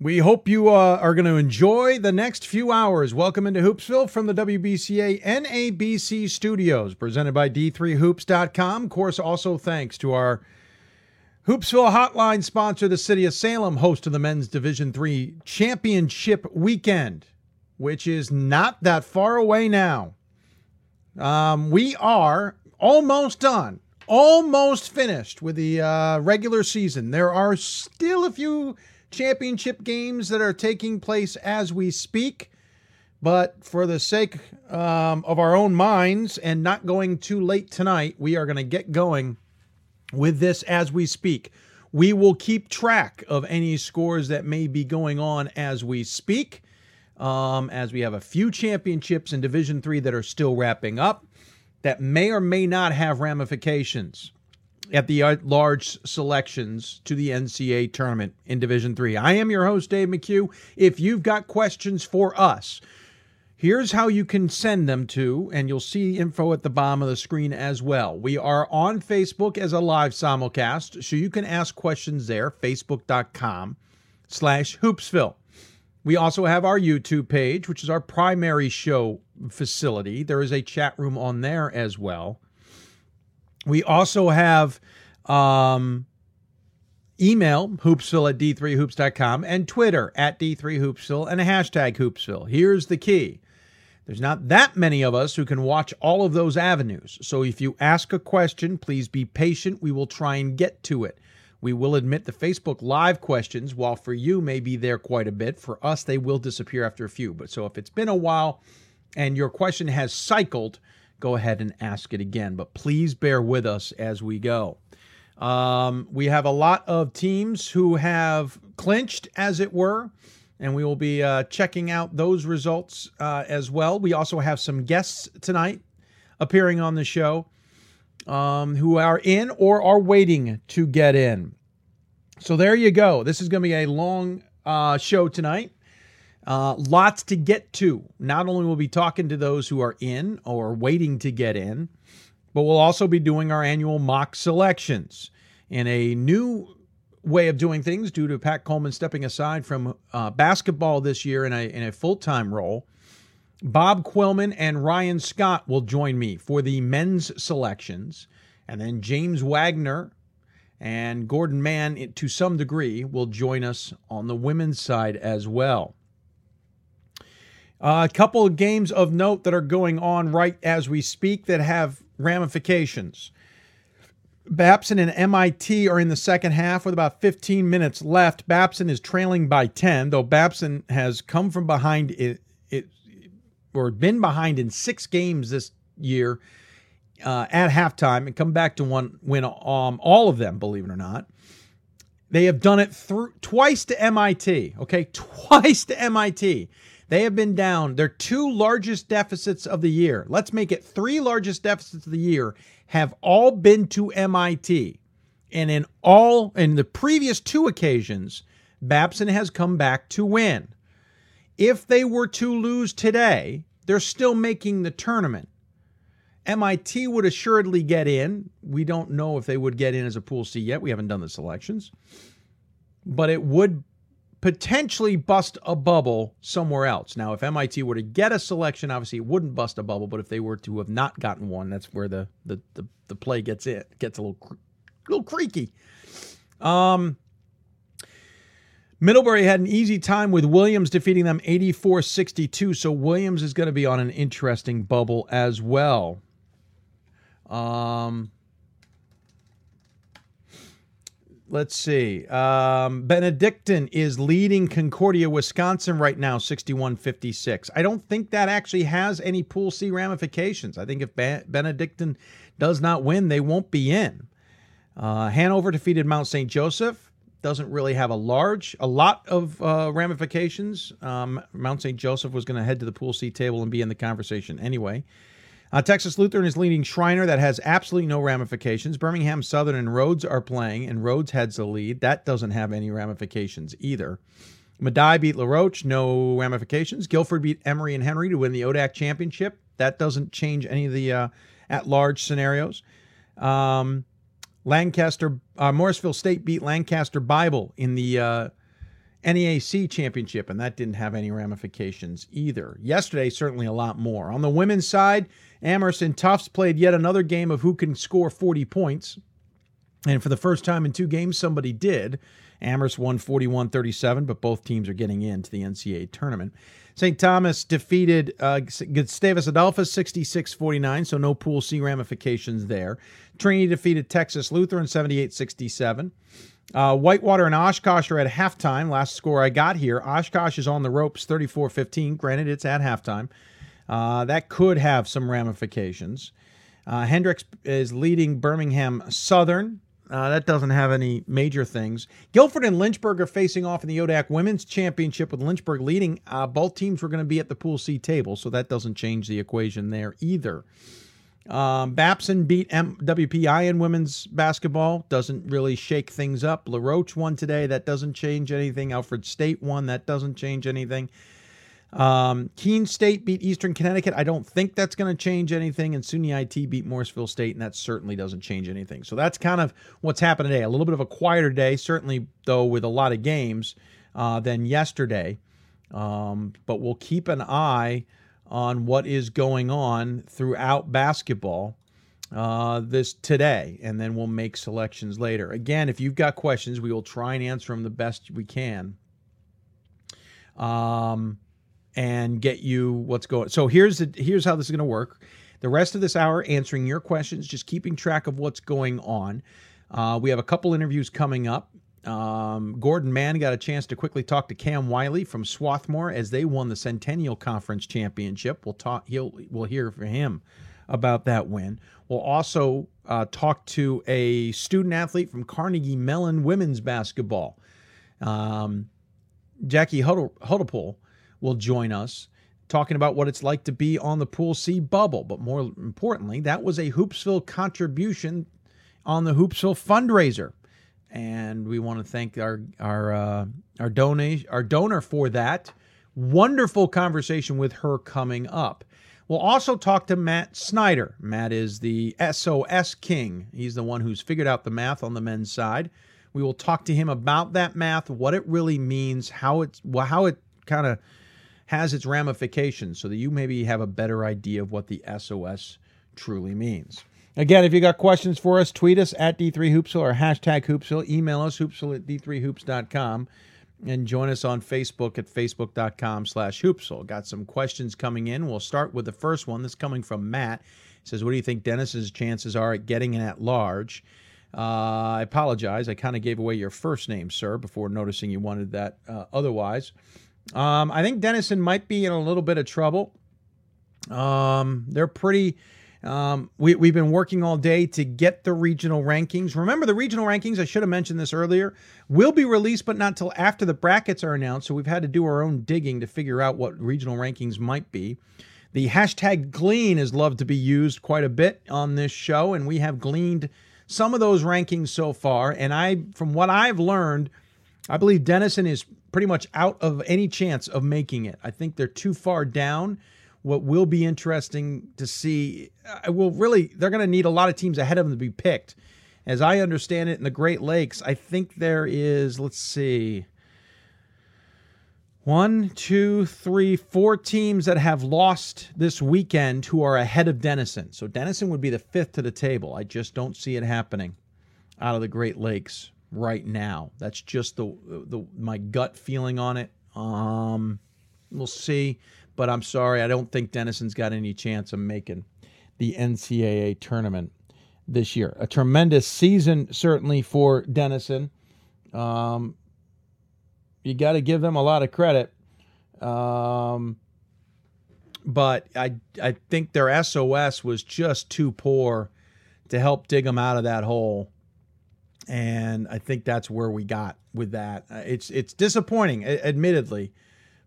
We hope you uh, are going to enjoy the next few hours. Welcome into Hoopsville from the WBCA NABC studios, presented by D3Hoops.com. Of course, also thanks to our Hoopsville Hotline sponsor, the City of Salem, host of the Men's Division Three Championship Weekend, which is not that far away now. Um, we are almost done, almost finished with the uh, regular season. There are still a few championship games that are taking place as we speak. But for the sake um, of our own minds and not going too late tonight, we are going to get going with this as we speak. We will keep track of any scores that may be going on as we speak, um, as we have a few championships in Division Three that are still wrapping up that may or may not have ramifications at the uh, large selections to the NCAA tournament in Division 3. I am your host Dave McHugh. If you've got questions for us, here's how you can send them to and you'll see info at the bottom of the screen as well. We are on Facebook as a live simulcast, so you can ask questions there, facebook.com slash hoopsville. We also have our YouTube page, which is our primary show facility. There is a chat room on there as well. We also have um, email hoopsville at d3hoops.com and Twitter at d3hoopsville and a hashtag hoopsville. Here's the key. There's not that many of us who can watch all of those avenues. So if you ask a question, please be patient. We will try and get to it. We will admit the Facebook Live questions, while for you may be there quite a bit, for us they will disappear after a few. But so if it's been a while and your question has cycled, go ahead and ask it again. But please bear with us as we go. Um, we have a lot of teams who have clinched, as it were, and we will be uh, checking out those results uh, as well. We also have some guests tonight appearing on the show um, who are in or are waiting to get in. So there you go. This is going to be a long uh, show tonight. Uh, lots to get to. Not only will we be talking to those who are in or waiting to get in, but we'll also be doing our annual mock selections in a new way of doing things due to Pat Coleman stepping aside from uh, basketball this year in a, in a full time role. Bob Quillman and Ryan Scott will join me for the men's selections. And then James Wagner and Gordon Mann, to some degree, will join us on the women's side as well. Uh, a couple of games of note that are going on right as we speak that have ramifications. Babson and MIT are in the second half with about 15 minutes left. Babson is trailing by 10, though Babson has come from behind it, it or been behind in six games this year uh, at halftime and come back to one win um, all of them, believe it or not. They have done it through twice to MIT. Okay, twice to MIT. They have been down their two largest deficits of the year. Let's make it three largest deficits of the year have all been to MIT. And in all in the previous two occasions, Babson has come back to win. If they were to lose today, they're still making the tournament. MIT would assuredly get in. We don't know if they would get in as a pool C yet. We haven't done the selections. But it would potentially bust a bubble somewhere else. Now, if MIT were to get a selection, obviously it wouldn't bust a bubble. But if they were to have not gotten one, that's where the the the, the play gets it gets a little little creaky. Um, Middlebury had an easy time with Williams defeating them 84 62. So Williams is going to be on an interesting bubble as well. Um, Let's see. Um, Benedictine is leading Concordia, Wisconsin right now, 61 56. I don't think that actually has any Pool C ramifications. I think if Benedictine does not win, they won't be in. Uh, Hanover defeated Mount St. Joseph. Doesn't really have a large, a lot of uh, ramifications. Um, Mount St. Joseph was going to head to the Pool C table and be in the conversation anyway. Uh, Texas Lutheran is leading Schreiner. That has absolutely no ramifications. Birmingham Southern and Rhodes are playing, and Rhodes heads the lead. That doesn't have any ramifications either. Medaille beat LaRoche, no ramifications. Guilford beat Emory and Henry to win the ODAC championship. That doesn't change any of the uh, at large scenarios. Um, Lancaster, uh, Morrisville State beat Lancaster Bible in the uh, NEAC championship, and that didn't have any ramifications either. Yesterday, certainly a lot more. On the women's side, Amherst and Tufts played yet another game of who can score 40 points. And for the first time in two games, somebody did. Amherst won 41 37, but both teams are getting into the NCAA tournament. St. Thomas defeated uh, Gustavus Adolphus 66 49, so no Pool C ramifications there. Trinity defeated Texas Lutheran 78 67. Uh, Whitewater and Oshkosh are at halftime. Last score I got here. Oshkosh is on the ropes 34 15. Granted, it's at halftime. Uh, that could have some ramifications. Uh, Hendrix is leading Birmingham Southern. Uh, that doesn't have any major things. Guilford and Lynchburg are facing off in the ODAC Women's Championship with Lynchburg leading. Uh, both teams were going to be at the Pool C table, so that doesn't change the equation there either. Um, Babson beat M- WPI in women's basketball. Doesn't really shake things up. LaRoche won today. That doesn't change anything. Alfred State won. That doesn't change anything. Um, Keene State beat Eastern Connecticut. I don't think that's going to change anything. And SUNY IT beat Morrisville State, and that certainly doesn't change anything. So that's kind of what's happened today. A little bit of a quieter day, certainly, though, with a lot of games uh, than yesterday. Um, but we'll keep an eye on what is going on throughout basketball uh, this today, and then we'll make selections later. Again, if you've got questions, we will try and answer them the best we can, um, and get you what's going. So here's the, here's how this is going to work. The rest of this hour, answering your questions, just keeping track of what's going on. Uh, we have a couple interviews coming up. Um, Gordon Mann got a chance to quickly talk to Cam Wiley from Swarthmore as they won the Centennial Conference Championship. We'll talk. He'll we'll hear from him about that win. We'll also uh, talk to a student athlete from Carnegie Mellon women's basketball. Um, Jackie Huddle, will join us talking about what it's like to be on the Pool C bubble. But more importantly, that was a Hoopsville contribution on the Hoopsville fundraiser and we want to thank our our uh, our donation our donor for that wonderful conversation with her coming up. We'll also talk to Matt Snyder. Matt is the SOS king. He's the one who's figured out the math on the men's side. We will talk to him about that math, what it really means, how it's how it kind of has its ramifications, so that you maybe have a better idea of what the SOS truly means. Again, if you got questions for us, tweet us at D3Hoopsville or hashtag Hoopsville. Email us, hoopsville at D3Hoops.com. And join us on Facebook at Facebook.com slash Hoopsville. Got some questions coming in. We'll start with the first one. that's coming from Matt. He says, What do you think Denison's chances are at getting in at large? Uh, I apologize. I kind of gave away your first name, sir, before noticing you wanted that uh, otherwise. Um, I think Denison might be in a little bit of trouble. Um, they're pretty um, we, we've been working all day to get the regional rankings. Remember, the regional rankings, I should have mentioned this earlier, will be released, but not till after the brackets are announced. So we've had to do our own digging to figure out what regional rankings might be. The hashtag glean is loved to be used quite a bit on this show, and we have gleaned some of those rankings so far. And I, from what I've learned, I believe Denison is pretty much out of any chance of making it. I think they're too far down what will be interesting to see, uh, will really, they're going to need a lot of teams ahead of them to be picked. As I understand it in the Great Lakes, I think there is, let's see, one, two, three, four teams that have lost this weekend who are ahead of Denison. So Denison would be the fifth to the table. I just don't see it happening out of the Great Lakes right now. That's just the the my gut feeling on it. Um, we'll see. But I'm sorry, I don't think Denison's got any chance of making the NCAA tournament this year. A tremendous season, certainly, for Denison. Um, you got to give them a lot of credit. Um, but I, I think their SOS was just too poor to help dig them out of that hole. And I think that's where we got with that. It's it's disappointing, admittedly,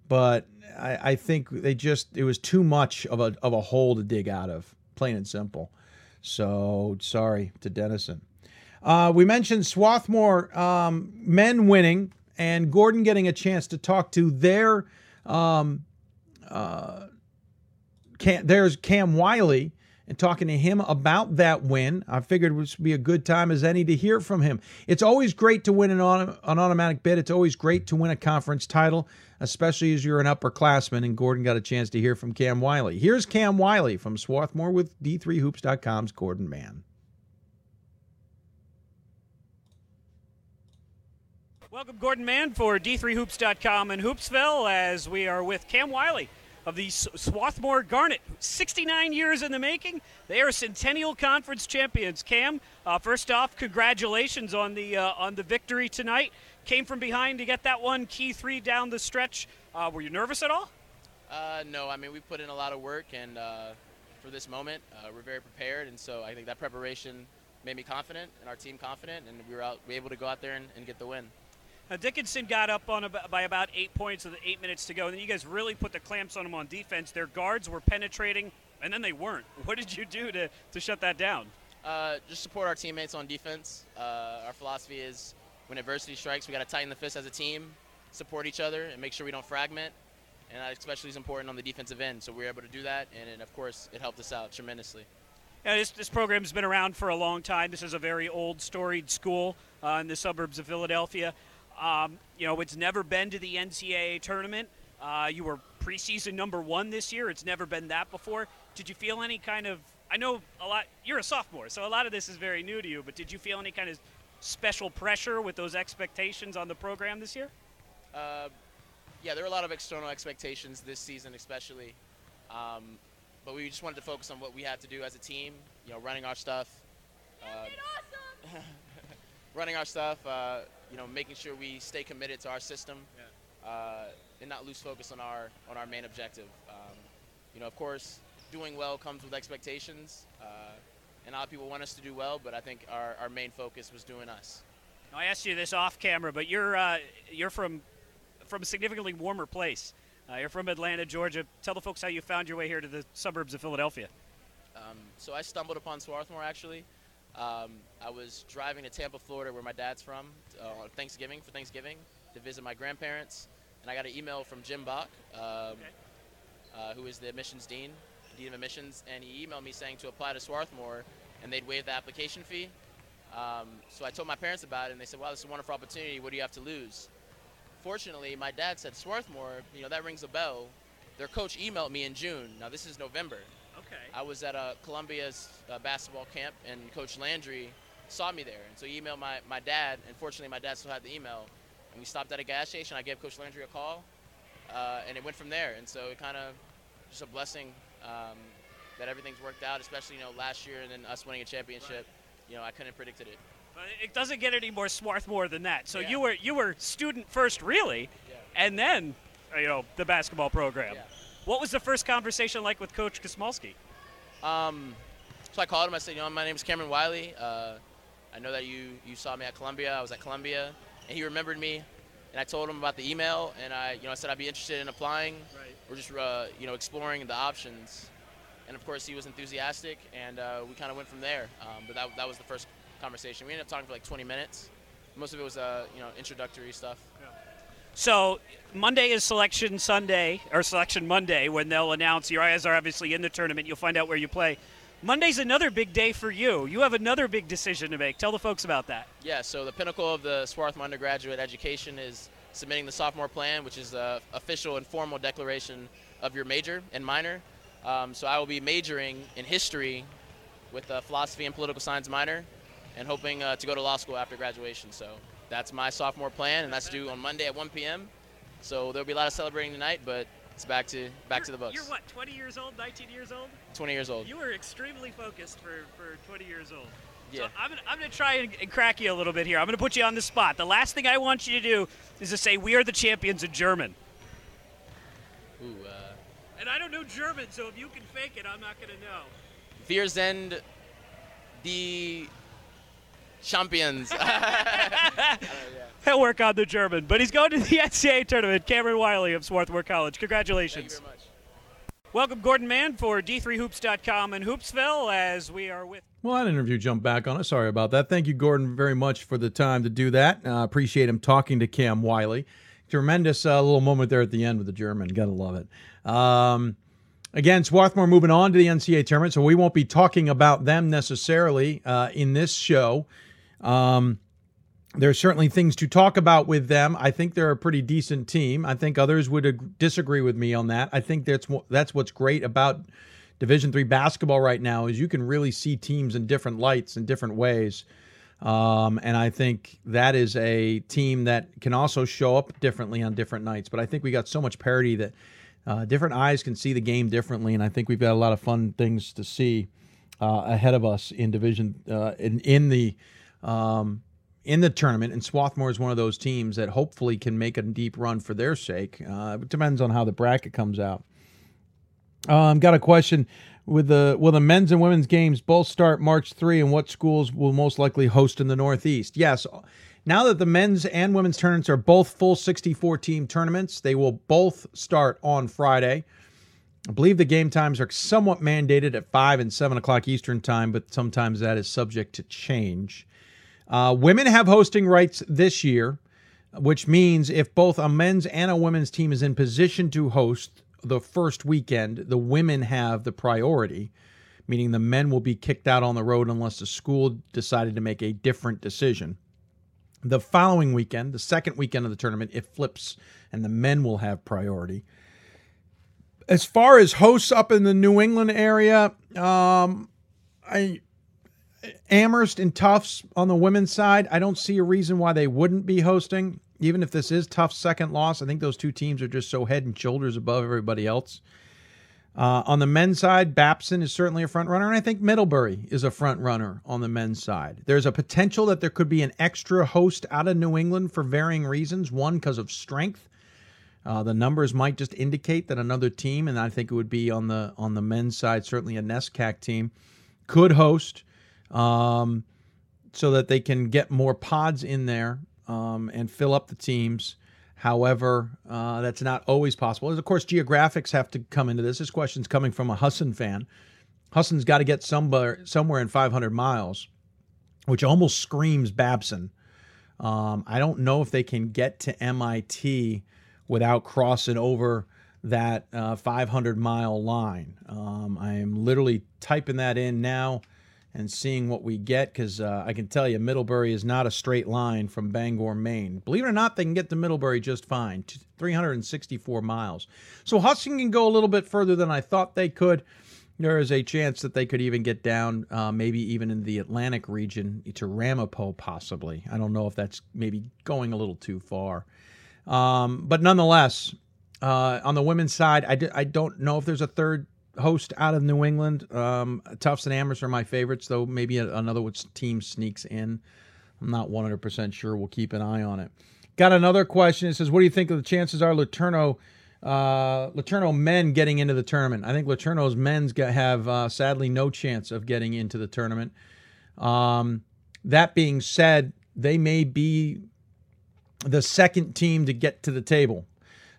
but I, I think they just it was too much of a of a hole to dig out of, plain and simple. So sorry to Denison. Uh, we mentioned Swarthmore um, men winning and Gordon getting a chance to talk to their um, uh, Cam, there's Cam Wiley and talking to him about that win. I figured it would be a good time as any to hear from him. It's always great to win an, autom- an automatic bid. It's always great to win a conference title, especially as you're an upperclassman. And Gordon got a chance to hear from Cam Wiley. Here's Cam Wiley from Swarthmore with D3Hoops.com's Gordon Mann. Welcome, Gordon Mann, for D3Hoops.com in Hoopsville as we are with Cam Wiley of the Swarthmore Garnet. 69 years in the making. They are Centennial Conference champions. Cam, uh, first off, congratulations on the uh, on the victory tonight. Came from behind to get that one key three down the stretch. Uh, were you nervous at all? Uh, no, I mean we put in a lot of work, and uh, for this moment, uh, we're very prepared, and so I think that preparation made me confident and our team confident, and we were out, we able to go out there and, and get the win. Now, Dickinson got up on a, by about eight points with eight minutes to go. And then you guys really put the clamps on them on defense. Their guards were penetrating, and then they weren't. What did you do to, to shut that down? Uh, just support our teammates on defense. Uh, our philosophy is when adversity strikes, we got to tighten the fist as a team, support each other, and make sure we don't fragment. And that especially is important on the defensive end. So we were able to do that, and, and of course, it helped us out tremendously. Yeah, this, this program's been around for a long time. This is a very old, storied school uh, in the suburbs of Philadelphia. Um, you know, it's never been to the NCAA tournament. Uh, you were preseason number one this year. It's never been that before. Did you feel any kind of? I know a lot. You're a sophomore, so a lot of this is very new to you. But did you feel any kind of special pressure with those expectations on the program this year? Uh, yeah, there were a lot of external expectations this season, especially. Um, but we just wanted to focus on what we had to do as a team. You know, running our stuff. Uh, awesome. running our stuff. You know, making sure we stay committed to our system yeah. uh, and not lose focus on our on our main objective. Um, you know, of course, doing well comes with expectations, uh, and a lot of people want us to do well, but I think our, our main focus was doing us. Now, I asked you this off camera, but you're uh, you're from from a significantly warmer place. Uh, you're from Atlanta, Georgia. Tell the folks how you found your way here to the suburbs of Philadelphia. Um, so I stumbled upon Swarthmore actually. Um, I was driving to Tampa, Florida, where my dad's from, uh, on Thanksgiving for Thanksgiving to visit my grandparents, and I got an email from Jim Bock, um, okay. uh, who is the admissions dean, dean of admissions, and he emailed me saying to apply to Swarthmore, and they'd waive the application fee. Um, so I told my parents about it, and they said, "Wow, this is a wonderful opportunity. What do you have to lose?" Fortunately, my dad said Swarthmore. You know that rings a bell. Their coach emailed me in June. Now this is November. Okay. I was at a Columbia's uh, basketball camp, and Coach Landry saw me there, and so he emailed my, my dad. And fortunately, my dad still had the email, and we stopped at a gas station. I gave Coach Landry a call, uh, and it went from there. And so it kind of just a blessing um, that everything's worked out, especially you know last year and then us winning a championship. Right. You know, I couldn't have predicted it. But it doesn't get any more Swarthmore than that. So yeah. you were you were student first, really, yeah. and then you know the basketball program. Yeah. What was the first conversation like with Coach Kosmalski? Um, so I called him. I said, you know, my name is Cameron Wiley. Uh, I know that you you saw me at Columbia. I was at Columbia, and he remembered me. And I told him about the email, and I, you know, I said I'd be interested in applying. Right. We're just, uh, you know, exploring the options. And of course, he was enthusiastic, and uh, we kind of went from there. Um, but that, that was the first conversation. We ended up talking for like 20 minutes. Most of it was, uh, you know, introductory stuff. So Monday is selection Sunday or selection Monday when they'll announce your eyes are obviously in the tournament. You'll find out where you play. Monday's another big day for you. You have another big decision to make. Tell the folks about that. Yeah, so the pinnacle of the Swarthmore undergraduate education is submitting the sophomore plan, which is the official and formal declaration of your major and minor. Um, so I will be majoring in history with a philosophy and political science minor and hoping uh, to go to law school after graduation. So that's my sophomore plan, and that's due on Monday at 1 p.m. So there'll be a lot of celebrating tonight, but it's back to back you're, to the books. You're what, 20 years old, 19 years old? 20 years old. You were extremely focused for, for 20 years old. Yeah. So I'm gonna, I'm gonna try and, crack you a little bit here. I'm gonna put you on the spot. The last thing I want you to do is to say we are the champions in German. Ooh. Uh, and I don't know German, so if you can fake it, I'm not gonna know. Wir sind die champions. He'll work on the German, but he's going to the NCAA tournament. Cameron Wiley of Swarthmore College. Congratulations. Welcome, Gordon Mann, for D3Hoops.com in Hoopsville as we are with. Well, that interview jumped back on us. Sorry about that. Thank you, Gordon, very much for the time to do that. Uh, appreciate him talking to Cam Wiley. Tremendous uh, little moment there at the end with the German. Gotta love it. Um, again, Swarthmore moving on to the NCAA tournament, so we won't be talking about them necessarily uh, in this show. Um, there are certainly things to talk about with them. I think they're a pretty decent team. I think others would ag- disagree with me on that. I think that's that's what's great about Division three basketball right now is you can really see teams in different lights in different ways. Um, and I think that is a team that can also show up differently on different nights. But I think we got so much parity that uh, different eyes can see the game differently, and I think we've got a lot of fun things to see uh, ahead of us in division uh, in in the um, in the tournament. And Swarthmore is one of those teams that hopefully can make a deep run for their sake. Uh, it depends on how the bracket comes out. Um, got a question with the will the men's and women's games both start March three, and what schools will most likely host in the Northeast? Yes, now that the men's and women's tournaments are both full 64 team tournaments, they will both start on Friday. I believe the game times are somewhat mandated at 5 and 7 o'clock Eastern Time, but sometimes that is subject to change. Uh, women have hosting rights this year, which means if both a men's and a women's team is in position to host the first weekend, the women have the priority, meaning the men will be kicked out on the road unless the school decided to make a different decision. The following weekend, the second weekend of the tournament, it flips and the men will have priority. As far as hosts up in the New England area, um, I Amherst and Tufts on the women's side, I don't see a reason why they wouldn't be hosting. Even if this is Tufts' second loss, I think those two teams are just so head and shoulders above everybody else. Uh, on the men's side, Babson is certainly a front runner, and I think Middlebury is a front runner on the men's side. There's a potential that there could be an extra host out of New England for varying reasons. One, because of strength. Uh, the numbers might just indicate that another team, and I think it would be on the on the men's side, certainly a NESCAC team, could host, um, so that they can get more pods in there um, and fill up the teams. However, uh, that's not always possible. Of course, geographics have to come into this. This question's coming from a Husson fan. Husson's got to get somewhere somewhere in 500 miles, which almost screams Babson. Um, I don't know if they can get to MIT without crossing over that uh, 500 mile line. Um, I am literally typing that in now and seeing what we get because uh, I can tell you Middlebury is not a straight line from Bangor, Maine. Believe it or not, they can get to Middlebury just fine, 364 miles. So Husson can go a little bit further than I thought they could. There is a chance that they could even get down, uh, maybe even in the Atlantic region to Ramapo, possibly. I don't know if that's maybe going a little too far. Um, but nonetheless, uh, on the women's side, I d- I don't know if there's a third host out of New England. Um, Tufts and Amherst are my favorites, though maybe another team sneaks in. I'm not 100% sure. We'll keep an eye on it. Got another question. It says, What do you think of the chances are LeTourneau, uh, LeTourneau men getting into the tournament? I think LeTourneau's men's have uh, sadly no chance of getting into the tournament. Um, that being said, they may be the second team to get to the table.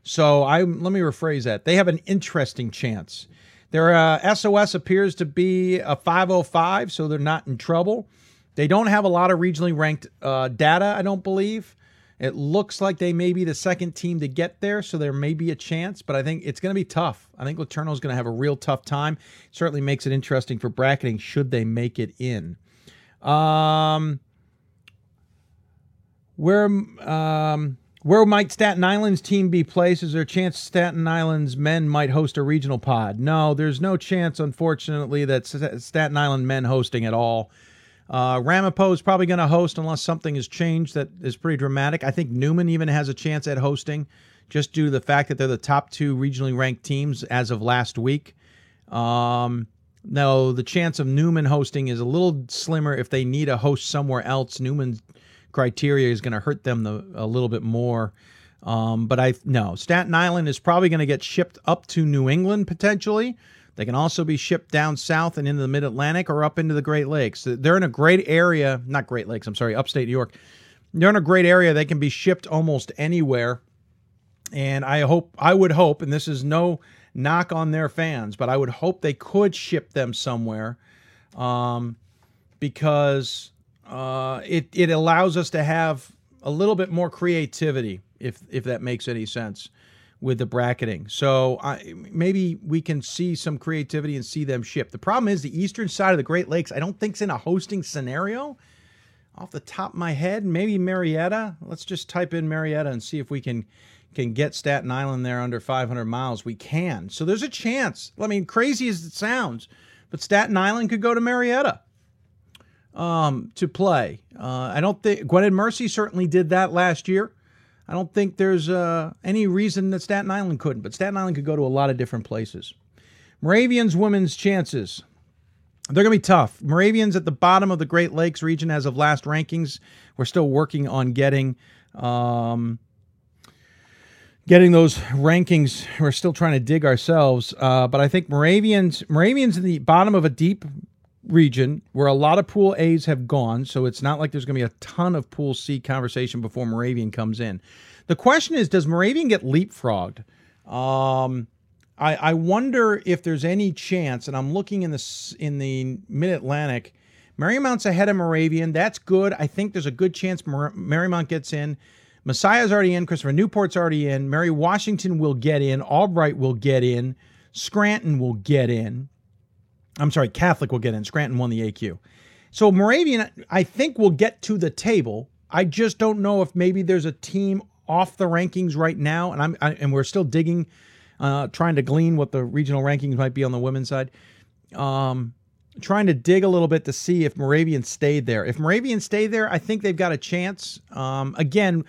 So I let me rephrase that. They have an interesting chance. Their uh, SOS appears to be a 505, so they're not in trouble. They don't have a lot of regionally ranked uh, data, I don't believe. It looks like they may be the second team to get there, so there may be a chance, but I think it's going to be tough. I think LeTourneau is going to have a real tough time. Certainly makes it interesting for bracketing should they make it in. Um, where um, where might Staten Island's team be placed? Is there a chance Staten Island's men might host a regional pod? No, there's no chance, unfortunately, that Staten Island men hosting at all. Uh, Ramapo is probably going to host unless something has changed that is pretty dramatic. I think Neumann even has a chance at hosting just due to the fact that they're the top two regionally ranked teams as of last week. Um, no, the chance of Neumann hosting is a little slimmer if they need a host somewhere else. Neumann's criteria is going to hurt them the, a little bit more. Um, but I no, Staten Island is probably going to get shipped up to New England potentially. They can also be shipped down south and into the Mid Atlantic or up into the Great Lakes. They're in a great area, not Great Lakes. I'm sorry, upstate New York. They're in a great area. They can be shipped almost anywhere. And I hope, I would hope, and this is no knock on their fans, but I would hope they could ship them somewhere, um, because uh, it it allows us to have a little bit more creativity, if if that makes any sense. with the bracketing. So I, maybe we can see some creativity and see them ship. The problem is the eastern side of the Great Lakes. I don't think it's in a hosting scenario. Off the top of my head, maybe Marietta. Let's just type in Marietta and see if we can can get Staten Island there under 500 miles. We can. So there's a chance. I mean, crazy as it sounds, but Staten Island could go to Marietta um, to play. Uh, I don't think Gwynedd Mercy certainly did that last year. I don't think there's uh, any reason that Staten Island couldn't, but Staten Island could go to a lot of different places. Moravians women's chances. They're going to be tough. Moravians at the bottom of the Great Lakes region as of last rankings. We're still working on getting um, getting those rankings. We're still trying to dig ourselves, uh, but I think Moravians Moravians in the bottom of a deep region where a lot of Pool A's have gone, so it's not like there's going to be a ton of Pool C conversation before Moravian comes in. The question is, does Moravian get leapfrogged? Um, I, I wonder if there's any chance, and I'm looking in the in the Mid Atlantic. Marymount's ahead of Moravian. That's good. I think there's a good chance Mar- Marymount gets in. Messiah's already in. Christopher Newport's already in. Mary Washington will get in. Albright will get in. Scranton will get in. I'm sorry, Catholic will get in. Scranton won the AQ. So Moravian, I think, will get to the table. I just don't know if maybe there's a team off the rankings right now, and I'm I, and we're still digging, uh, trying to glean what the regional rankings might be on the women's side. Um, trying to dig a little bit to see if Moravian stayed there. If Moravian stayed there, I think they've got a chance. Um, again,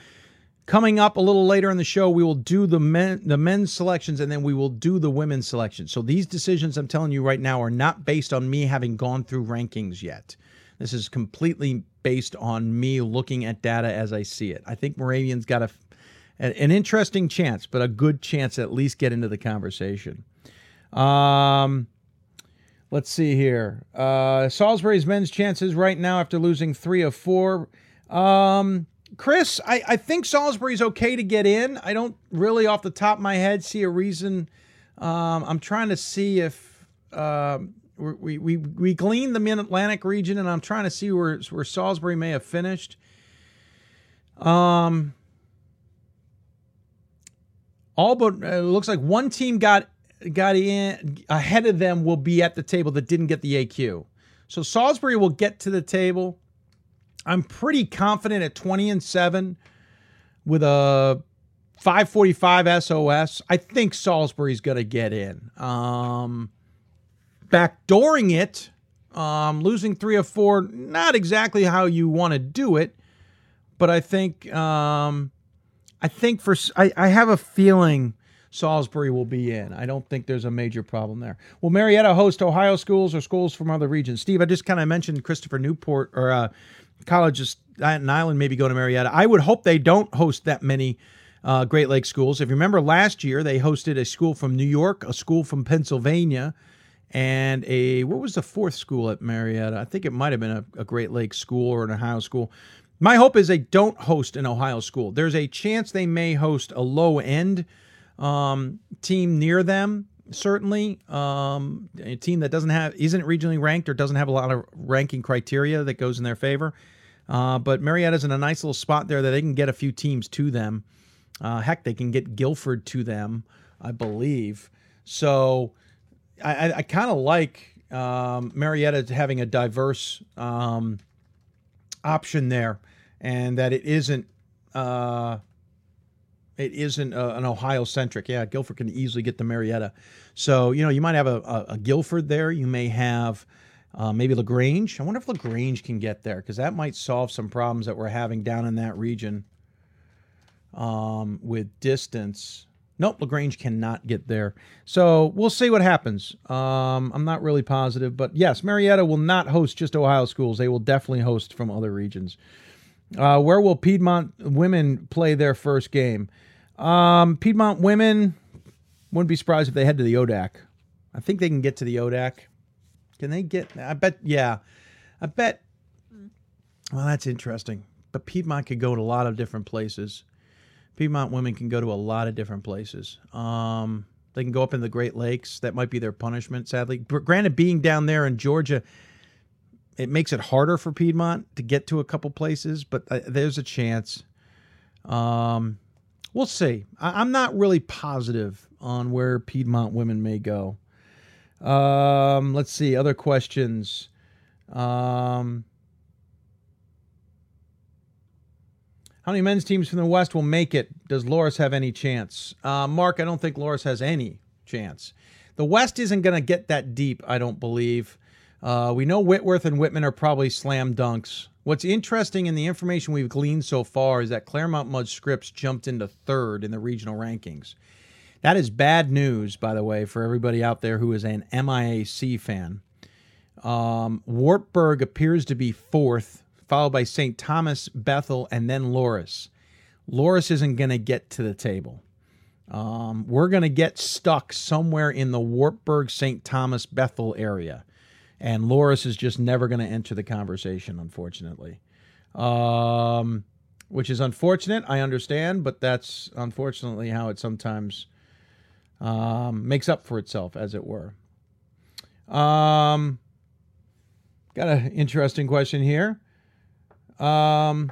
Coming up a little later in the show, we will do the men the men's selections and then we will do the women's selections. So these decisions I'm telling you right now are not based on me having gone through rankings yet. This is completely based on me looking at data as I see it. I think Moravian's got a an interesting chance, but a good chance at least get into the conversation. Um, let's see here. Uh, Salisbury's men's chances right now after losing three of four. Um, Chris, I, I think Salisbury's okay to get in. I don't really, off the top of my head, see a reason. Um, I'm trying to see if uh, we, we we gleaned the Mid Atlantic region, and I'm trying to see where where Salisbury may have finished. Um, all but uh, it looks like one team got got in ahead of them will be at the table that didn't get the AQ. So Salisbury will get to the table. I'm pretty confident at 20 and 7 with a 545 SOS. I think Salisbury's going to get in. Um, backdooring it, um, losing three or four, not exactly how you want to do it, but I think um, I think for I, I have a feeling Salisbury will be in. I don't think there's a major problem there. Will Marietta host Ohio schools or schools from other regions? Steve, I just kind of mentioned Christopher Newport or uh, colleges Staten Island maybe go to Marietta. I would hope they don't host that many uh, Great Lakes schools. If you remember last year, they hosted a school from New York, a school from Pennsylvania, and a what was the fourth school at Marietta? I think it might have been a, a Great Lakes school or an Ohio school. My hope is they don't host an Ohio school. There's a chance they may host a low end um, team near them. Certainly, um, a team that doesn't have isn't regionally ranked or doesn't have a lot of ranking criteria that goes in their favor. Uh, but Marietta's in a nice little spot there that they can get a few teams to them. Uh, heck, they can get Guilford to them, I believe. So I, I, kind of like um, Marietta having a diverse um, option there, and that it isn't uh, it isn't uh, an Ohio centric. Yeah, Guilford can easily get to Marietta. So, you know, you might have a, a, a Guilford there. You may have uh, maybe LaGrange. I wonder if LaGrange can get there because that might solve some problems that we're having down in that region um, with distance. Nope, LaGrange cannot get there. So we'll see what happens. Um, I'm not really positive, but yes, Marietta will not host just Ohio schools. They will definitely host from other regions. Uh, where will Piedmont women play their first game? Um, Piedmont women wouldn't be surprised if they head to the ODAC. I think they can get to the ODAC. Can they get? I bet. Yeah, I bet. Well, that's interesting. But Piedmont could go to a lot of different places. Piedmont women can go to a lot of different places. Um, they can go up in the Great Lakes. That might be their punishment, sadly. Granted, being down there in Georgia, it makes it harder for Piedmont to get to a couple places, but uh, there's a chance. Um, we'll see. I, am not really positive on where Piedmont women may go. Um, let's see other questions. Um, how many men's teams from the West will make it? Does Loras have any chance? Uh, Mark, I don't think Loras has any chance. The West isn't going to get that deep, I don't believe. Uh, we know Whitworth and Whitman are probably slam dunks. What's interesting in the information we've gleaned so far is that Claremont Mudd Scripps jumped into third in the regional rankings. That is bad news, by the way, for everybody out there who is an MIAC fan. Um, Wartburg appears to be fourth, followed by St. Thomas, Bethel, and then Loras. Loras isn't going to get to the table. Um, we're going to get stuck somewhere in the Wartburg, St. Thomas, Bethel area. And Loras is just never going to enter the conversation, unfortunately. Um, which is unfortunate, I understand, but that's unfortunately how it sometimes um, makes up for itself, as it were. Um, got an interesting question here. Um,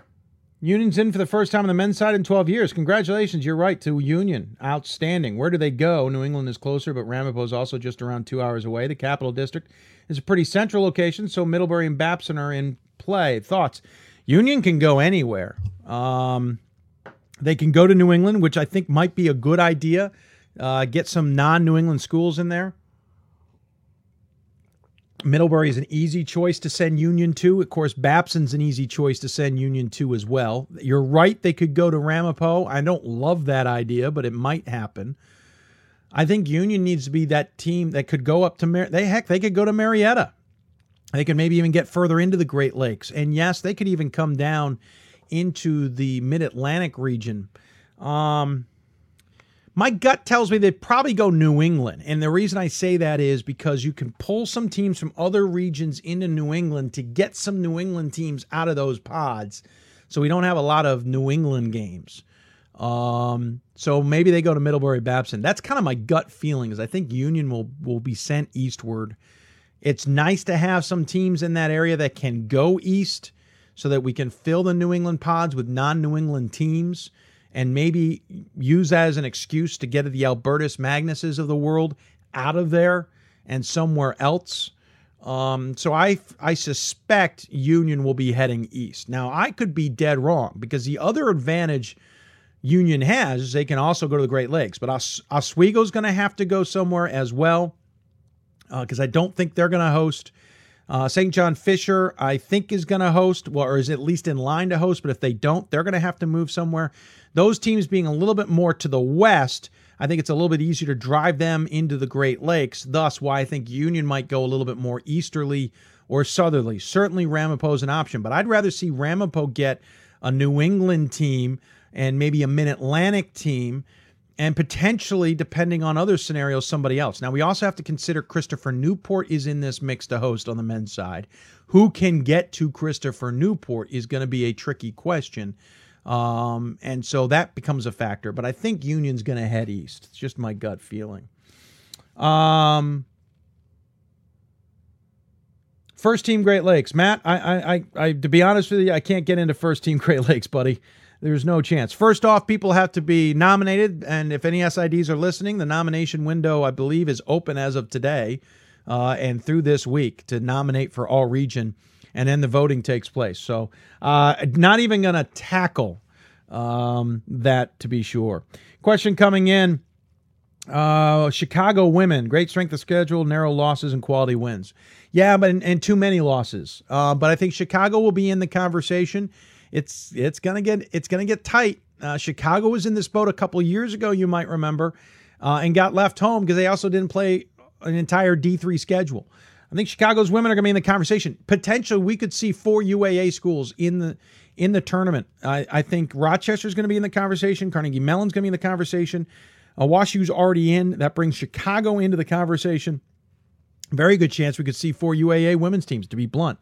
Union's in for the first time on the men's side in 12 years. Congratulations, you're right to Union. Outstanding. Where do they go? New England is closer, but Ramapo is also just around two hours away. The capital district is a pretty central location, so Middlebury and Babson are in play. Thoughts? Union can go anywhere. Um, they can go to New England, which I think might be a good idea uh, get some non New England schools in there. Middlebury is an easy choice to send Union to. Of course, Babson's an easy choice to send Union to as well. You're right, they could go to Ramapo. I don't love that idea, but it might happen. I think Union needs to be that team that could go up to Mar- they heck they could go to Marietta. They could maybe even get further into the Great Lakes, and yes, they could even come down into the Mid Atlantic region. Um, my gut tells me they'd probably go New England. And the reason I say that is because you can pull some teams from other regions into New England to get some New England teams out of those pods. So we don't have a lot of New England games. Um, so maybe they go to Middlebury Babson. That's kind of my gut feeling is I think Union will will be sent eastward. It's nice to have some teams in that area that can go east so that we can fill the New England pods with non-New England teams and maybe use that as an excuse to get the Albertus Magnuses of the world out of there and somewhere else. Um, so I I suspect Union will be heading east. Now I could be dead wrong because the other advantage Union has is they can also go to the Great Lakes, but Os- Oswego's going to have to go somewhere as well because uh, I don't think they're going to host. Uh, St. John Fisher, I think, is going to host, well, or is at least in line to host. But if they don't, they're going to have to move somewhere. Those teams being a little bit more to the west, I think it's a little bit easier to drive them into the Great Lakes. Thus, why I think Union might go a little bit more easterly or southerly. Certainly, Ramapo is an option, but I'd rather see Ramapo get a New England team and maybe a Mid Atlantic team and potentially, depending on other scenarios, somebody else. Now, we also have to consider Christopher Newport is in this mix to host on the men's side. Who can get to Christopher Newport is going to be a tricky question. Um, and so that becomes a factor. But I think Union's going to head east. It's just my gut feeling. Um, first team Great Lakes, Matt. I, I, I, to be honest with you, I can't get into first team Great Lakes, buddy. There's no chance. First off, people have to be nominated, and if any SIDs are listening, the nomination window, I believe, is open as of today uh, and through this week to nominate for all region and then the voting takes place. So, uh, not even going to tackle um, that to be sure. Question coming in uh, Chicago women, great strength of schedule, narrow losses, and quality wins. Yeah, but and, and too many losses. Uh, but I think Chicago will be in the conversation. It's it's gonna get it's gonna get tight. Uh, Chicago was in this boat a couple years ago, you might remember, uh, and got left home because they also didn't play an entire D three schedule. I think Chicago's women are going to be in the conversation. Potentially, we could see four UAA schools in the in the tournament. I, I think Rochester's going to be in the conversation. Carnegie Mellon's going to be in the conversation. Uh, WashU's already in. That brings Chicago into the conversation. Very good chance we could see four UAA women's teams. To be blunt,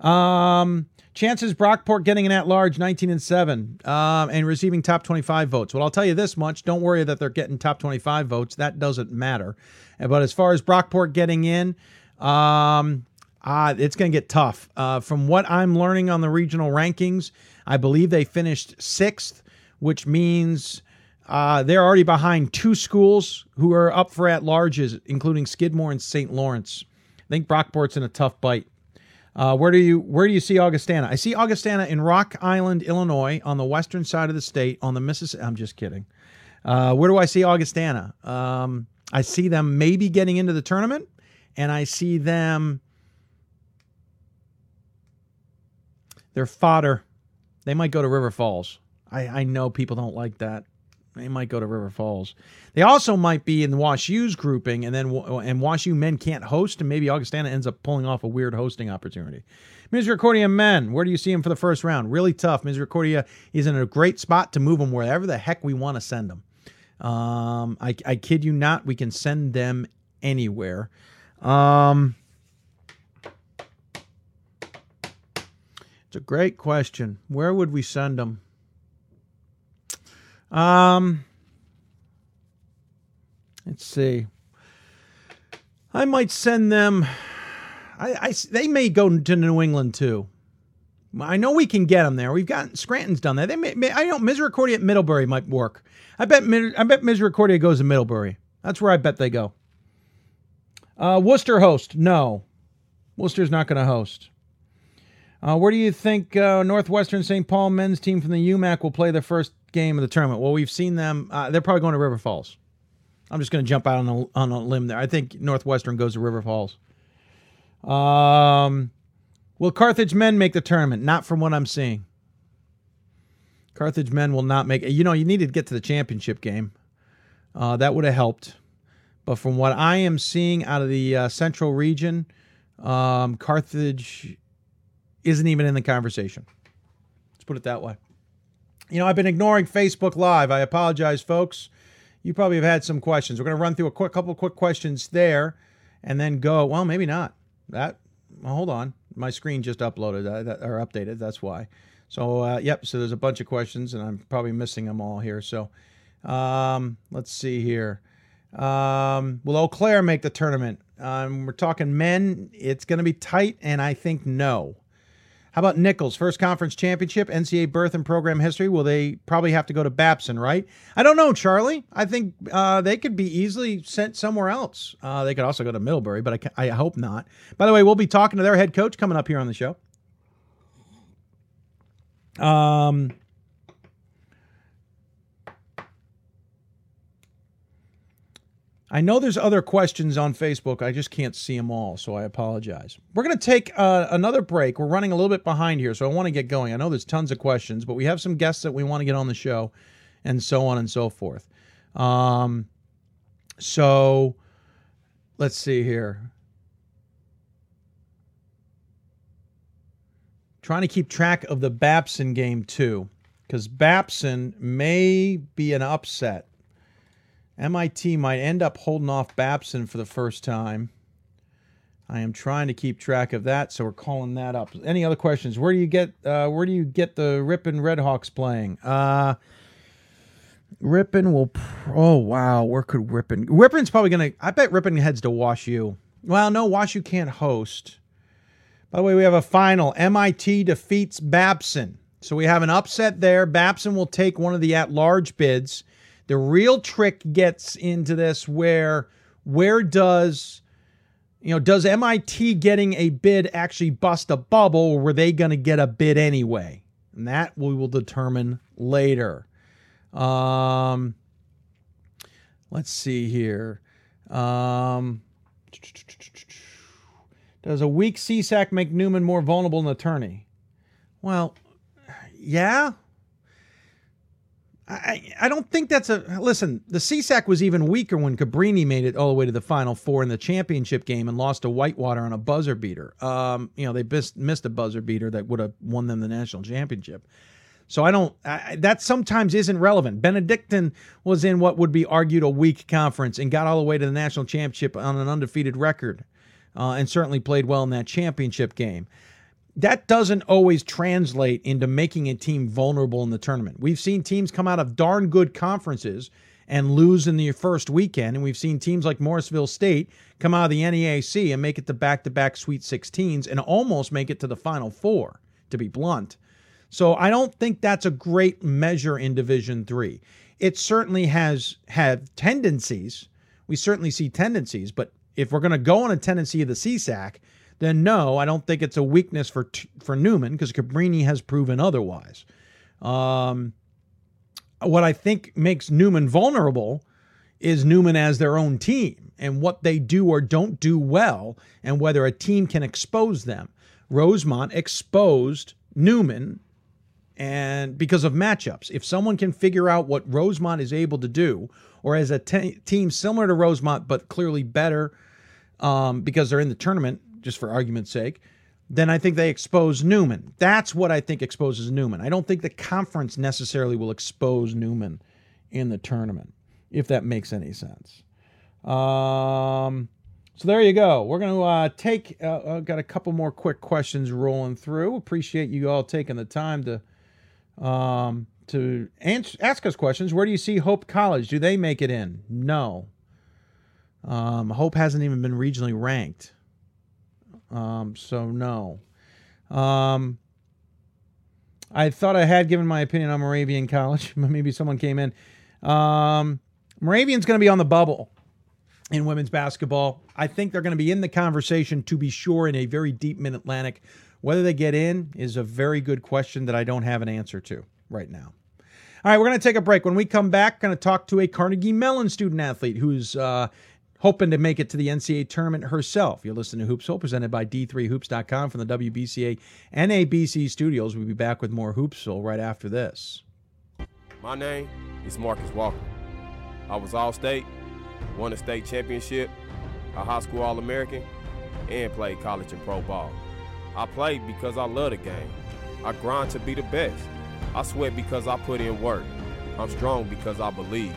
um, chances Brockport getting an at-large 19 and seven um, and receiving top 25 votes. Well, I'll tell you this much: don't worry that they're getting top 25 votes. That doesn't matter. But as far as Brockport getting in. Um, uh, it's going to get tough. Uh, from what I'm learning on the regional rankings, I believe they finished sixth, which means Uh, they're already behind two schools who are up for at larges, including Skidmore and St. Lawrence. I think Brockport's in a tough bite. Uh, where do you where do you see Augustana? I see Augustana in Rock Island, Illinois, on the western side of the state, on the Mississippi. I'm just kidding. Uh, where do I see Augustana? Um, I see them maybe getting into the tournament, and I see them. They're fodder. They might go to River Falls. I, I know people don't like that. They might go to River Falls. They also might be in the Wash U's grouping, and then and Wash U men can't host, and maybe Augustana ends up pulling off a weird hosting opportunity. Misericordia men, where do you see him for the first round? Really tough. Misericordia is in a great spot to move them wherever the heck we want to send them. Um, I, I kid you not, we can send them anywhere. Um, it's a great question. Where would we send them? Um, let's see. I might send them. I, I they may go to New England too. I know we can get them there. We've got Scranton's done that. They may, may I know Misericordia at Middlebury might work. I bet I bet Misericordia goes to Middlebury. That's where I bet they go. Uh, Worcester host? No, Worcester's not going to host. Uh, where do you think uh, Northwestern St. Paul men's team from the UMAC will play their first game of the tournament? Well, we've seen them. Uh, they're probably going to River Falls. I'm just going to jump out on a, on a limb there. I think Northwestern goes to River Falls. Um, will Carthage men make the tournament? Not from what I'm seeing. Carthage men will not make. You know, you needed to get to the championship game. Uh, that would have helped. But from what I am seeing out of the uh, central region, um, Carthage isn't even in the conversation. Let's put it that way. You know, I've been ignoring Facebook Live. I apologize, folks. You probably have had some questions. We're going to run through a quick couple quick questions there, and then go. Well, maybe not. That. Well, hold on. My screen just uploaded uh, or updated. That's why. So, uh, yep. So there's a bunch of questions, and I'm probably missing them all here. So, um, let's see here. Um, will Eau Claire make the tournament? Um, we're talking men. It's going to be tight, and I think no. How about Nichols? First conference championship, NCAA berth and program history. Will they probably have to go to Babson, right? I don't know, Charlie. I think uh, they could be easily sent somewhere else. Uh, they could also go to Middlebury, but I, I hope not. By the way, we'll be talking to their head coach coming up here on the show. Um, I know there's other questions on Facebook. I just can't see them all, so I apologize. We're going to take uh, another break. We're running a little bit behind here, so I want to get going. I know there's tons of questions, but we have some guests that we want to get on the show, and so on and so forth. Um, so let's see here. Trying to keep track of the Babson game too, because Babson may be an upset. MIT might end up holding off Babson for the first time. I am trying to keep track of that, so we're calling that up. Any other questions? Where do you get uh, where do you get the Ripon Redhawks playing? Uh, Ripon will. Oh wow, where could Ripon? Ripon's probably gonna. I bet Ripon heads to Wash U. Well, no, Wash U can't host. By the way, we have a final. MIT defeats Babson, so we have an upset there. Babson will take one of the at-large bids. The real trick gets into this where where does you know does MIT getting a bid actually bust a bubble or were they going to get a bid anyway? And that we will determine later. Um, let's see here. Um, does a weak CSAC make Neumann more vulnerable an attorney? Well, yeah, I, I don't think that's a listen. The CSAC was even weaker when Cabrini made it all the way to the Final Four in the championship game and lost to Whitewater on a buzzer beater. Um, you know they missed, missed a buzzer beater that would have won them the national championship. So I don't. I, that sometimes isn't relevant. Benedictine was in what would be argued a weak conference and got all the way to the national championship on an undefeated record, uh, and certainly played well in that championship game that doesn't always translate into making a team vulnerable in the tournament. We've seen teams come out of darn good conferences and lose in the first weekend, and we've seen teams like Morrisville State come out of the NEAC and make it to back-to-back Sweet 16s and almost make it to the Final Four, to be blunt. So I don't think that's a great measure in Division Three. it certainly has had tendencies. We certainly see tendencies, but if we're going to go on a tendency of the CSAC, then no, I don't think it's a weakness for for Neumann because Cabrini has proven otherwise. Um, what I think makes Neumann vulnerable is Neumann as their own team and what they do or don't do well, and whether a team can expose them. Rosemont exposed Neumann and because of matchups. If someone can figure out what Rosemont is able to do, or as a te- team similar to Rosemont but clearly better um, because they're in the tournament, just for argument's sake, then I think they expose Neumann. That's what I think exposes Neumann. I don't think the conference necessarily will expose Neumann in the tournament, if that makes any sense. Um, so there you go. We're going to uh, take, uh, uh, got a couple more quick questions rolling through. Appreciate you all taking the time to um, to ask us questions. Where do you see Hope College? Do they make it in? No. Um, Hope hasn't even been regionally ranked. Um, so no. Um, I thought I had given my opinion on Moravian College. Maybe someone came in. Um, Moravian's going to be on the bubble in women's basketball. I think they're going to be in the conversation to be sure in a very deep mid Atlantic. Whether they get in is a very good question that I don't have an answer to right now. All right, we're going to take a break. When we come back, going to talk to a Carnegie Mellon student athlete who's uh, hoping to make it to the NCAA tournament herself. You're listening to Hoopsville, presented by D3Hoops.com from the WBCA NABC studios. We'll be back with more Hoopsville right after this. My name is Marcus Walker. I was All State, won a state championship, a high school All American, and played college and pro ball. I played because I love the game. I grind to be the best. I sweat because I put in work. I'm strong because I believe.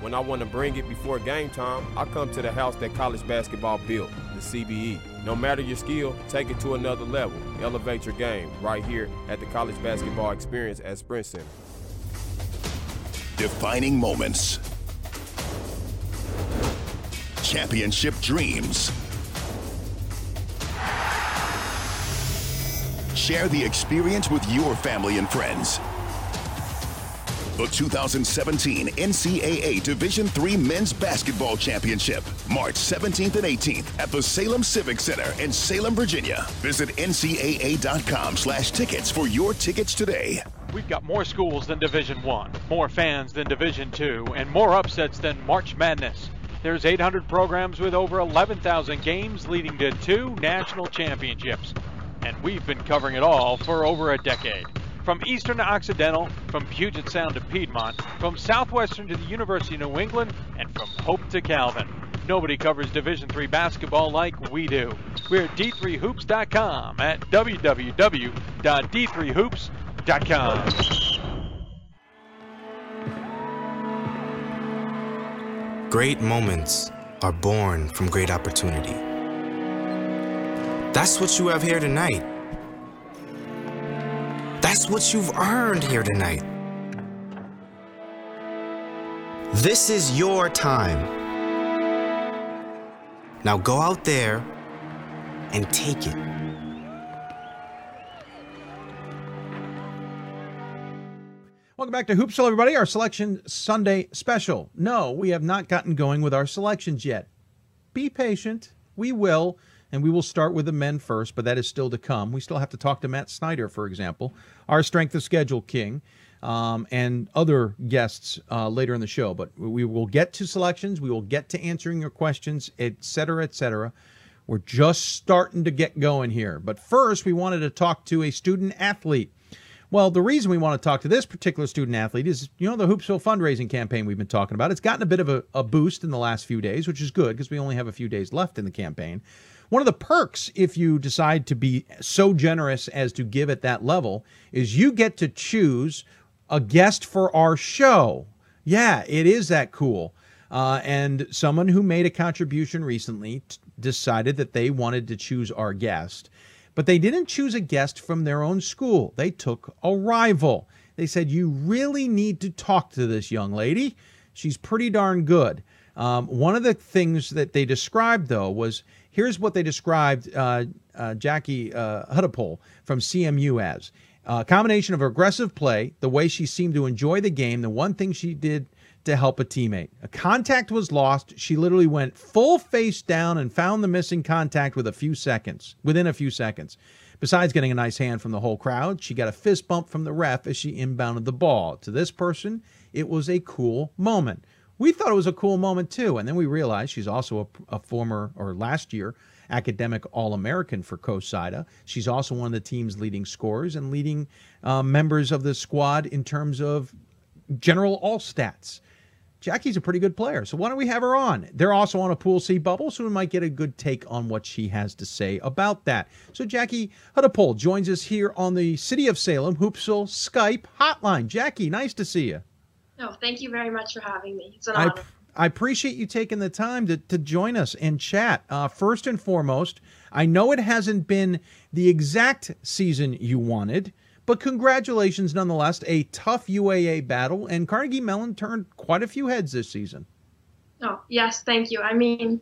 When I want to bring it before game time, I come to the house that college basketball built, the CBE. No matter your skill, take it to another level. Elevate your game right here at the College Basketball Experience at Sprint Center. Defining moments. Championship dreams. Share the experience with your family and friends. The 2017 NCAA Division III Men's Basketball Championship, March 17th and 18th at the Salem Civic Center in Salem, Virginia. Visit ncaa.com slash tickets for your tickets today. We've got more schools than Division One, more fans than Division Two, and more upsets than March Madness. There's 800 programs with over 11,000 games leading to two national championships and we've been covering it all for over a decade. From eastern to occidental, from Puget Sound to Piedmont, from southwestern to the University of New England, and from Hope to Calvin. Nobody covers Division III basketball like we do. We're at d3hoops.com at www.d3hoops.com. Great moments are born from great opportunity. That's what you have here tonight. That's what you've earned here tonight. This is your time. Now go out there and take it. Welcome back to Hoopsville, everybody. Our Selection Sunday special. No, we have not gotten going with our selections yet. Be patient. We will and we will start with the men first, but that is still to come. We still have to talk to Matt Snyder, for example, our strength of schedule king, um, and other guests uh, later in the show. But we will get to selections, we will get to answering your questions, et cetera, et cetera. We're just starting to get going here. But first, we wanted to talk to a student athlete. Well, the reason we want to talk to this particular student athlete is, you know, the Hoopsville fundraising campaign we've been talking about. It's gotten a bit of a, a boost in the last few days, which is good because we only have a few days left in the campaign. One of the perks, if you decide to be so generous as to give at that level, is you get to choose a guest for our show. Yeah, it is that cool. Uh, and someone who made a contribution recently t- decided that they wanted to choose our guest, but they didn't choose a guest from their own school. They took a rival. They said, You really need to talk to this young lady. She's pretty darn good. Um, one of the things that they described, though, was Here's what they described uh, uh, Jackie uh, Hudepohl from CMU as a combination of aggressive play, the way she seemed to enjoy the game. The one thing she did to help a teammate. A contact was lost. She literally went full face down and found the missing contact with a few seconds, within a few seconds. Besides getting a nice hand from the whole crowd, she got a fist bump from the ref as she inbounded the ball. To this person, it was a cool moment. We thought it was a cool moment too, and then we realized she's also a, a former or last year academic All American for COSIDA. She's also one of the team's leading scorers and leading uh, members of the squad in terms of general all stats. Jackie's a pretty good player, so why don't we have her on? They're also on a Pool C bubble, so we might get a good take on what she has to say about that. So Jackie Hudepohl joins us here on the City of Salem Hoopsville Skype hotline. Jackie, nice to see you. No, thank you very much for having me. It's an I, honor. I appreciate you taking the time to, to join us and chat. Uh, first and foremost, I know it hasn't been the exact season you wanted, but congratulations nonetheless. A tough UAA battle, and Carnegie Mellon turned quite a few heads this season. Oh, yes, thank you. I mean,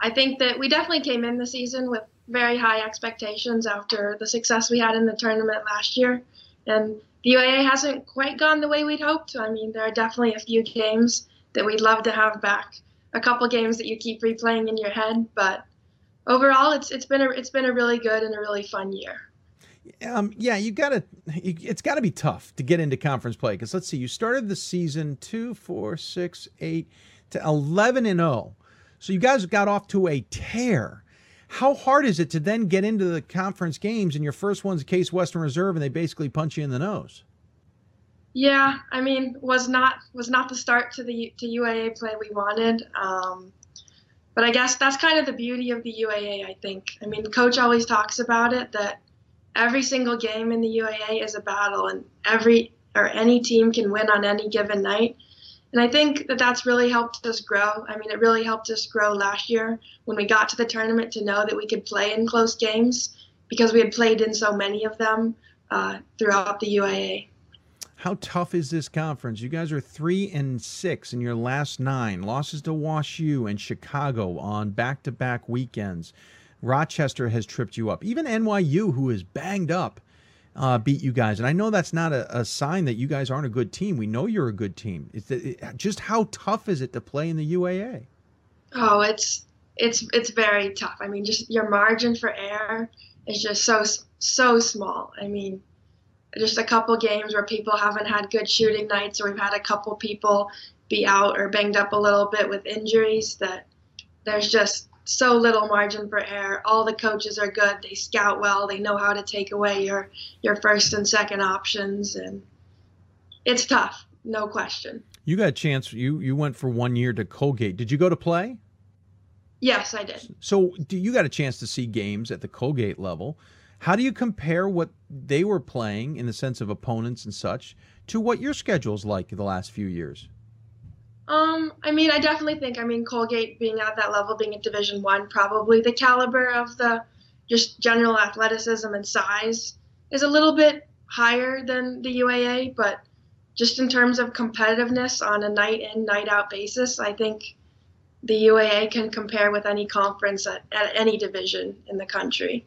I think that we definitely came in the season with very high expectations after the success we had in the tournament last year. And the UAA hasn't quite gone the way we'd hoped. I mean, there are definitely a few games that we'd love to have back, a couple games that you keep replaying in your head, but overall it's it's been a it's been a really good and a really fun year. Um, yeah, you got to. It's got to be tough to get into conference play because let's see, you started the season two, four, six, eight to eleven and zero, so you guys got off to a tear. How hard is it to then get into the conference games and your first one's Case Western Reserve and they basically punch you in the nose? Yeah, I mean, was not was not the start to the to UAA play we wanted. Um, but I guess that's kind of the beauty of the UAA. I think. I mean, coach always talks about it that every single game in the UAA is a battle, and every or any team can win on any given night. And I think that that's really helped us grow. I mean, it really helped us grow last year when we got to the tournament to know that we could play in close games because we had played in so many of them uh, throughout the UAA. How tough is this conference? You guys are three and six in your last nine. Losses to Wash U and Chicago on back to back weekends. Rochester has tripped you up. Even NYU, who is banged up, uh, beat you guys. And I know that's not a, a, sign that you guys aren't a good team. We know you're a good team. It's it, just how tough is it to play in the UAA? Oh, it's it's it's very tough. I mean, just your margin for error is just so so small. I mean, just a couple games where people haven't had good shooting nights, or we've had a couple people be out or banged up a little bit with injuries. That there's just so little margin for error. All the coaches are good. They scout well. They know how to take away your your first and second options, and it's tough, no question. You got a chance. You you went for one year to Colgate. Did you go to play? Yes, I did. So, do you got a chance to see games at the Colgate level? How do you compare what they were playing in the sense of opponents and such to what your schedule's like the last few years? Um, I mean, I definitely think. I mean, Colgate being at that level, being at Division One, probably the caliber of the just general athleticism and size is a little bit higher than the UAA, but just in terms of competitiveness on a night in, night out basis, I think the UAA can compare with any conference at, at any division in the country.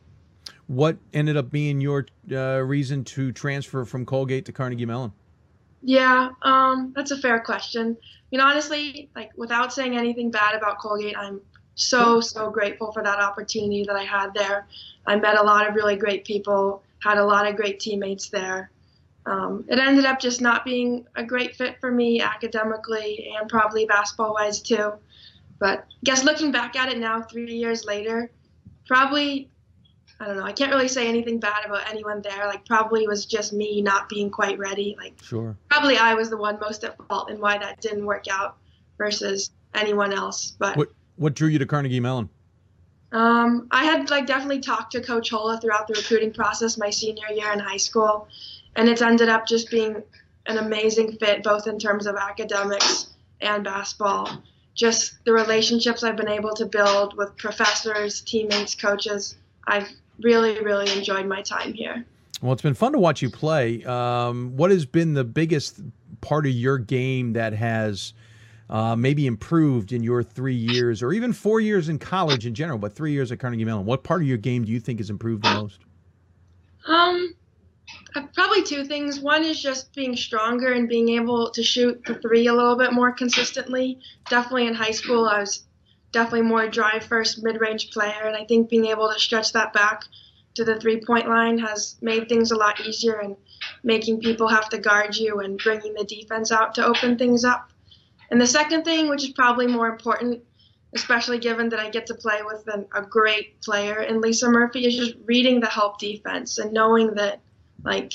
What ended up being your uh, reason to transfer from Colgate to Carnegie Mellon? Yeah, um, that's a fair question. I mean, honestly, like without saying anything bad about Colgate, I'm so so grateful for that opportunity that I had there. I met a lot of really great people, had a lot of great teammates there. Um, it ended up just not being a great fit for me academically and probably basketball wise too. But I guess looking back at it now, three years later, probably I don't know. I can't really say anything bad about anyone there. Like probably was just me not being quite ready. Like sure. Probably I was the one most at fault in why that didn't work out versus anyone else. But what what drew you to Carnegie Mellon? Um, I had like definitely talked to Coach Hola throughout the recruiting process my senior year in high school, and it's ended up just being an amazing fit both in terms of academics and basketball. Just the relationships I've been able to build with professors, teammates, coaches. I've really, really enjoyed my time here. Well, it's been fun to watch you play. Um, what has been the biggest part of your game that has uh, maybe improved in your three years, or even four years in college in general, but three years at Carnegie Mellon? What part of your game do you think has improved the most? Um, Uh, probably two things. One is just being stronger and being able to shoot the three a little bit more consistently. Definitely in high school, I was definitely more drive first mid range player, and I think being able to stretch that back to the three point line has made things a lot easier and making people have to guard you and bringing the defense out to open things up. And the second thing, which is probably more important, especially given that I get to play with an, a great player in Lisa Murphy, is just reading the help defense and knowing that, like,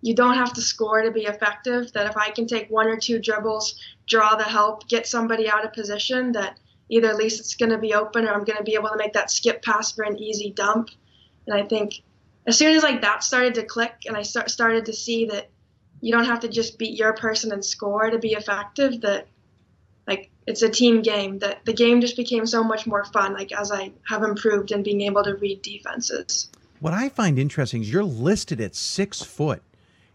you don't have to score to be effective. That if I can take one or two dribbles, draw the help, get somebody out of position, that either at least it's going to be open or I'm going to be able to make that skip pass for an easy dump. And I think as soon as like that started to click and I start, started to see that you don't have to just beat your person and score to be effective, that like it's a team game, that the game just became so much more fun, like as I have improved in being able to read defenses. What I find interesting is you're listed at six foot.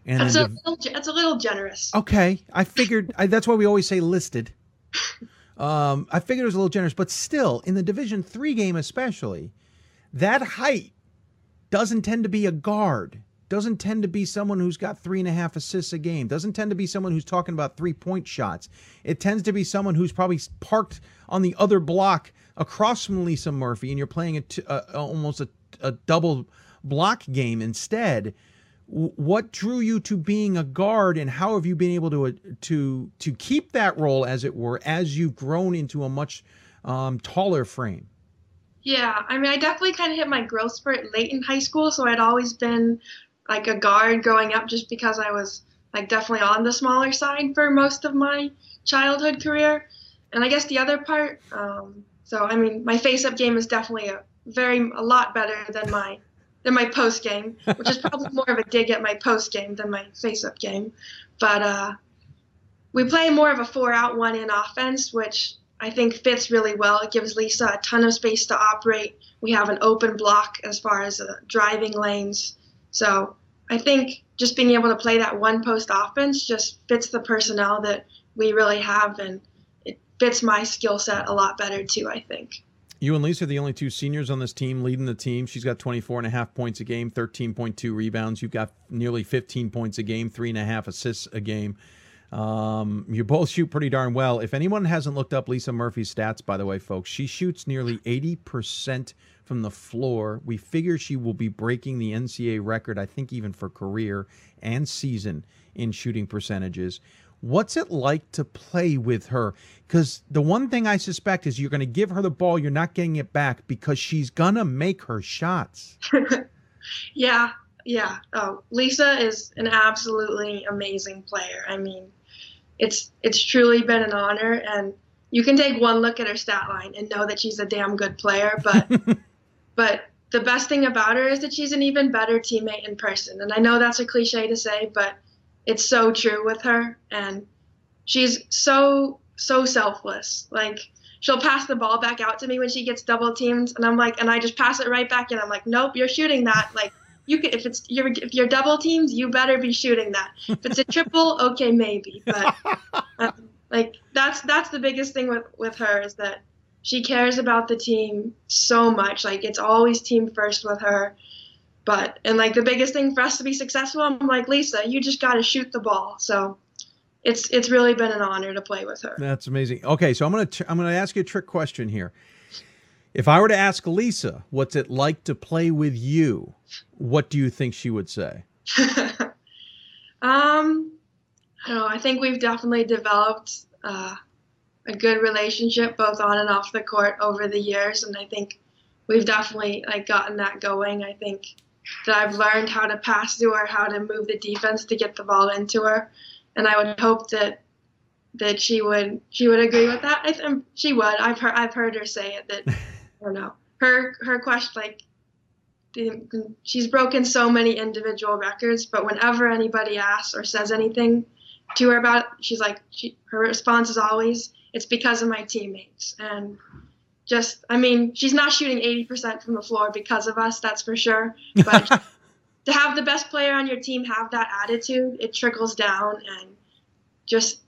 And that's, a, little, that's a little generous. Okay. I figured I, that's why we always say listed. Um, I figured it was a little generous, but still, in the Division Three game especially, that height doesn't tend to be a guard. Doesn't tend to be someone who's got three and a half assists a game. Doesn't tend to be someone who's talking about three point shots. It tends to be someone who's probably parked on the other block across from Lisa Murphy, and you're playing a t- uh, almost a, a double block game instead what drew you to being a guard and how have you been able to uh, to to keep that role as it were as you've grown into a much um, taller frame? Yeah i mean i definitely kind of hit my growth spurt late in high school so i'd always been like a guard growing up just because i was like definitely on the smaller side for most of my childhood career. And i guess the other part um, so i mean my face up game is definitely a very a lot better than my than my post game, which is probably more of a dig at my post game than my face up game. But uh, we play more of a four out, one in offense, which I think fits really well. It gives Lisa a ton of space to operate. We have an open block as far as uh, driving lanes. So I think just being able to play that one post offense just fits the personnel that we really have, and it fits my skill set a lot better too, I think. You and Lisa are the only two seniors on this team leading the team. She's got 24 and a half points a game, 13.2 rebounds. You've got nearly 15 points a game, three and a half assists a game. Um, you both shoot pretty darn well. If anyone hasn't looked up Lisa Murphy's stats, by the way, folks, she shoots nearly 80% from the floor. We figure she will be breaking the NCAA record, I think, even for career and season in shooting percentages. What's it like to play with her? Because the one thing I suspect is you're going to give her the ball, you're not getting it back because she's going to make her shots. yeah, yeah. Oh, Lisa is an absolutely amazing player. I mean, it's it's truly been an honor, and you can take one look at her stat line and know that she's a damn good player. But but the best thing about her is that she's an even better teammate in person. And I know that's a cliche to say, but it's so true with her and she's so so selfless. Like she'll pass the ball back out to me when she gets double teamed and i'm like and i just pass it right back and i'm like nope you're shooting that. Like you can if it's you're if you're double teamed you better be shooting that. If it's a triple okay maybe but um, like that's that's the biggest thing with with her is that she cares about the team so much. Like it's always team first with her but and like the biggest thing for us to be successful, I'm like Lisa, you just got to shoot the ball. So it's it's really been an honor to play with her. That's amazing. Okay, so I'm gonna I'm gonna ask you a trick question here. If I were to ask Lisa, what's it like to play with you? What do you think she would say? um, I don't know. I think we've definitely developed uh, a good relationship both on and off the court over the years, and I think we've definitely like gotten that going. I think that I've learned how to pass to her, how to move the defense to get the ball into her, and I would hope that that she would she would agree with that. I th- um, she would. I've heard I've heard her say it. That I don't know her her question like she's broken so many individual records, but whenever anybody asks or says anything to her about it, she's like she, her response is always it's because of my teammates and just I mean, she's not shooting 80% from the floor because of us, that's for sure. But to have the best player on your team have that attitude, it trickles down and just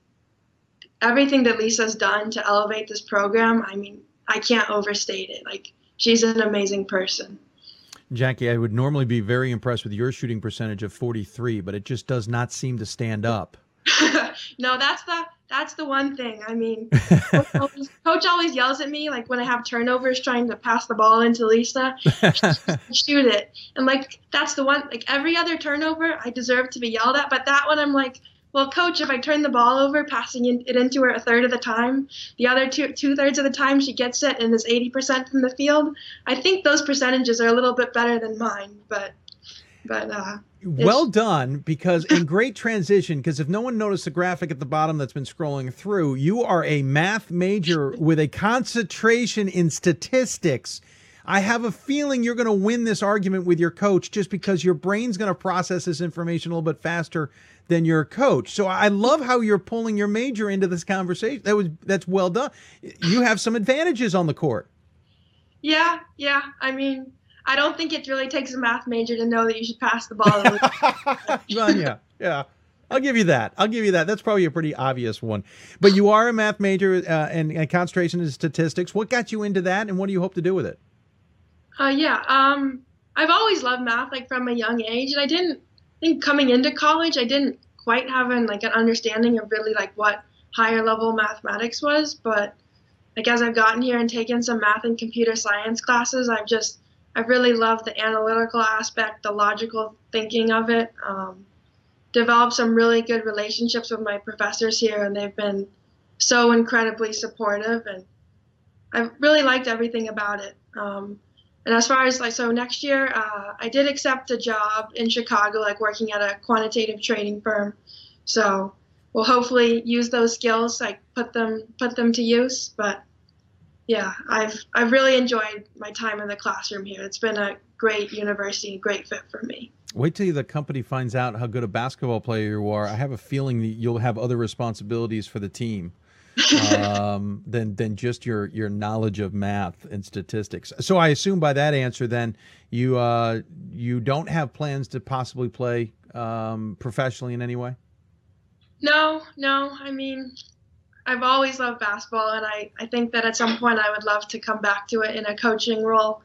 everything that Lisa's done to elevate this program, I mean, I can't overstate it. Like she's an amazing person. Jackie, I would normally be very impressed with your shooting percentage of 43, but it just does not seem to stand up. no, that's the that's the one thing. I mean, coach, always, coach always yells at me like when I have turnovers trying to pass the ball into Lisa, shoot it. And like that's the one like every other turnover I deserve to be yelled at, but that one I'm like, well, coach, if I turn the ball over, passing it into her a third of the time, the other two two thirds of the time she gets it and is 80% from the field. I think those percentages are a little bit better than mine, but but uh, well done because in great transition because if no one noticed the graphic at the bottom that's been scrolling through you are a math major with a concentration in statistics. I have a feeling you're going to win this argument with your coach just because your brain's going to process this information a little bit faster than your coach. So i love how you're pulling your major into this conversation. That was that's well done. You have some advantages on the court. Yeah yeah i mean I don't think it really takes a math major to know that you should pass the ball. yeah, yeah. I'll give you that. I'll give you that. That's probably a pretty obvious one. But you are a math major uh, and, and, concentration in statistics. What got you into that, and what do you hope to do with it? Uh, yeah, um, I've always loved math, like from a young age, and I didn't I think coming into college, I didn't quite have an like an understanding of really like what higher level mathematics was. But like as I've gotten here and taken some math and computer science classes, I've just I really love the analytical aspect, the logical thinking of it. Um, developed some really good relationships with my professors here, and they've been so incredibly supportive, and I really liked everything about it. Um, and as far as like, so next year, uh, I did accept a job in Chicago, like working at a quantitative trading firm. So we'll hopefully use those skills, like put them put them to use. But yeah, I've I've really enjoyed my time in the classroom here. It's been a great university, great fit for me. Wait till the company finds out how good a basketball player you are. I have a feeling that you'll have other responsibilities for the team um, than than just your your knowledge of math and statistics. So I assume by that answer, then you uh, you don't have plans to possibly play um, professionally in any way. No, no. I mean, I've always loved basketball, and I, I think that at some point I would love to come back to it in a coaching role.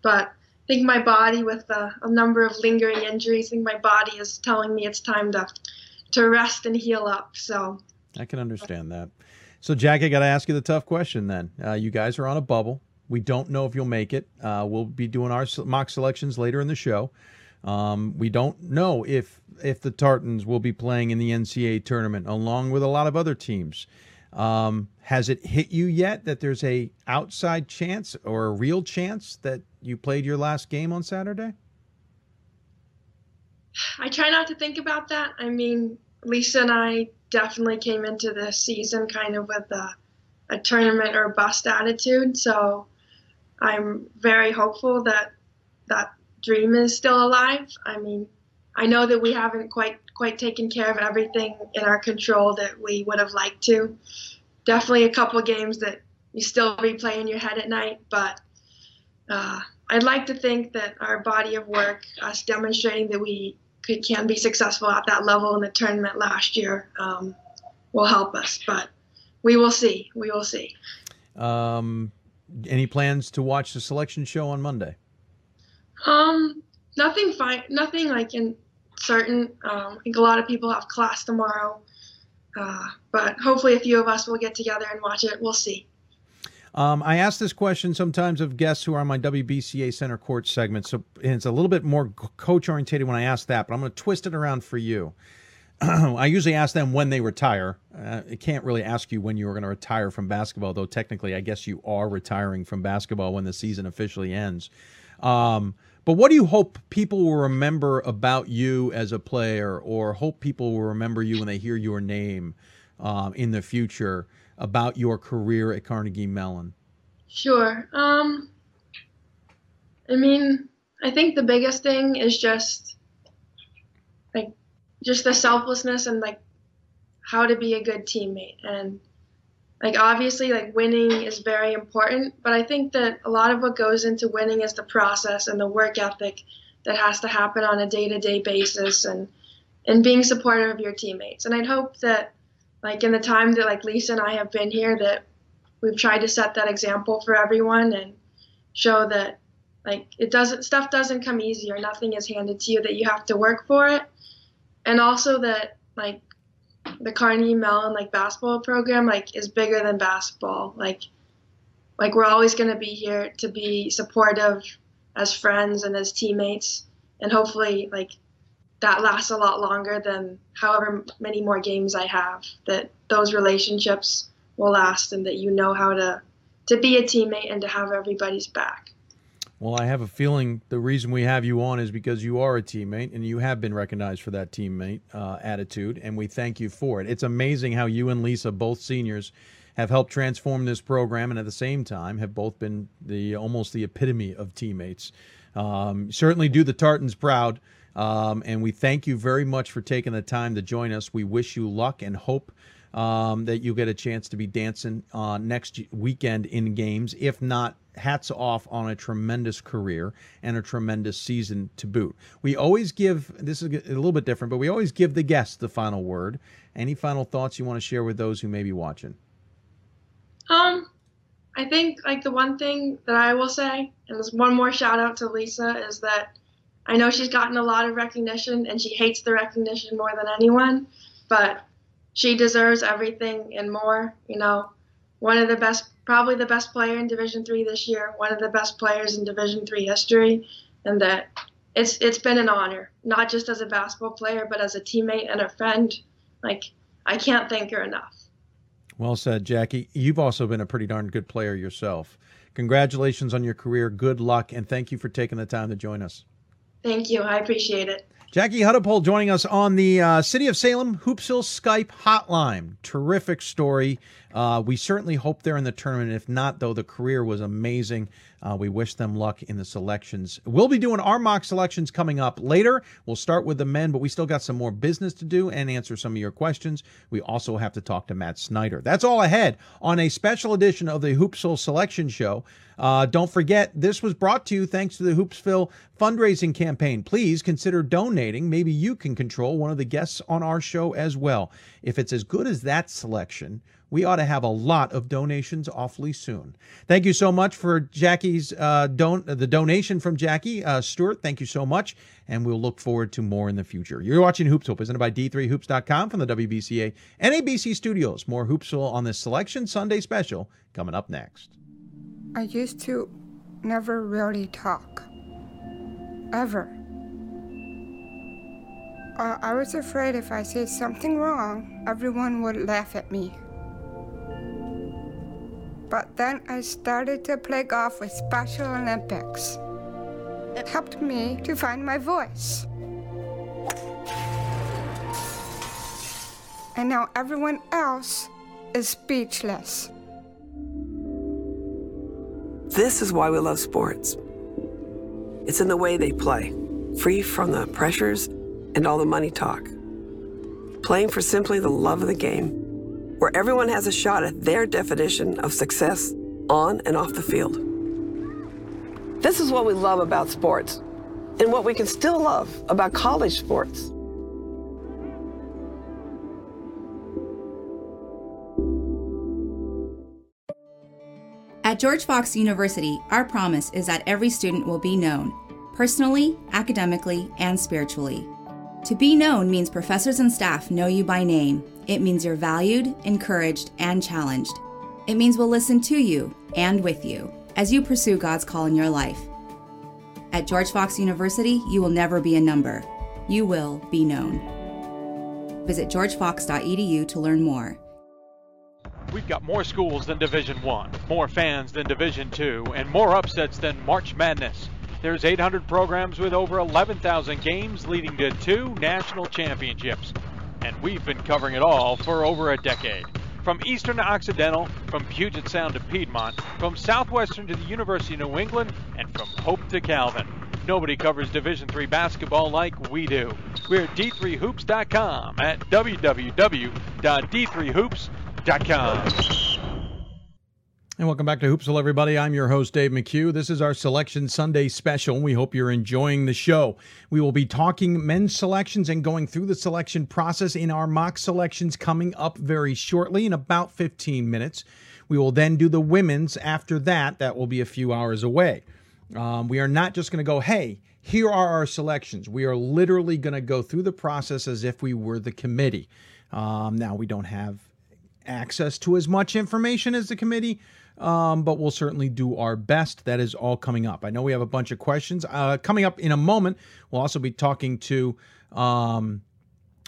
But I think my body, with a, a number of lingering injuries, I think my body is telling me it's time to to rest and heal up. So I can understand that. So Jack, I got to ask you the tough question. Then uh, you guys are on a bubble. We don't know if you'll make it. Uh, we'll be doing our mock selections later in the show. Um, we don't know if if the Tartans will be playing in the NCAA tournament along with a lot of other teams. Um, has it hit you yet that there's a outside chance or a real chance that you played your last game on Saturday? I try not to think about that. I mean, Lisa and I definitely came into this season kind of with a, a tournament or bust attitude. So I'm very hopeful that that dream is still alive. I mean, I know that we haven't quite quite taken care of everything in our control that we would have liked to. Definitely a couple games that you still replay in your head at night, but uh, I'd like to think that our body of work, us demonstrating that we could, can be successful at that level in the tournament last year, um, will help us. But we will see. We will see. Um, any plans to watch the selection show on Monday? Um, nothing fine. Nothing like in certain. Um, I think a lot of people have class tomorrow, uh, but hopefully a few of us will get together and watch it. We'll see. Um, I ask this question sometimes of guests who are on my WBCA Center Court segment, so it's a little bit more coach orientated when I ask that, but I'm going to twist it around for you. I usually ask them when they retire. Uh, I can't really ask you when you are going to retire from basketball, though technically, I guess you are retiring from basketball when the season officially ends. Um, but what do you hope people will remember about you as a player, or hope people will remember you when they hear your name um, in the future about your career at Carnegie Mellon? Sure. Um, I mean, I think the biggest thing is just like just the selflessness and like how to be a good teammate and like obviously like winning is very important but i think that a lot of what goes into winning is the process and the work ethic that has to happen on a day-to-day basis and and being supportive of your teammates. And i'd hope that like in the time that like lisa and i have been here that we've tried to set that example for everyone and show that like it doesn't stuff doesn't come easy or nothing is handed to you that you have to work for it. And also that like the Carnegie Mellon like basketball program like is bigger than basketball like like we're always going to be here to be supportive as friends and as teammates and hopefully like that lasts a lot longer than however many more games I have that those relationships will last and that you know how to to be a teammate and to have everybody's back. Well, I have a feeling the reason we have you on is because you are a teammate and you have been recognized for that teammate uh, attitude, and we thank you for it. It's amazing how you and Lisa, both seniors, have helped transform this program, and at the same time have both been the almost the epitome of teammates. Um, certainly, do the Tartans proud, um, and we thank you very much for taking the time to join us. We wish you luck and hope um, that you get a chance to be dancing uh, next weekend in games. If not, hats off on a tremendous career and a tremendous season to boot. We always give this is a little bit different, but we always give the guests the final word. Any final thoughts you want to share with those who may be watching? Um, I think like the one thing that I will say, and one more shout out to Lisa, is that I know she's gotten a lot of recognition and she hates the recognition more than anyone, but she deserves everything and more. You know, one of the best, probably the best player in Division Three this year, one of the best players in Division Three history, and that it's it's been an honor, not just as a basketball player, but as a teammate and a friend. Like I can't thank her enough. Well said, Jackie. You've also been a pretty darn good player yourself. Congratulations on your career. Good luck, and thank you for taking the time to join us. Thank you. I appreciate it. Jackie Hudepohl joining us on the uh, City of Salem Hoopsville Skype hotline. Terrific story. Uh, we certainly hope they're in the tournament. If not, though, the career was amazing. Uh, we wish them luck in the selections. We'll be doing our mock selections coming up later. We'll start with the men, but we still got some more business to do and answer some of your questions. We also have to talk to Matt Snyder. That's all ahead on a special edition of the Hoopsville Selection Show. Uh, don't forget, this was brought to you thanks to the Hoopsville fundraising campaign. Please consider donating. Maybe you can control one of the guests on our show as well. If it's as good as that selection, we ought to have a lot of donations awfully soon. Thank you so much for Jackie's uh, don- the donation from Jackie uh, Stewart. Thank you so much, and we'll look forward to more in the future. You're watching Hoopsville, presented by D3Hoops.com from the WBCA NABC studios. More Hoopsville on this Selection Sunday special coming up next. I used to never really talk. Ever. Uh, I was afraid if I said something wrong, everyone would laugh at me. But then I started to play golf with Special Olympics. It helped me to find my voice. And now everyone else is speechless. This is why we love sports. It's in the way they play, free from the pressures and all the money talk. Playing for simply the love of the game where everyone has a shot at their definition of success on and off the field. This is what we love about sports and what we can still love about college sports. At George Fox University, our promise is that every student will be known, personally, academically, and spiritually. To be known means professors and staff know you by name it means you're valued, encouraged, and challenged. It means we'll listen to you and with you as you pursue God's call in your life. At George Fox University, you will never be a number. You will be known. Visit georgefox.edu to learn more. We've got more schools than Division 1, more fans than Division 2, and more upsets than March Madness. There's 800 programs with over 11,000 games leading to two national championships and we've been covering it all for over a decade. From eastern to occidental, from Puget Sound to Piedmont, from southwestern to the University of New England, and from Hope to Calvin. Nobody covers Division III basketball like we do. We're at d3hoops.com at www.d3hoops.com. And welcome back to Hoopsville, everybody. I'm your host, Dave McHugh. This is our Selection Sunday special. We hope you're enjoying the show. We will be talking men's selections and going through the selection process in our mock selections coming up very shortly in about 15 minutes. We will then do the women's after that. That will be a few hours away. Um, we are not just going to go, hey, here are our selections. We are literally going to go through the process as if we were the committee. Um, now, we don't have access to as much information as the committee, um, but we'll certainly do our best. That is all coming up. I know we have a bunch of questions. Uh, coming up in a moment, we'll also be talking to. Um,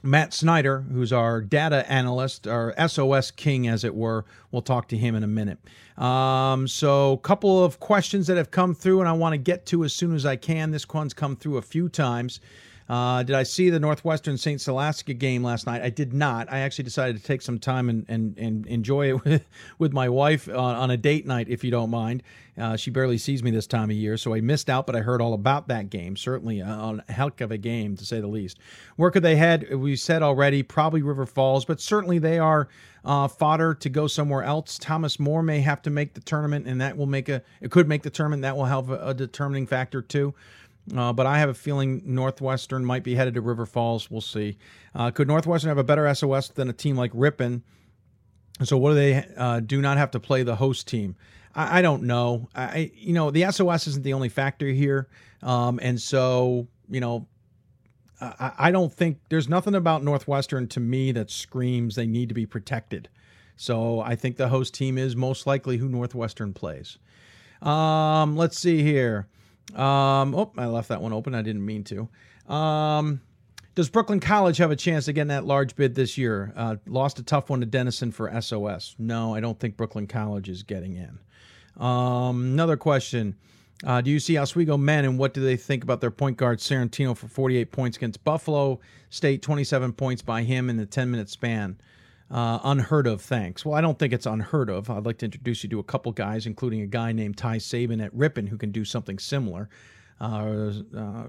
Matt Snyder, who's our data analyst, our SOS king, as it were. We'll talk to him in a minute. Um, so, a couple of questions that have come through, and I want to get to as soon as I can. This one's come through a few times. Uh, did I see the Northwestern St. Scholastica game last night? I did not. I actually decided to take some time and, and, and enjoy it with, with my wife on, on a date night, if you don't mind. Uh, she barely sees me this time of year, so I missed out, but I heard all about that game. Certainly a, a heck of a game, to say the least. Where could they head? We said already, probably River Falls, but certainly they are uh, fodder to go somewhere else. Thomas More may have to make the tournament, and that will make a, it could make the tournament. That will have a, a determining factor, too. Uh, but I have a feeling Northwestern might be headed to River Falls. We'll see. Uh, could Northwestern have a better SOS than a team like Ripon? So what do they uh, do? Not have to play the host team? I, I don't know. I you know the SOS isn't the only factor here, um, and so you know I, I don't think there's nothing about Northwestern to me that screams they need to be protected. So I think the host team is most likely who Northwestern plays. Um, let's see here. Um, oh, I left that one open. I didn't mean to. Um, does Brooklyn College have a chance to get in that large bid this year? Uh, lost a tough one to Denison for SOS. No, I don't think Brooklyn College is getting in. Um, another question. Uh, do you see Oswego men and what do they think about their point guard Sorrentino for 48 points against Buffalo State, 27 points by him in the 10 minute span? Uh, unheard of, thanks. Well, I don't think it's unheard of. I'd like to introduce you to a couple guys, including a guy named Ty Sabin at Ripon who can do something similar. Uh, uh,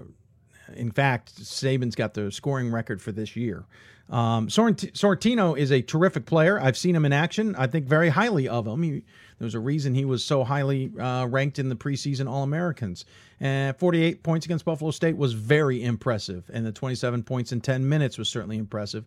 in fact, Sabin's got the scoring record for this year. Um, Sorrent- is a terrific player. I've seen him in action. I think very highly of him. He, there's a reason he was so highly uh, ranked in the preseason All Americans. And 48 points against Buffalo State was very impressive, and the 27 points in 10 minutes was certainly impressive.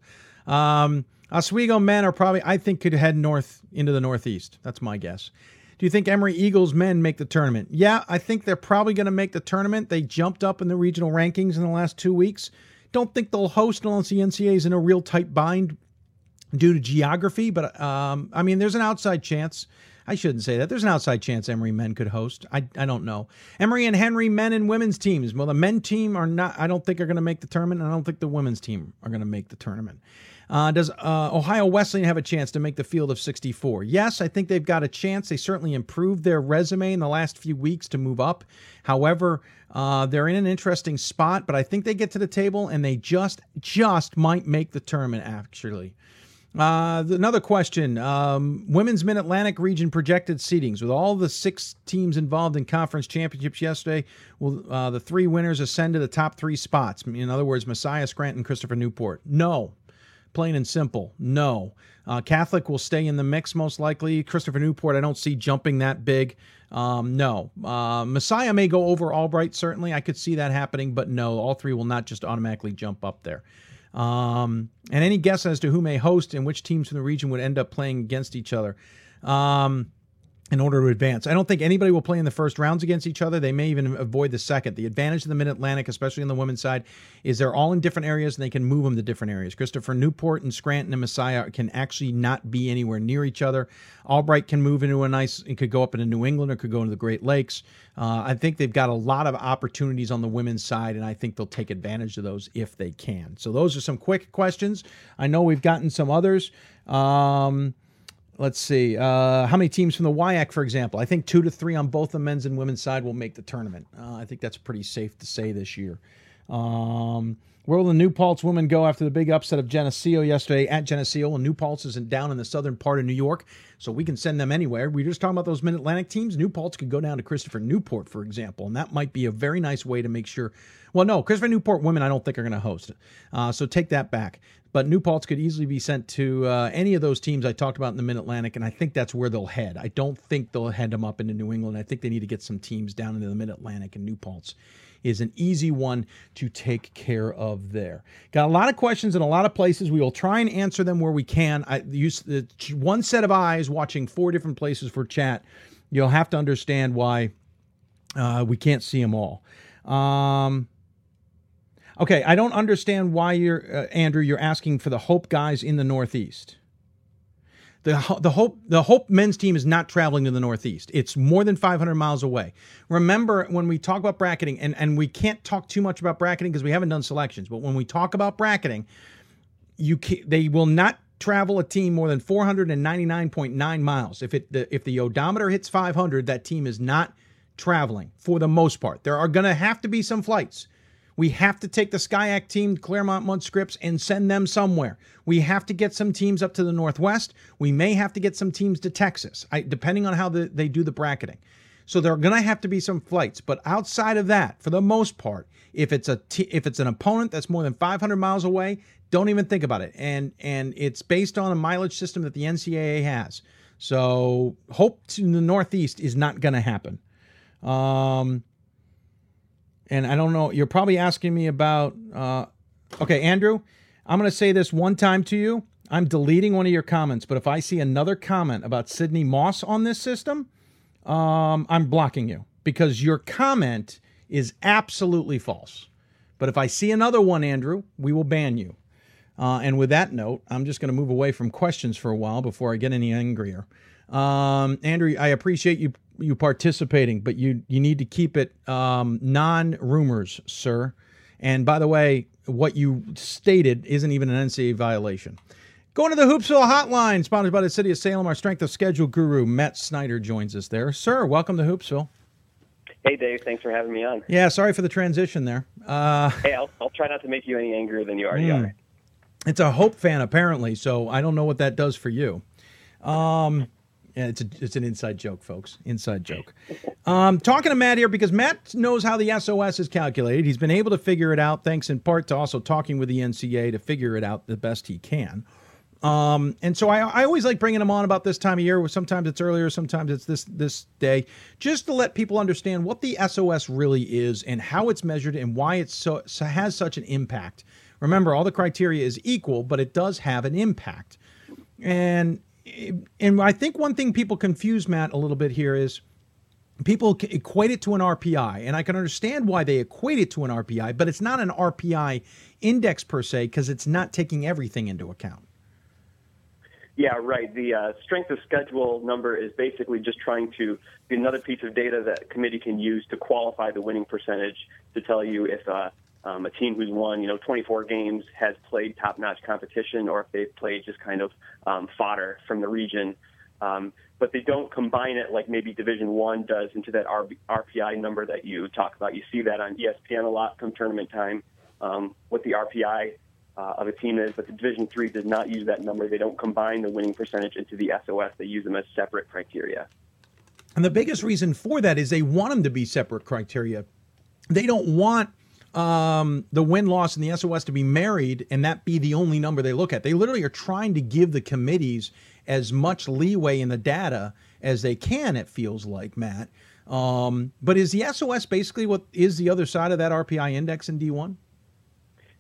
Um, Oswego men are probably, I think, could head north into the Northeast. That's my guess. Do you think Emory Eagles men make the tournament? Yeah, I think they're probably going to make the tournament. They jumped up in the regional rankings in the last two weeks. Don't think they'll host unless the NCAA is in a real tight bind due to geography, but um, I mean, there's an outside chance. I shouldn't say that. There's an outside chance Emory men could host. I, I don't know. Emory and Henry men and women's teams. Well, the men team are not. I don't think are going to make the tournament. I don't think the women's team are going to make the tournament. Uh, does uh, Ohio Wesleyan have a chance to make the field of 64? Yes, I think they've got a chance. They certainly improved their resume in the last few weeks to move up. However, uh, they're in an interesting spot, but I think they get to the table and they just just might make the tournament. Actually, uh, another question: um, Women's Mid Atlantic region projected seedings with all the six teams involved in conference championships yesterday. Will uh, the three winners ascend to the top three spots? In other words, Messiah Scranton, and Christopher Newport. No, Plain and simple, no. Uh, Catholic will stay in the mix most likely. Christopher Newport, I don't see jumping that big. Um, no. Uh, Messiah may go over Albright, certainly. I could see that happening, but no, all three will not just automatically jump up there. Um, and any guess as to who may host and which teams from the region would end up playing against each other? Um, in order to advance. I don't think anybody will play in the first rounds against each other. They may even avoid the second. The advantage of the Mid Atlantic, especially on the women's side, is they're all in different areas and they can move them to different areas. Christopher Newport and Scranton and Messiah can actually not be anywhere near each other. Albright can move into a nice, it could go up into New England or could go into the Great Lakes. Uh, I think they've got a lot of opportunities on the women's side, and I think they'll take advantage of those if they can. So those are some quick questions. I know we've gotten some others. Um, Let's see. Uh, how many teams from the WIAC, for example? I think two to three on both the men's and women's side will make the tournament. Uh, I think that's pretty safe to say this year. Um, where will the New Paltz women go after the big upset of Geneseo yesterday at Geneseo? And New Paltz isn't down in the southern part of New York, so we can send them anywhere. We are just talking about those Mid Atlantic teams. New Paltz could go down to Christopher Newport, for example, and that might be a very nice way to make sure. Well, no, Christopher Newport women, I don't think are going to host. Uh, so take that back. But New Paltz could easily be sent to uh, any of those teams I talked about in the Mid Atlantic, and I think that's where they'll head. I don't think they'll head them up into New England. I think they need to get some teams down into the Mid Atlantic, and New Paltz is an easy one to take care of there. Got a lot of questions in a lot of places. We will try and answer them where we can. I use the one set of eyes watching four different places for chat. You'll have to understand why Uh, we can't see them all. Um, okay, I don't understand why you're uh, Andrew. You're asking for the Hope guys in the Northeast. The, the Hope the Hope men's team is not traveling to the Northeast. It's more than 500 miles away. Remember when we talk about bracketing, and, and we can't talk too much about bracketing because we haven't done selections. But when we talk about bracketing, you can, they will not travel a team more than 499.9 miles. If it the, if the odometer hits 500, that team is not traveling for the most part. There are going to have to be some flights. We have to take the SCIAC team, Claremont Mudd Scripps, and send them somewhere. We have to get some teams up to the Northwest. We may have to get some teams to Texas, I, depending on how the, they do the bracketing. So there are going to have to be some flights. But outside of that, for the most part, if it's a t- if it's an opponent that's more than 500 miles away, don't even think about it. And and it's based on a mileage system that the NCAA has. So Hope to the Northeast is not going to happen. Um, and I don't know. You're probably asking me about. Uh, okay, Andrew, I'm going to say this one time to you. I'm deleting one of your comments, but if I see another comment about Sydney Moss on this system, um, I'm blocking you because your comment is absolutely false. But if I see another one, Andrew, we will ban you. Uh, and with that note, I'm just going to move away from questions for a while before I get any angrier. Um, Andrew, I appreciate you you participating, but you you need to keep it um, non rumors, sir. And by the way, what you stated isn't even an NCAA violation. Going to the Hoopsville Hotline, sponsored by the City of Salem. Our strength of schedule guru Matt Snyder joins us there, sir. Welcome to Hoopsville. Hey, Dave. Thanks for having me on. Yeah, sorry for the transition there. Uh, hey, I'll, I'll try not to make you any angrier than you already mm, are. It's a Hope fan, apparently, so I don't know what that does for you. Um, yeah, it's a, it's an inside joke, folks. Inside joke. Um, talking to Matt here because Matt knows how the SOS is calculated. He's been able to figure it out, thanks in part to also talking with the NCA to figure it out the best he can. Um, and so I, I always like bringing him on about this time of year. Sometimes it's earlier, sometimes it's this this day, just to let people understand what the SOS really is and how it's measured and why it so, so has such an impact. Remember, all the criteria is equal, but it does have an impact. And and I think one thing people confuse Matt a little bit here is people equate it to an RPI, and I can understand why they equate it to an RPI, but it's not an RPI index per se because it's not taking everything into account. Yeah, right. The uh, strength of schedule number is basically just trying to be another piece of data that committee can use to qualify the winning percentage to tell you if uh, um, a team who's won, you know, 24 games has played top-notch competition, or if they've played just kind of um, fodder from the region. Um, but they don't combine it like maybe Division One does into that RPI number that you talk about. You see that on ESPN a lot come tournament time, um, what the RPI uh, of a team is. But the Division Three does not use that number. They don't combine the winning percentage into the SOS. They use them as separate criteria. And the biggest reason for that is they want them to be separate criteria. They don't want um, the win loss and the SOS to be married and that be the only number they look at. They literally are trying to give the committees as much leeway in the data as they can, it feels like, Matt. Um, but is the SOS basically what is the other side of that RPI index in D1?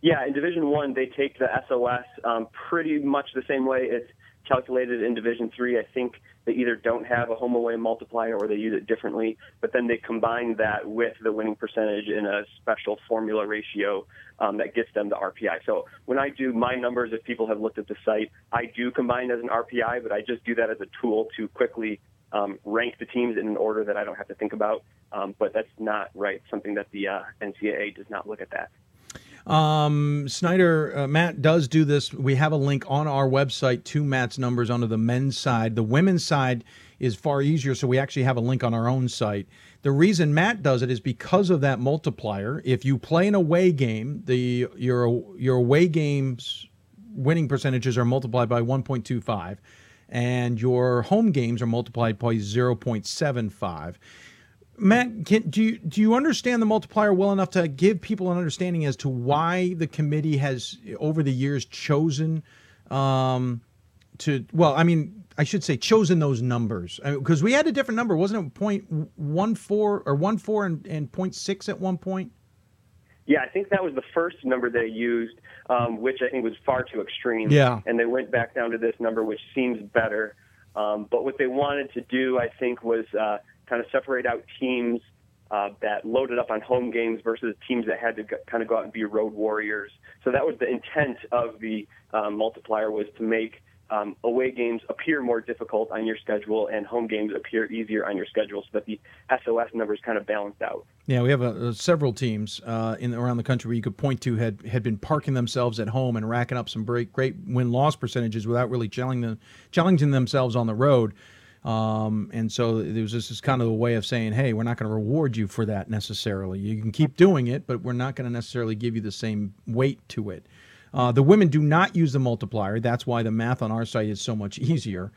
Yeah, in Division One, they take the SOS um, pretty much the same way it's calculated in Division Three. I think they either don't have a home away multiplier or they use it differently, but then they combine that with the winning percentage in a special formula ratio um, that gets them the RPI. So when I do my numbers, if people have looked at the site, I do combine as an RPI, but I just do that as a tool to quickly um, rank the teams in an order that I don't have to think about. Um, but that's not right. Something that the uh, NCAA does not look at that. Um, Snyder, uh, Matt does do this. We have a link on our website to Matt's numbers under the men's side. The women's side is far easier, so we actually have a link on our own site. The reason Matt does it is because of that multiplier. If you play an away game, the your your away games winning percentages are multiplied by 1.25 and your home games are multiplied by 0.75 Matt, can, do you do you understand the multiplier well enough to give people an understanding as to why the committee has over the years chosen um, to well, I mean, I should say chosen those numbers because I mean, we had a different number, wasn't it? Point one four or one four and, and point six at one point. Yeah, I think that was the first number they used, um, which I think was far too extreme. Yeah, and they went back down to this number, which seems better. Um, but what they wanted to do, I think, was uh, kind of separate out teams uh, that loaded up on home games versus teams that had to g- kind of go out and be road warriors. So that was the intent of the um, multiplier was to make um, away games appear more difficult on your schedule and home games appear easier on your schedule, so that the SOS numbers kind of balanced out. Yeah, we have uh, several teams uh, in around the country where you could point to had had been parking themselves at home and racking up some great great win loss percentages without really challenging them, challenging themselves on the road. Um, and so there was just this kind of a way of saying, hey, we're not going to reward you for that necessarily. You can keep doing it, but we're not going to necessarily give you the same weight to it. Uh, the women do not use the multiplier. That's why the math on our site is so much easier.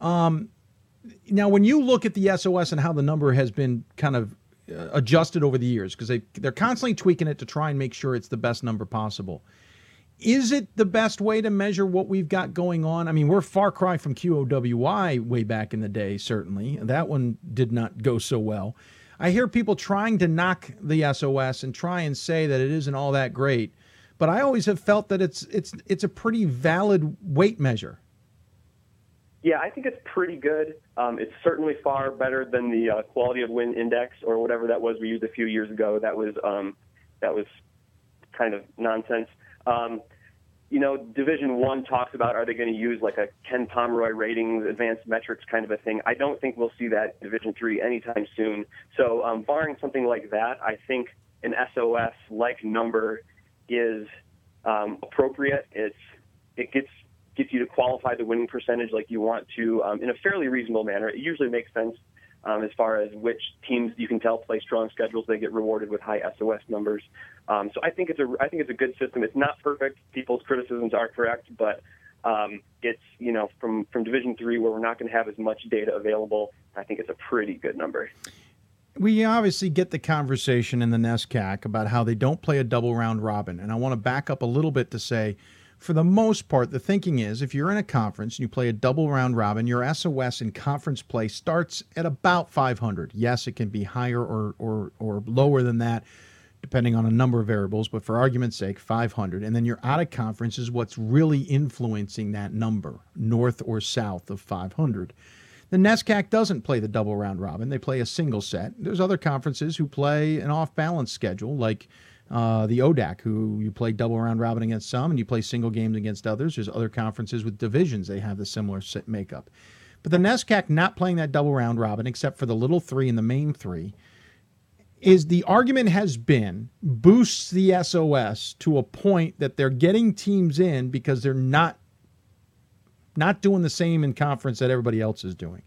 Um, now, when you look at the SOS and how the number has been kind of uh, adjusted over the years, because they they're constantly tweaking it to try and make sure it's the best number possible. Is it the best way to measure what we've got going on? I mean, we're far cry from QOWI way back in the day, certainly. That one did not go so well. I hear people trying to knock the SOS and try and say that it isn't all that great, but I always have felt that it's it's it's a pretty valid weight measure. Yeah, I think it's pretty good. Um, it's certainly far better than the uh, quality of win index or whatever that was we used a few years ago. That was um, that was kind of nonsense. Um, you know, Division One talks about are they going to use like a Ken Pomeroy ratings, advanced metrics kind of a thing. I don't think we'll see that Division Three anytime soon. So, um, barring something like that, I think an SOS like number is um, appropriate. It's it gets gets you to qualify the winning percentage like you want to um, in a fairly reasonable manner. It usually makes sense um, as far as which teams you can tell play strong schedules. They get rewarded with high SOS numbers. Um, so I think it's a I think it's a good system. It's not perfect. People's criticisms are correct, but um, it's you know from from Division three where we're not going to have as much data available. I think it's a pretty good number. We obviously get the conversation in the NESCAC about how they don't play a double round robin, and I want to back up a little bit to say for the most part, the thinking is if you're in a conference and you play a double round robin, your SOS in conference play starts at about 500. Yes, it can be higher or, or, or lower than that, depending on a number of variables, but for argument's sake, 500. And then your out of conference is what's really influencing that number, north or south of 500. The NESCAC doesn't play the double round robin, they play a single set. There's other conferences who play an off balance schedule, like uh, the ODAC, who you play double round robin against some and you play single games against others. There's other conferences with divisions, they have the similar makeup. But the NESCAC not playing that double round robin, except for the little three and the Maine three, is the argument has been boosts the SOS to a point that they're getting teams in because they're not not doing the same in conference that everybody else is doing.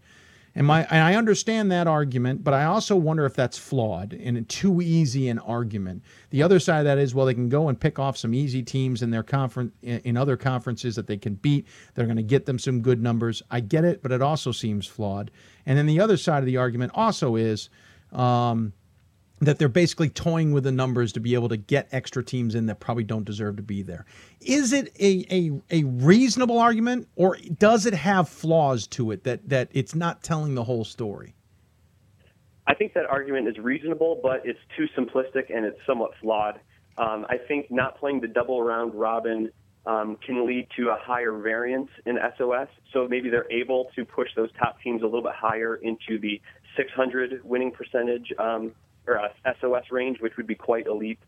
And my and I understand that argument, but I also wonder if that's flawed and too easy an argument. The other side of that is well, they can go and pick off some easy teams in their conference in other conferences that they can beat. They're going to get them some good numbers. I get it, but it also seems flawed. And then the other side of the argument also is. Um, that they're basically toying with the numbers to be able to get extra teams in that probably don't deserve to be there. Is it a, a, a reasonable argument or does it have flaws to it that, that it's not telling the whole story? I think that argument is reasonable, but it's too simplistic and it's somewhat flawed. Um, I think not playing the double round robin um, can lead to a higher variance in SOS. So maybe they're able to push those top teams a little bit higher into the 600 winning percentage um, or a SOS range, which would be quite elite.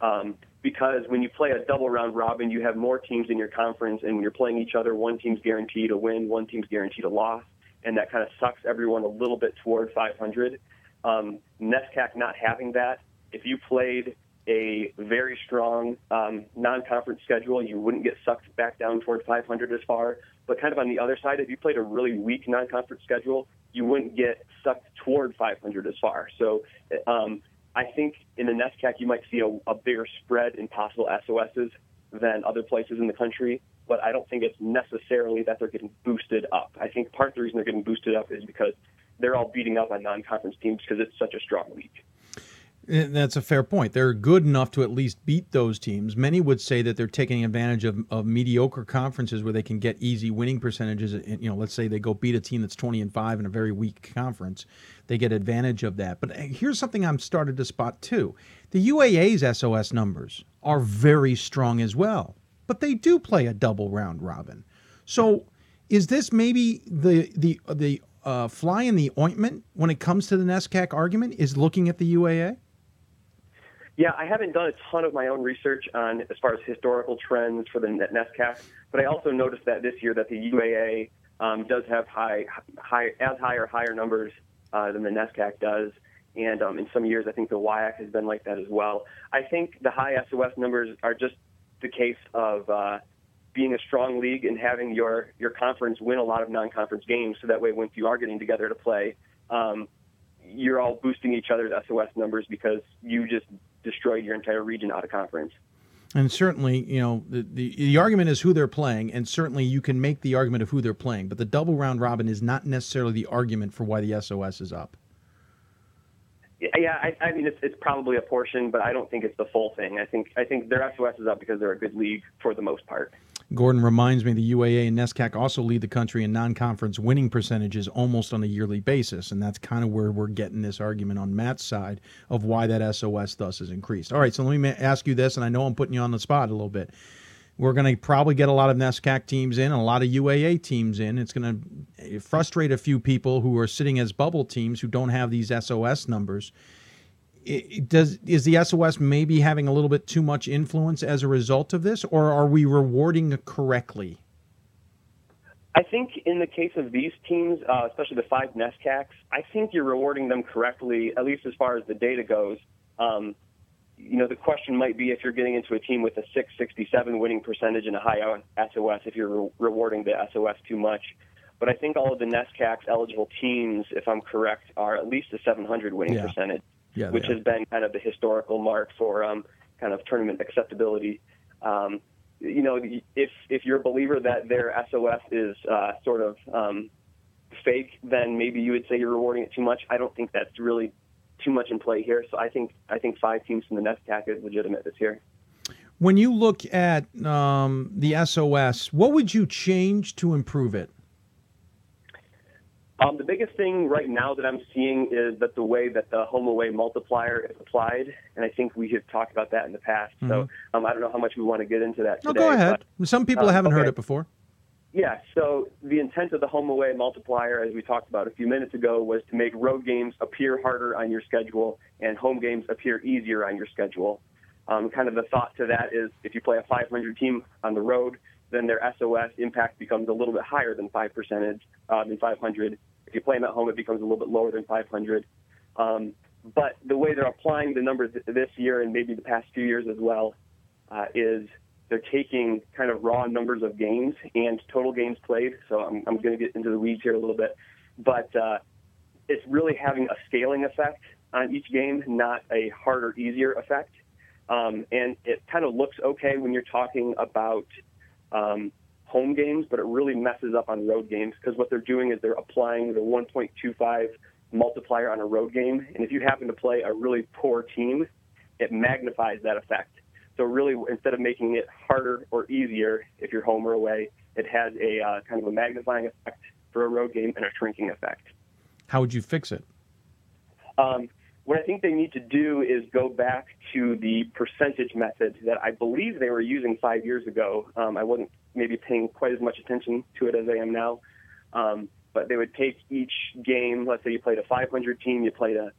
Um, because when you play a double round robin, you have more teams in your conference, and when you're playing each other, one team's guaranteed a win, one team's guaranteed a loss, and that kind of sucks everyone a little bit toward 500. Um, NESCAC not having that, if you played a very strong um, non-conference schedule, you wouldn't get sucked back down toward 500 as far. But kind of on the other side, if you played a really weak non-conference schedule, you wouldn't get sucked toward 500 as far. So um, I think in the NESCAC you might see a, a bigger spread in possible SOSs than other places in the country. But I don't think it's necessarily that they're getting boosted up. I think part of the reason they're getting boosted up is because they're all beating up on non-conference teams because it's such a strong league. Eh, that's a fair point. They're good enough to at least beat those teams. Many would say that they're taking advantage of, of mediocre conferences where they can get easy winning percentages. Eh, you know, let's say they go beat a team that's 20 and 5 in a very weak conference. They get advantage of that. But eh, here's something I'm started to spot too. The UAA's SOS numbers are very strong as well, but they do play a double round robin. So is this maybe the the the uh, fly in the ointment when it comes to the NESCAC argument is looking at the UAA? Yeah, I haven't done a ton of my own research on as far as historical trends for the NESCAC, but I also noticed that this year that the UAA um, does have high, high, as high or higher numbers uh, than the NESCAC does. And um, in some years, I think the WIAC has been like that as well. I think the high SOS numbers are just the case of uh, being a strong league and having your your conference win a lot of non-conference games, so that way, once you are getting together to play, um, you're all boosting each other's SOS numbers because you just destroyed your entire region out of conference. And certainly, you know, the, the, the argument is who they're playing, and certainly you can make the argument of who they're playing, but the double round robin is not necessarily the argument for why the SOS is up. Yeah, I, I mean it's it's probably a portion, but I don't think it's the full thing. I think I think their SOS is up because they're a good league for the most part. Gordon reminds me the UAA and NESCAC also lead the country in non-conference winning percentages almost on a yearly basis, and that's kind of where we're getting this argument on Matt's side of why that SOS thus has increased. All right, so let me ask you this, and I know I'm putting you on the spot a little bit. We're going to probably get a lot of NESCAC teams in, a lot of UAA teams in. It's going to eh, frustrate a few people who are sitting as bubble teams who don't have these SOS numbers it, does is the SOS maybe having a little bit too much influence as a result of this, or are we rewarding correctly? I think in the case of these teams, uh, especially the five NESCACs, I think you're rewarding them correctly, at least as far as the data goes. Um, you know, the question might be if you're getting into a team with a 667 winning percentage and a high SOS, if you're re- rewarding the SOS too much. But I think all of the NESCACs eligible teams, if I'm correct, are at least a 700 winning yeah. percentage yeah, which has been kind of the historical mark for um, kind of tournament acceptability. Um, you know, if if you're a believer that their SOS is uh, sort of um, fake, then maybe you would say you're rewarding it too much. I don't think that's really too much in play here. So I think I think five teams from the NESCAC is legitimate this year. When you look at um, the SOS, what would you change to improve it? Um, the biggest thing right now that I'm seeing is that the way that the home away multiplier is applied, and I think we have talked about that in the past. Mm-hmm. So um, I don't know how much we want to get into that. Today, No, go ahead. But, Some people um, haven't okay. heard it before. Yeah. So the intent of the home away multiplier, as we talked about a few minutes ago, was to make road games appear harder on your schedule and home games appear easier on your schedule. Um, kind of the thought to that is if you play a 500 team on the road, then their SOS impact becomes a little bit higher than five percentage uh, than 500 if you play them at home, it becomes a little bit lower than 500. Um, but the way they're applying the numbers this year and maybe the past few years as well uh, is they're taking kind of raw numbers of games and total games played. So I'm, I'm going to get into the weeds here a little bit, but uh, it's really having a scaling effect on each game, not a harder, easier effect. Um, and it kind of looks okay when you're talking about um, home games, but it really messes up on road games because what they're doing is they're applying the 1.25 multiplier on a road game. And if you happen to play a really poor team, it magnifies that effect. So really, instead of making it harder or easier if you're home or away, it has a uh, kind of a magnifying effect for a road game and a shrinking effect. How would you fix it? Um, what I think they need to do is go back to the percentage method that I believe they were using five years ago. Um, I wasn't maybe paying quite as much attention to it as I am now. Um, but they would take each game. Let's say you played a 500 team, you played a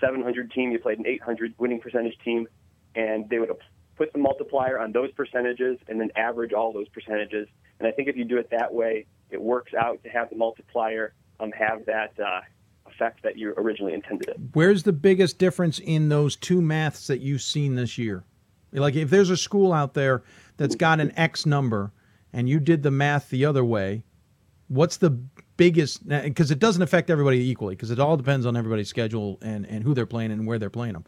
700 team, you played an 800 winning percentage team, and they would put the multiplier on those percentages and then average all those percentages. And I think if you do it that way, it works out to have the multiplier um, have that uh, effect that you originally intended it. Where's the biggest difference in those two maths that you've seen this year? Like if there's a school out there that's got an X number and you did the math the other way, what's the biggest? Because it doesn't affect everybody equally, because it all depends on everybody's schedule and, and who they're playing and where they're playing them.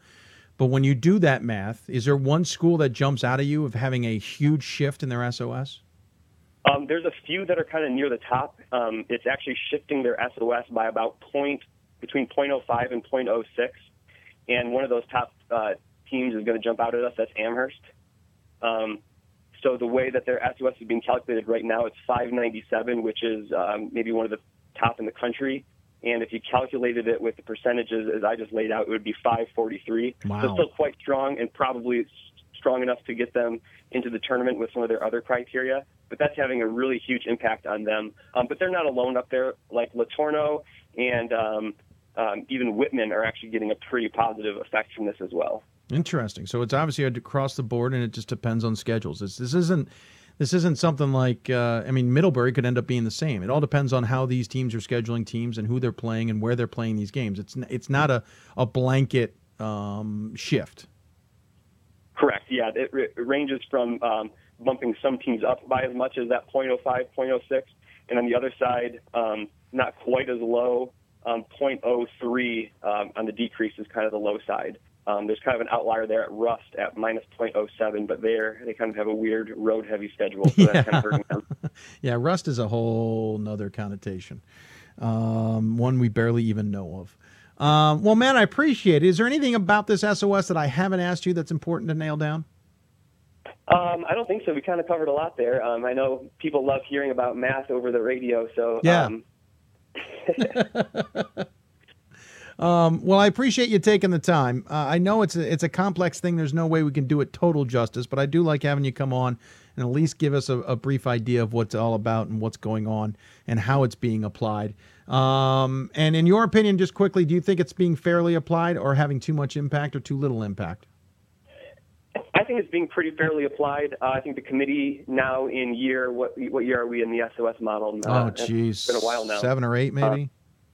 But when you do that math, is there one school that jumps out of you of having a huge shift in their SOS? Um, there's a few that are kind of near the top. Um, it's actually shifting their SOS by about point between 0.05 and 0.06, and one of those top uh, teams is going to jump out at us. That's Amherst. Um, so the way that their SOS is being calculated right now, it's 597, which is um, maybe one of the top in the country. And if you calculated it with the percentages as I just laid out, it would be 543. Wow. So still quite strong and probably strong enough to get them into the tournament with some of their other criteria. But that's having a really huge impact on them. Um, but they're not alone up there. Like LeTourneau and um, um, even Whitman are actually getting a pretty positive effect from this as well. Interesting. So it's obviously across the board, and it just depends on schedules. This, this isn't this isn't something like uh, I mean Middlebury could end up being the same. It all depends on how these teams are scheduling teams and who they're playing and where they're playing these games. It's it's not a a blanket um, shift. Correct. Yeah, it, it ranges from um, bumping some teams up by as much as that 0.05, 0.06, and on the other side, um, not quite as low. Um, 0.03 um, on the decrease is kind of the low side. Um, there's kind of an outlier there at Rust at minus 0.07, but there they kind of have a weird road heavy schedule, so yeah. that's kind of them. yeah, Rust is a whole nother connotation, um, one we barely even know of. Um, well, man, I appreciate it. Is there anything about this SOS that I haven't asked you that's important to nail down? Um, I don't think so. We kind of covered a lot there. Um, I know people love hearing about math over the radio, so yeah. Um, Um, well, I appreciate you taking the time. Uh, I know it's a, it's a complex thing. There's no way we can do it total justice, but I do like having you come on and at least give us a, a brief idea of what's all about and what's going on and how it's being applied. Um, and in your opinion, just quickly, do you think it's being fairly applied or having too much impact or too little impact? I think it's being pretty fairly applied. Uh, I think the committee now in year what what year are we in the SOS model? Uh, oh, geez, it's been a while now. Seven or eight, maybe. Uh,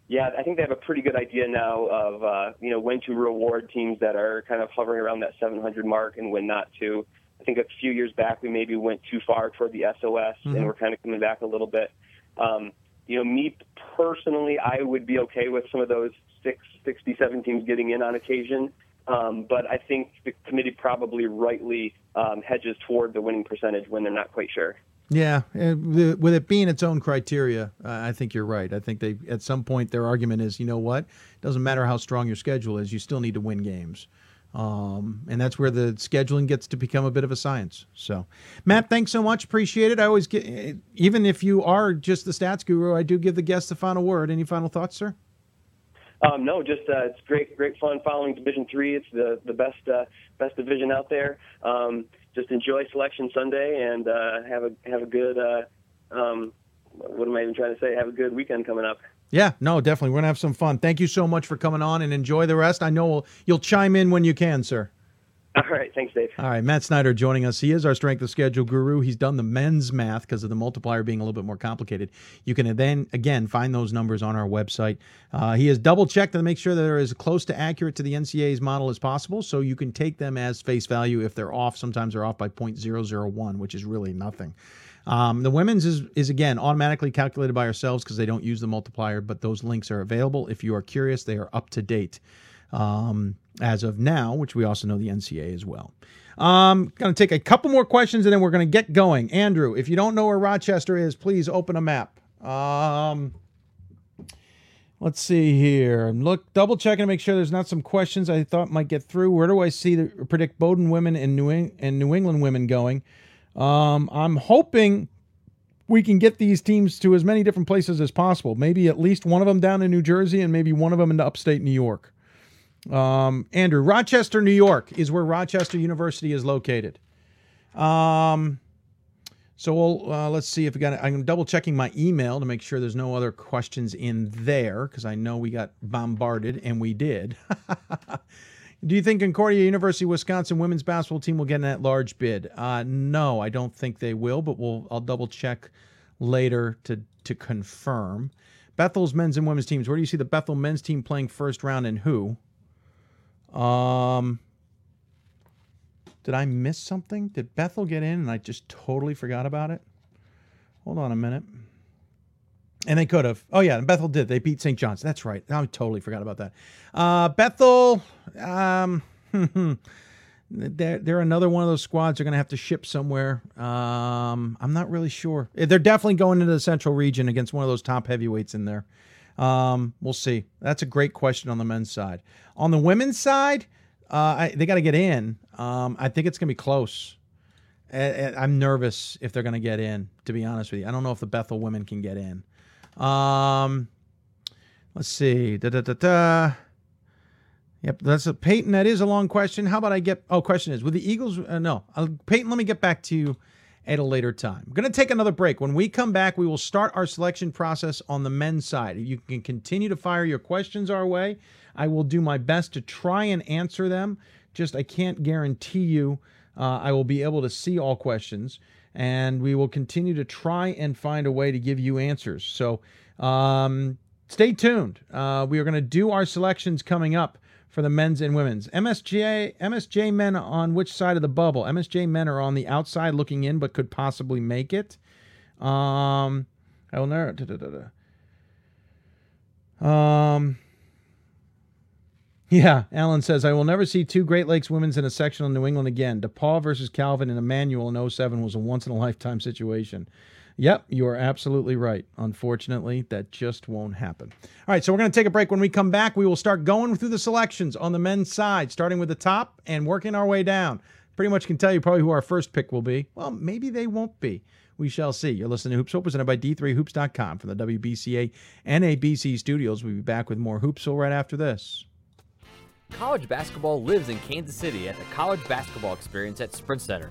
yeah, I think they have a pretty good idea now of uh, you know when to reward teams that are kind of hovering around that 700 mark and when not to. I think a few years back we maybe went too far toward the SOS mm-hmm. and we're kind of coming back a little bit. Um, you know, me personally, I would be okay with some of those six, 67 teams getting in on occasion. Um, but I think the committee probably rightly um, hedges toward the winning percentage when they're not quite sure. Yeah, with it being its own criteria, I think you're right. I think they at some point their argument is, you know what, it doesn't matter how strong your schedule is, you still need to win games. Um, and that's where the scheduling gets to become a bit of a science. So, Matt, thanks so much. Appreciate it. I always get, even if you are just the stats guru, I do give the guests the final word. Any final thoughts, sir? Um, no, just uh, it's great, great fun following Division Three. It's the the best uh, best division out there. Um, just enjoy Selection Sunday and uh, have a have a good. Uh, um, what am I even trying to say? Have a good weekend coming up. Yeah, no, definitely. We're gonna have some fun. Thank you so much for coming on and enjoy the rest. I know we'll, you'll chime in when you can, sir. All right, thanks, Dave. All right, Matt Snyder joining us. He is our strength of schedule guru. He's done the men's math because of the multiplier being a little bit more complicated. You can then again find those numbers on our website. Uh, he has double checked to make sure that they're as close to accurate to the NCAA's model as possible, so you can take them as face value. If they're off, sometimes they're off by 0.001, which is really nothing. Um, the women's is, is again automatically calculated by ourselves because they don't use the multiplier, but those links are available. If you are curious, they are up to date um, as of now, which we also know the NCA as well. Um, going to take a couple more questions and then we're going to get going. Andrew, if you don't know where Rochester is, please open a map. Um, let's see here. Look, double checking to make sure there's not some questions I thought might get through. Where do I see the predict Bowdoin women and New, and New England women going? Um, I'm hoping we can get these teams to as many different places as possible. Maybe at least one of them down in New Jersey and maybe one of them into upstate New York. Um, Andrew, Rochester, New York is where Rochester University is located. Um, so we'll uh, let's see if we got. I'm double checking my email to make sure there's no other questions in there because I know we got bombarded and we did. Do you think Concordia University Wisconsin women's basketball team will get an at-large bid? Uh, no, I don't think they will, but we'll I'll double check later to to confirm. Bethel's men's and women's teams. Where do you see the Bethel men's team playing first round and who? Um, did I miss something? Did Bethel get in and I just totally forgot about it? Hold on a minute. And they could have. Oh yeah, Bethel did. They beat St. John's. That's right. I totally forgot about that. Uh, Bethel. Um, they're they're another one of those squads. They're going to have to ship somewhere. Um, I'm not really sure. They're definitely going into the Central Region against one of those top heavyweights in there. Um, we'll see. That's a great question on the men's side. On the women's side, uh, I, they got to get in. Um, I think it's going to be close. I, I'm nervous if they're going to get in. To be honest with you, I don't know if the Bethel women can get in. Um, let's see. Da da da da. Yep, that's a Peyton. That is a long question. How about I get? Oh, question is with the Eagles? Uh, no, I'll, Peyton. Let me get back to you at a later time. I'm going to take another break. When we come back, we will start our selection process on the men's side. You can continue to fire your questions our way. I will do my best to try and answer them. Just I can't guarantee you uh, I will be able to see all questions, and we will continue to try and find a way to give you answers. So um, stay tuned. Uh, we are going to do our selections coming up for the men's and women's. MSJ MSJ men on which side of the bubble? MSJ men are on the outside looking in, but could possibly make it. Um, I will never. Da, da, da, um. Yeah, Alan says, I will never see two Great Lakes women's in a sectional in New England again. DePauw versus Calvin and Emmanuel in 07 was a once in a lifetime situation. Yep, you are absolutely right. Unfortunately, that just won't happen. All right, so we're going to take a break. When we come back, we will start going through the selections on the men's side, starting with the top and working our way down. Pretty much can tell you probably who our first pick will be. Well, maybe they won't be. We shall see. You're listening to Hoopsville, presented by D3Hoops.com from the WBCA and NABC studios. We'll be back with more Hoopsville right after this. College basketball lives in Kansas City at the College Basketball Experience at Sprint Center.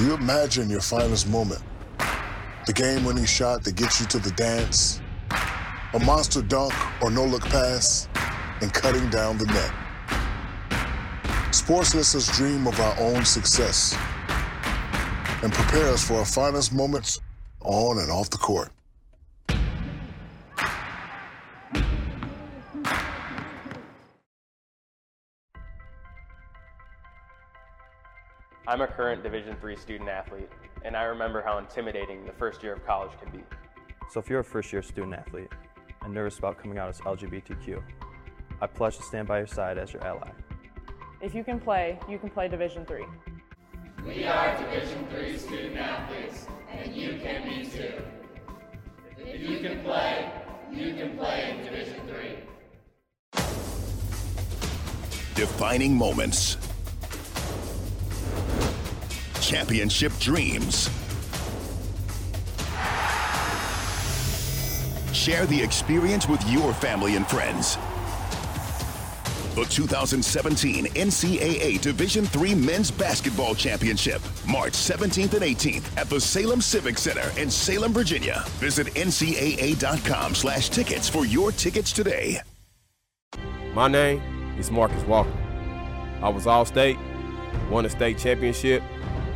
You imagine your finest moment. The game winning shot that gets you to the dance, a monster dunk or no look pass, and cutting down the net. Sports lets us dream of our own success and prepare us for our finest moments on and off the court. I'm a current Division III student athlete, and I remember how intimidating the first year of college can be. So if you're a first year student athlete and nervous about coming out as LGBTQ, I pledge to stand by your side as your ally. If you can play, you can play Division III. We are Division III student athletes, and you can be too. If you can play, you can play in Division III. Defining moments championship dreams. Share the experience with your family and friends. The 2017 NCAA Division III Men's Basketball Championship, March 17th and 18th at the Salem Civic Center in Salem, Virginia. Visit ncaa.com slash tickets for your tickets today. My name is Marcus Walker. I was All-State, won a state championship,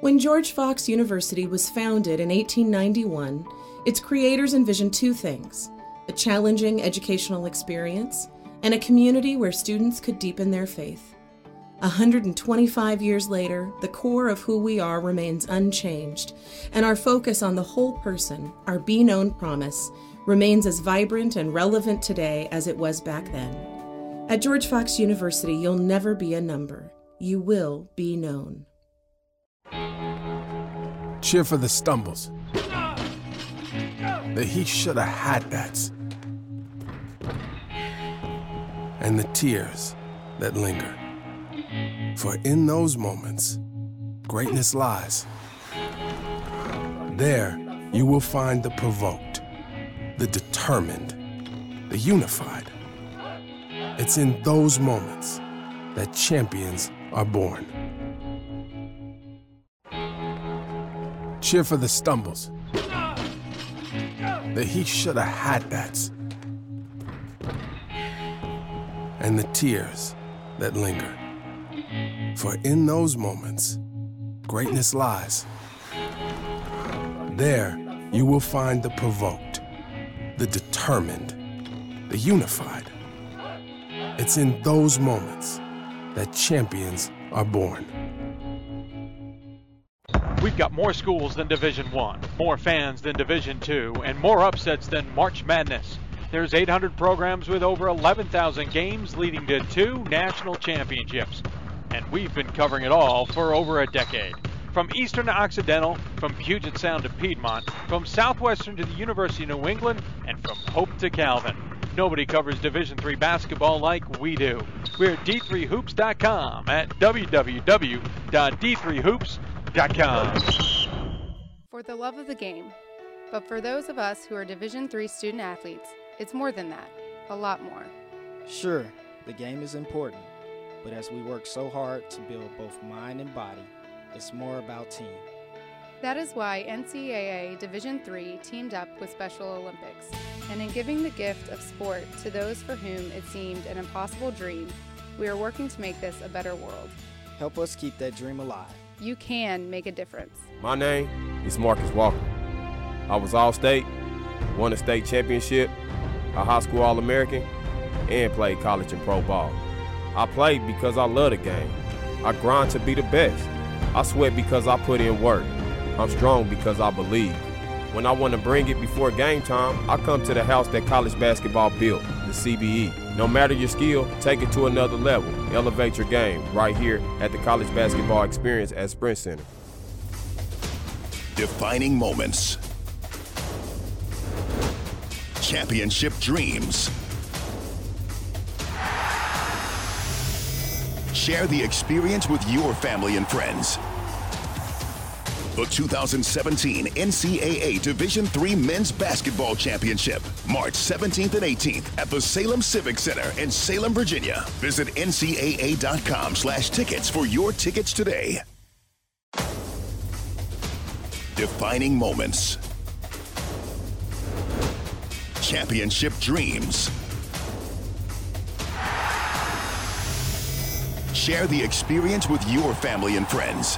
When George Fox University was founded in 1891, its creators envisioned two things a challenging educational experience and a community where students could deepen their faith. 125 years later, the core of who we are remains unchanged, and our focus on the whole person, our Be Known promise, remains as vibrant and relevant today as it was back then. At George Fox University, you'll never be a number. You will be known. Cheer for the stumbles. The he should have had that. And the tears that linger. For in those moments, greatness lies. There, you will find the provoked, the determined, the unified. It's in those moments that champions are born. Cheer for the stumbles, the he shoulda had that's, and the tears that linger. For in those moments, greatness lies. There, you will find the provoked, the determined, the unified. It's in those moments that champions are born. We've got more schools than Division 1, more fans than Division 2, and more upsets than March Madness. There's 800 programs with over 11,000 games leading to two national championships. And we've been covering it all for over a decade. From Eastern to Occidental, from Puget Sound to Piedmont, from Southwestern to the University of New England, and from Hope to Calvin. Nobody covers Division III basketball like we do. We're at d3hoops.com at www.d3hoops.com. For the love of the game. But for those of us who are Division III student athletes, it's more than that, a lot more. Sure, the game is important, but as we work so hard to build both mind and body, it's more about team. That is why NCAA Division III teamed up with Special Olympics. And in giving the gift of sport to those for whom it seemed an impossible dream, we are working to make this a better world. Help us keep that dream alive. You can make a difference. My name is Marcus Walker. I was All State, won a state championship, a high school All American, and played college and pro ball. I played because I love the game. I grind to be the best. I sweat because I put in work. I'm strong because I believe. When I want to bring it before game time, I come to the house that college basketball built, the CBE. No matter your skill, take it to another level. Elevate your game right here at the College Basketball Experience at Sprint Center. Defining moments. Championship dreams. Share the experience with your family and friends. The 2017 NCAA Division III Men's Basketball Championship, March 17th and 18th at the Salem Civic Center in Salem, Virginia. Visit ncaa.com slash tickets for your tickets today. Defining moments. Championship dreams. Share the experience with your family and friends.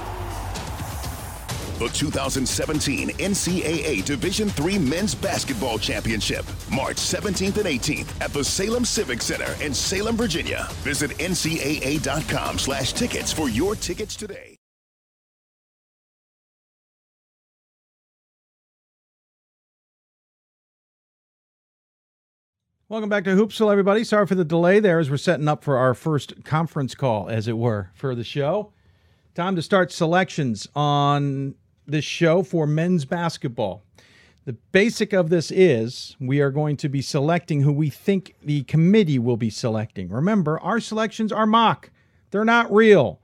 The 2017 NCAA Division III Men's Basketball Championship, March 17th and 18th at the Salem Civic Center in Salem, Virginia. Visit ncaa.com slash tickets for your tickets today. Welcome back to Hoopsville, everybody. Sorry for the delay there as we're setting up for our first conference call, as it were, for the show. Time to start selections on this show for men's basketball. The basic of this is we are going to be selecting who we think the committee will be selecting. Remember, our selections are mock, they're not real.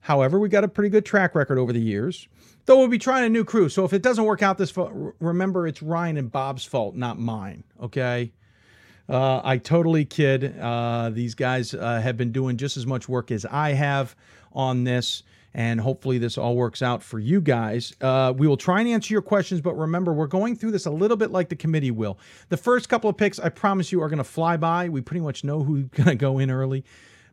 However, we got a pretty good track record over the years. Though we'll be trying a new crew. So if it doesn't work out this remember it's Ryan and Bob's fault, not mine. Okay. Uh, I totally kid. Uh, these guys uh, have been doing just as much work as I have on this, and hopefully this all works out for you guys. Uh, we will try and answer your questions, but remember, we're going through this a little bit like the committee will. The first couple of picks, I promise you, are going to fly by. We pretty much know who's going to go in early.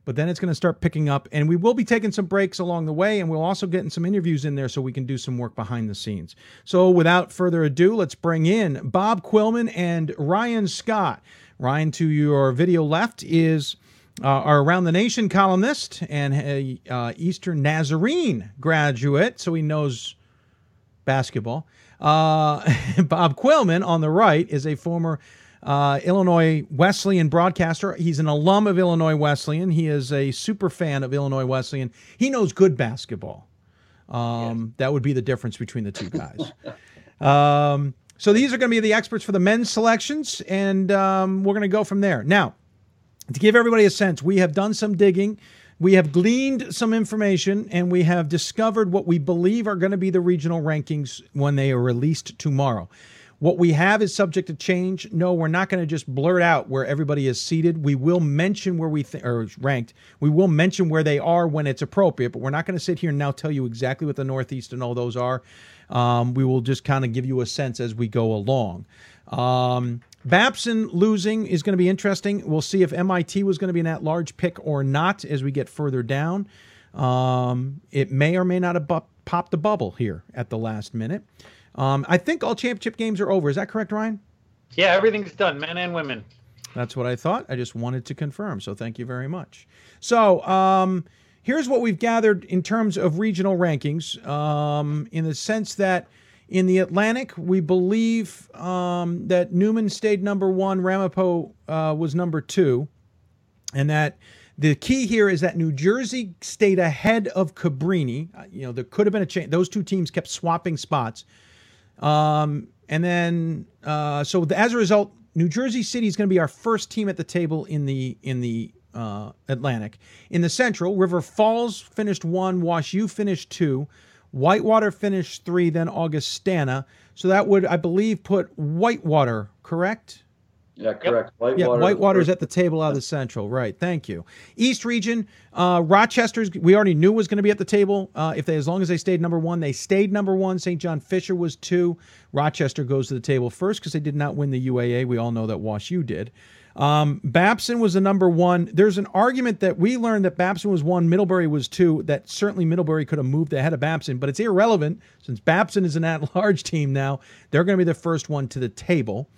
But then it's going to start picking up, and we will be taking some breaks along the way, and we'll also getting some interviews in there so we can do some work behind the scenes. So, without further ado, let's bring in Bob Quillman and Ryan Scott. Ryan, to your video left, is uh, our Around the Nation columnist and a uh, Eastern Nazarene graduate, so he knows basketball. Uh, Bob Quillman on the right is a former uh, Illinois Wesleyan broadcaster. He's an alum of Illinois Wesleyan. He is a super fan of Illinois Wesleyan. He knows good basketball. Um, yes. That would be the difference between the two guys. um, so these are going to be the experts for the men's selections, and um, we're going to go from there. Now, to give everybody a sense, we have done some digging we have gleaned some information and we have discovered what we believe are going to be the regional rankings when they are released tomorrow. What we have is subject to change. No, we're not going to just blurt out where everybody is seated. We will mention where we th- are ranked. We will mention where they are when it's appropriate, but we're not going to sit here and now tell you exactly what the Northeast and all those are. Um, we will just kind of give you a sense as we go along. Um, Babson losing is going to be interesting. We'll see if MIT was going to be an at large pick or not as we get further down. Um, it may or may not have bu- popped the bubble here at the last minute. Um, I think all championship games are over. Is that correct, Ryan? Yeah, everything's done, men and women. That's what I thought. I just wanted to confirm. So thank you very much. So um, here's what we've gathered in terms of regional rankings um, in the sense that in the Atlantic, we believe um, that Neumann stayed number one, Ramapo uh, was number two, and that the key here is that New Jersey stayed ahead of Cabrini. Uh, you know, there could have been a change. Those two teams kept swapping spots. Um, and then, uh, so the, as a result, New Jersey City is going to be our first team at the table in the in the uh, Atlantic. In the Central, River Falls finished one, Wash U finished two, Whitewater finished three, then Augustana. So that would, I believe, put Whitewater correct. Yeah, correct. Whitewater. Yeah, Whitewater's at the table out of the Central. Right. Thank you. East region, uh, Rochester's. We already knew was going to be at the table. Uh, if they, as long as they stayed number one, they stayed number one. St. John Fisher was two. Rochester goes to the table first because they did not win the UAA. We all know that Wash U did. Um, Babson was the number one. There's an argument that we learned that Babson was one, Middlebury was two. That certainly Middlebury could have moved ahead of Babson, but it's irrelevant since Babson is an at-large team now. They're going to be the first one to the table.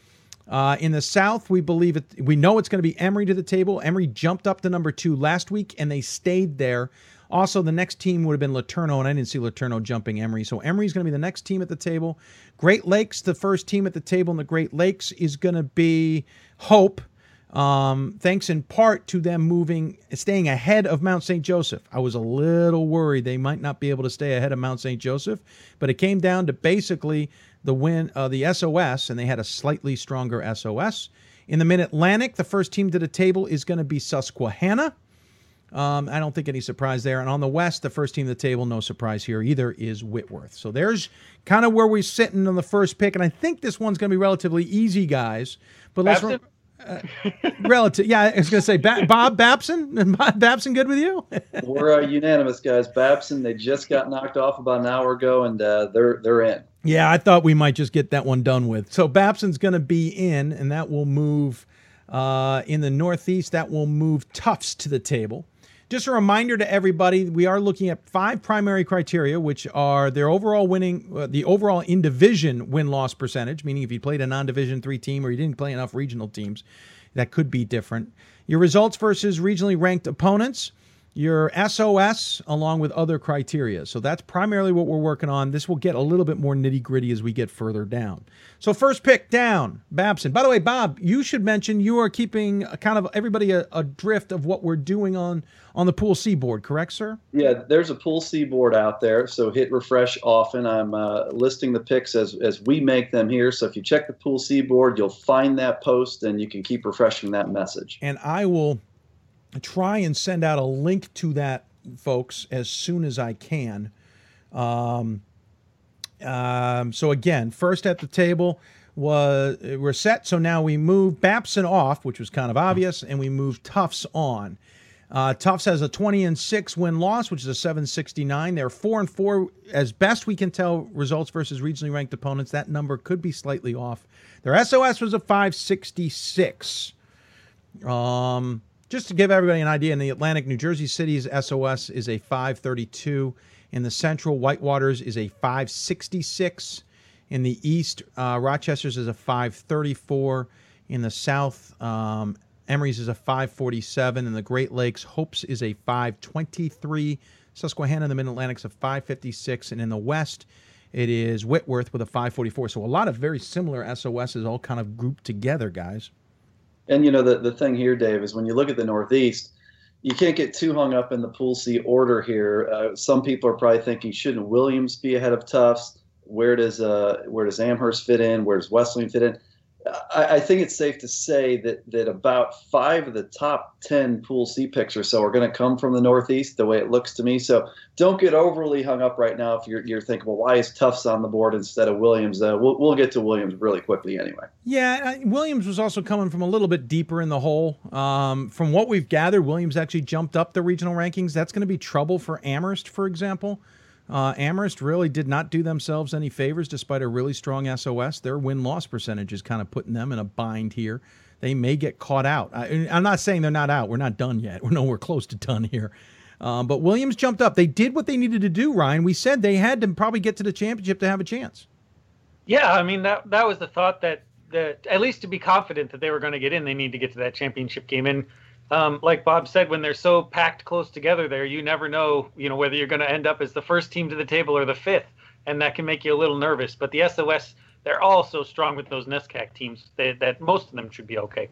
Uh, in the South, we believe it. We know it's going to be Emory to the table. Emory jumped up to number two last week, and they stayed there. Also, the next team would have been LeTourneau, and I didn't see LeTourneau jumping Emory. So Emory's going to be the next team at the table. Great Lakes, the first team at the table in the Great Lakes, is going to be Hope. Um, thanks in part to them moving, staying ahead of Mount St. Joseph. I was a little worried they might not be able to stay ahead of Mount St. Joseph, but it came down to basically the win, uh, the SOS, and they had a slightly stronger SOS. In the Mid Atlantic, the first team to the table is going to be Susquehanna. Um, I don't think any surprise there. And on the West, the first team to the table, no surprise here either, is Whitworth. So there's kind of where we're sitting on the first pick. And I think this one's going to be relatively easy, guys. But let's. Uh, relative, yeah. I was going to say ba- Bob Babson. Bob Babson, good with you? We're uh, unanimous, guys. Babson, they just got knocked off about an hour ago, and uh, they're they're in. Yeah, I thought we might just get that one done with. So Babson's going to be in, and that will move uh, in the Northeast. That will move Tufts to the table. Just a reminder to everybody, we are looking at five primary criteria, which are their overall winning, uh, the overall in division win loss percentage, meaning if you played a non division three team or you didn't play enough regional teams, that could be different. Your results versus regionally ranked opponents, your SOS, along with other criteria. So that's primarily what we're working on. This will get a little bit more nitty gritty as we get further down. So first pick down, Babson. By the way, Bob, you should mention you are keeping kind of everybody a, adrift of what we're doing on on the Pool C board, correct, sir? Yeah, there's a Pool C board out there. So hit refresh often. I'm uh, listing the picks as as we make them here. So if you check the Pool C board, you'll find that post, and you can keep refreshing that message. And I will try and send out a link to that, folks, as soon as I can. Um, um, so again, first at the table was we're set. So now we move Babson off, which was kind of obvious, and we move Tufts on. Uh, Tufts has a 20 and 6 win loss, which is a 769. They're 4 and 4 as best we can tell results versus regionally ranked opponents. That number could be slightly off. Their SOS was a 566. Um, just to give everybody an idea, in the Atlantic, New Jersey City's SOS is a 532. In the Central, Whitewater's is a 566. In the East, uh, Rochester's is a 534. In the South, um, Emory's is a 547. In the Great Lakes, Hope's is a 523. Susquehanna in the Mid Atlantic's a 556. And in the West, it is Whitworth with a 544. So a lot of very similar SOSs all kind of grouped together, guys. And you know the the thing here, Dave, is when you look at the Northeast, you can't get too hung up in the Pool C order here. Uh, some people are probably thinking, shouldn't Williams be ahead of Tufts? Where does uh, where does Amherst fit in? Where does Wesleyan fit in? I, I, think it's safe to say that that about five of the top ten Pool C picks or so are going to come from the Northeast, the way it looks to me. So don't get overly hung up right now if you're, you're thinking, well, why is Tufts on the board instead of Williams? Uh, we'll, we'll get to Williams really quickly anyway. Yeah, Williams was also coming from a little bit deeper in the hole. Um, from what we've gathered, Williams actually jumped up the regional rankings. That's going to be trouble for Amherst, for example. Uh, Amherst really did not do themselves any favors despite a really strong SOS. Their win loss percentage is kind of putting them in a bind here. They may get caught out. I, am not saying they're not out. We're not done yet. We're nowhere close to done here. Um, but Williams jumped up. They did what they needed to do, Ryan. We said they had to probably get to the championship to have a chance. Yeah, I mean that that was the thought that that at least to be confident that they were going to get in, they need to get to that championship game. And um, like Bob said, when they're so packed close together there, you never know, you know, whether you're going to end up as the first team to the table or the fifth, and that can make you a little nervous. But the SOS, they're all so strong with those NESCAC teams that, that most of them should be okay.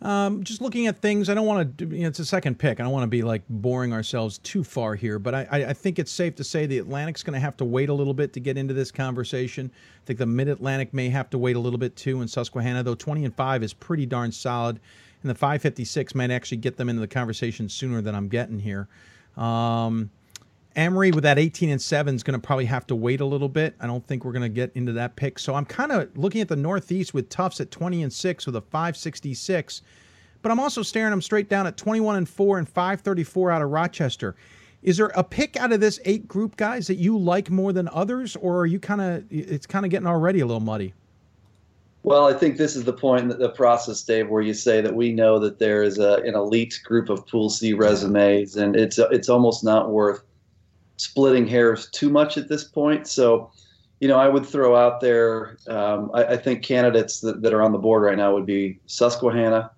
Um, just looking at things, I don't want to. You know, it's a second pick. I don't want to be like boring ourselves too far here, but I, I think it's safe to say the Atlantic's going to have to wait a little bit to get into this conversation. I think the Mid Atlantic may have to wait a little bit too, and Susquehanna, though twenty and five is pretty darn solid and the 556 might actually get them into the conversation sooner than I'm getting here. Um, Emory with that 18 and 7 is going to probably have to wait a little bit. I don't think we're going to get into that pick. So I'm kind of looking at the Northeast with Tufts at 20 and 6 with a 566. But I'm also staring them straight down at 21 and 4 and 534 out of Rochester. Is there a pick out of this eight group guys that you like more than others, or are you kind of it's kind of getting already a little muddy? Well, I think this is the point in the process, Dave, where you say that we know that there is a, an elite group of Pool C resumes, and it's it's almost not worth splitting hairs too much at this point. So, you know, I would throw out there. Um, I, I, think candidates that, that are on the board right now would be Susquehanna,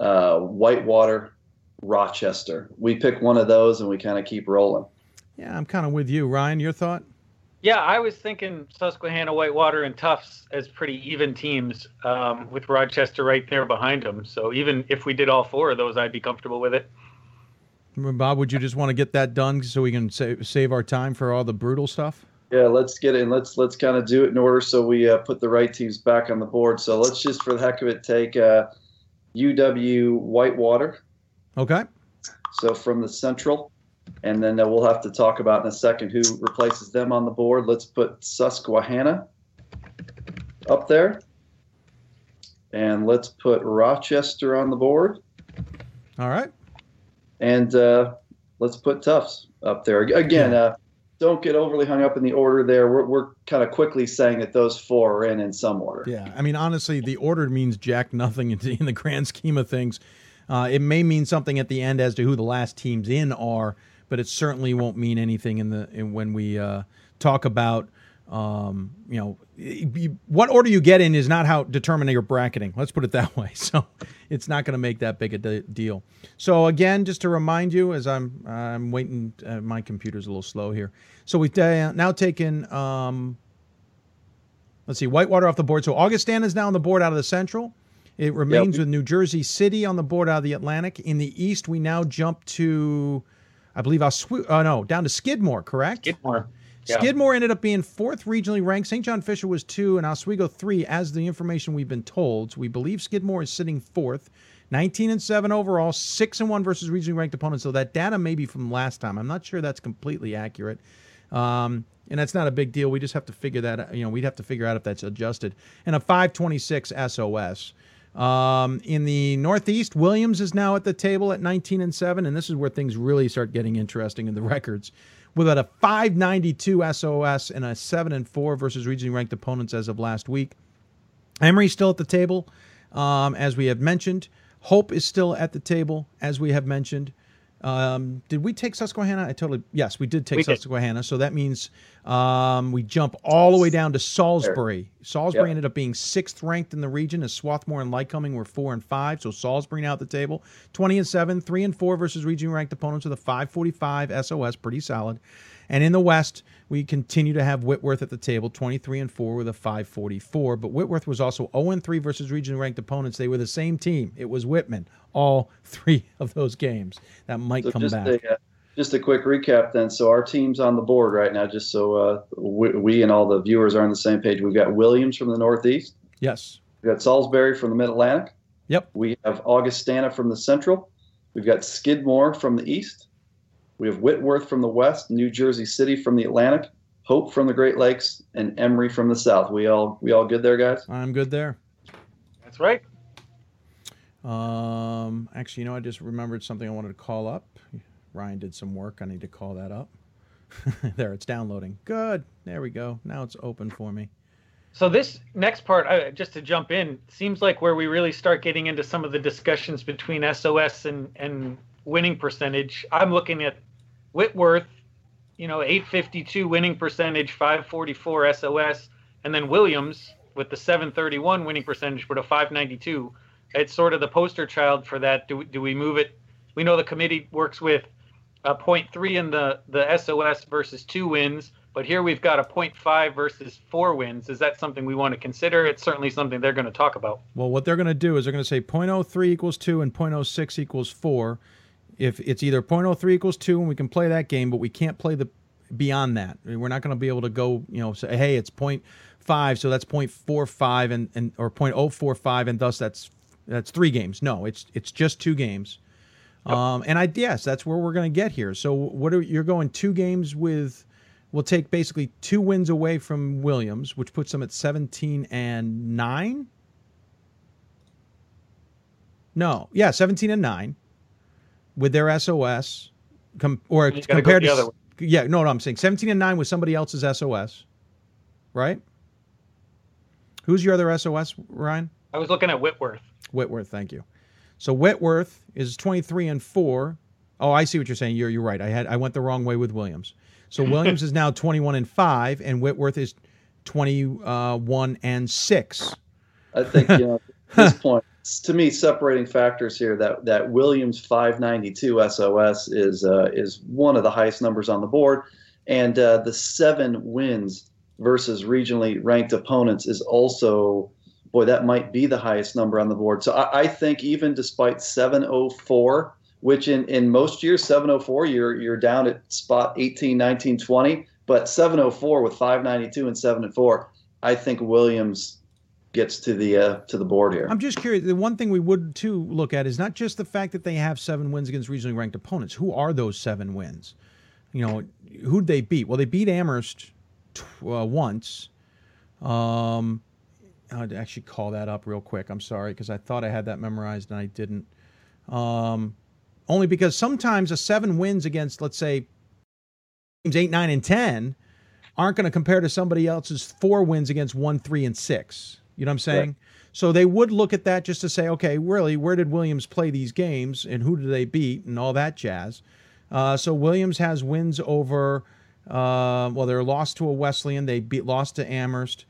uh, Whitewater, Rochester. We pick one of those, and we kind of keep rolling. Yeah, I'm kind of with you, Ryan. Your thought? Yeah, I was thinking Susquehanna, Whitewater, and Tufts as pretty even teams, um, with Rochester right there behind them. So even if we did all four of those, I'd be comfortable with it. Bob, would you just want to get that done so we can save save our time for all the brutal stuff? Yeah, let's get in. Let's let's kind of do it in order so we uh, put the right teams back on the board. So let's just, for the heck of it, take uh, UW Whitewater. Okay. So from the Central and then uh, we'll have to talk about in a second who replaces them on the board. Let's put Susquehanna up there, and let's put Rochester on the board. All right, and uh, let's put Tufts up there again. Yeah. Uh, don't get overly hung up in the order there. We're, we're kind of quickly saying that those four are in in some order. Yeah, I mean, honestly, the order means jack nothing in the, in the grand scheme of things. Uh, it may mean something at the end as to who the last teams in are, but it certainly won't mean anything in the in when we uh, talk about um, you know what order you get in is not how determining your bracketing. Let's put it that way. So it's not going to make that big a de- deal. So again, just to remind you, as I'm I'm waiting, uh, my computer's a little slow here. So we've uh, now taken. Um, let's see, Whitewater off the board. So Augustana is now on the board out of the Central. It remains yep. with New Jersey City on the board out of the Atlantic. In the East, we now jump to I believe Oswego, Oh no, down to Skidmore, correct? Skidmore. Yeah. Skidmore ended up being fourth regionally ranked. St. John Fisher was two, and Oswego three, as the information we've been told. So we believe Skidmore is sitting fourth, 19 and seven overall, six and one versus regionally ranked opponents. So that data may be from last time. I'm not sure that's completely accurate. Um, and that's not a big deal. We just have to figure that. out. You know, we'd have to figure out if that's adjusted. And a 526 SOS. Um, in the Northeast, Williams is now at the table at 19 and 7, and this is where things really start getting interesting in the records. With a 592 SOS and a 7 and 4 versus regionally ranked opponents as of last week. Emory still at the table, um, as we have mentioned. Hope is still at the table, as we have mentioned. Um, did we take Susquehanna? I totally yes, we did take we Susquehanna. Did. So that means um, we jump all the way down to Salisbury. Salisbury yep. ended up being sixth ranked in the region, as Swarthmore and Lycoming were four and five. So Salisbury now at the table, twenty and seven, three and four versus region ranked opponents with a five forty five SOS, pretty solid. And in the West, we continue to have Whitworth at the table, 23 and 4 with a 544. But Whitworth was also 0 and 3 versus region ranked opponents. They were the same team. It was Whitman, all three of those games. That might so come back. A, uh, just a quick recap then. So our team's on the board right now, just so uh, we, we, and all the viewers are on the same page. We've got Williams from the Northeast. Yes. We've got Salisbury from the Mid Atlantic. Yep. We have Augustana from the Central. We've got Skidmore from the East. We have Whitworth from the West, New Jersey City from the Atlantic, Hope from the Great Lakes, and Emory from the South. We all we all good there, guys? I'm good there. That's right. Um, actually, you know, I just remembered something I wanted to call up. Ryan did some work. I need to call that up. there, it's downloading. Good. There we go. Now it's open for me. So this next part, uh, just to jump in, seems like where we really start getting into some of the discussions between SOS and and winning percentage. I'm looking at Whitworth, you know, 852 winning percentage, 544 SOS, and then Williams with the 731 winning percentage, but a 592. It's sort of the poster child for that. Do do we move it? We know the committee works with a 0.3 in the the SOS versus two wins, but here we've got a 0.5 versus four wins. Is that something we want to consider? It's certainly something they're going to talk about. Well, what they're going to do is they're going to say 0.03 equals 2 and 0.06 equals 4. If it's either 0.03 equals 2 and we can play that game, but we can't play the beyond that. We're not going to be able to go, you know, say, hey, it's 0.5, so that's 0.45 and, and or 0.045, and thus that's that's three games. No, it's it's just two games. Um, and I yes, that's where we're going to get here. So what are you're going two games with? We'll take basically two wins away from Williams, which puts them at 17 and nine. No, yeah, 17 and nine with their SOS, com- or You gotta compared go the to other way. yeah, no, no, I'm saying 17 and nine with somebody else's SOS, right? Who's your other SOS, Ryan? I was looking at Whitworth. Whitworth, thank you. So Whitworth is 23 and 4. Oh, I see what you're saying. You're you're right. I had I went the wrong way with Williams. So Williams is now 21 and 5 and Whitworth is 21 uh, and 6. I think you know at this point, it's, to me, separating factors here that that Williams 592 SOS is uh, is one of the highest numbers on the board, and uh, the seven wins versus regionally ranked opponents is also boy that might be the highest number on the board. So I, I think even despite 704, which in in most years 704 you're you're down at spot 18, 19, 20, but 704 with 592 and 7 and 4, I think Williams gets to the uh, to the board here. I'm just curious. The one thing we would too look at is not just the fact that they have seven wins against regionally ranked opponents. Who are those seven wins? You know, who'd they beat? Well, they beat Amherst uh, once. Um, I'd actually call that up real quick. I'm sorry because I thought I had that memorized and I didn't. Um, only because sometimes a seven wins against, let's say, teams eight, nine, and ten aren't going to compare to somebody else's four wins against one, three, and six. You know what I'm saying? Right. So they would look at that just to say, okay, really, where did Williams play these games and who did they beat and all that jazz. Uh, so Williams has wins over, uh, well, they're lost to a Wesleyan. They beat lost to Amherst.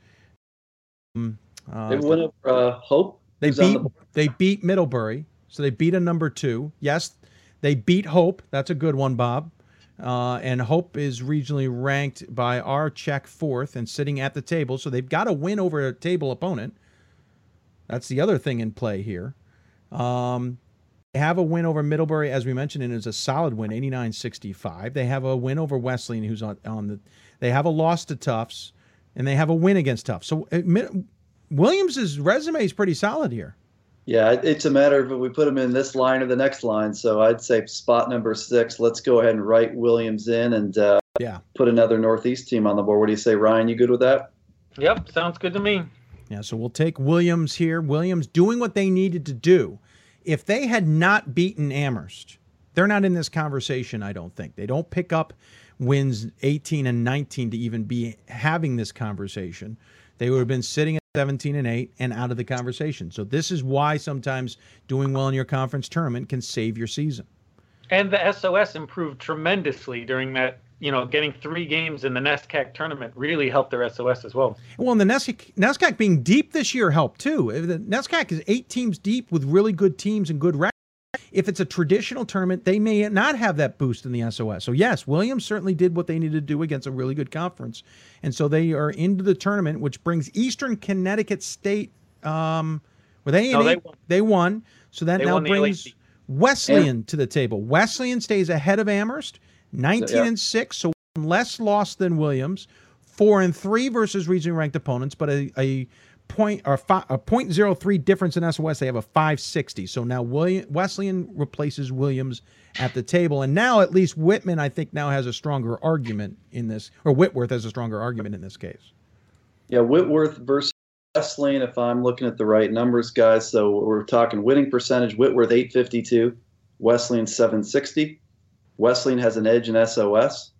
Um, uh, They win over uh, Hope. they beat the- they beat Middlebury, so they beat a number two. Yes, they beat Hope. That's a good one, Bob. Uh, and Hope is regionally ranked by our check fourth and sitting at the table, so they've got to win over a table opponent. That's the other thing in play here. Um, they have a win over Middlebury, as we mentioned, and it's a solid win, 89-65. They have a win over Wesleyan, who's on, on the. They have a loss to Tufts, and they have a win against Tufts. So uh, Mi- Williams's resume is pretty solid here. Yeah, it's a matter of if we put him in this line or the next line. So I'd say spot number six. Let's go ahead and write Williams in and uh, Yeah. put another Northeast team on the board. What do you say, Ryan? You good with that? Yep, sounds good to me. Yeah, so we'll take Williams here. Williams doing what they needed to do. If they had not beaten Amherst, they're not in this conversation, I don't think. They don't pick up wins 18 and 19 to even be having this conversation. They would have been sitting at 17 and 8 and out of the conversation. So this is why sometimes doing well in your conference tournament can save your season. And the SOS improved tremendously during that. You know, getting three games in the NESCAC tournament really helped their SOS as well. Well, and the NESCAC, NESCAC being deep this year helped too. The NESCAC is eight teams deep with really good teams and good records. If it's a traditional tournament, they may not have that boost in the SOS. So yes, Williams certainly did what they needed to do against a really good conference, and so they are into the tournament, which brings Eastern Connecticut State. Um, were they? No, they won. They won. So that They now brings. Wesleyan to the table. Wesleyan stays ahead of Amherst, 19 Yeah. and 6, so less loss than Williams. 4 and 3 versus regionally ranked opponents, but a, a point or a point zero three difference in SOS. They have a 560. So now William, Wesleyan replaces Williams at the table, and now at least Whitman, I think, now has a stronger argument in this, or Whitworth has a stronger argument in this case. Yeah, Whitworth versus Wesleyan, if I'm looking at the right numbers, guys. So we're talking winning percentage. Whitworth 852, Wesleyan 760. Wesleyan has an edge in SOS.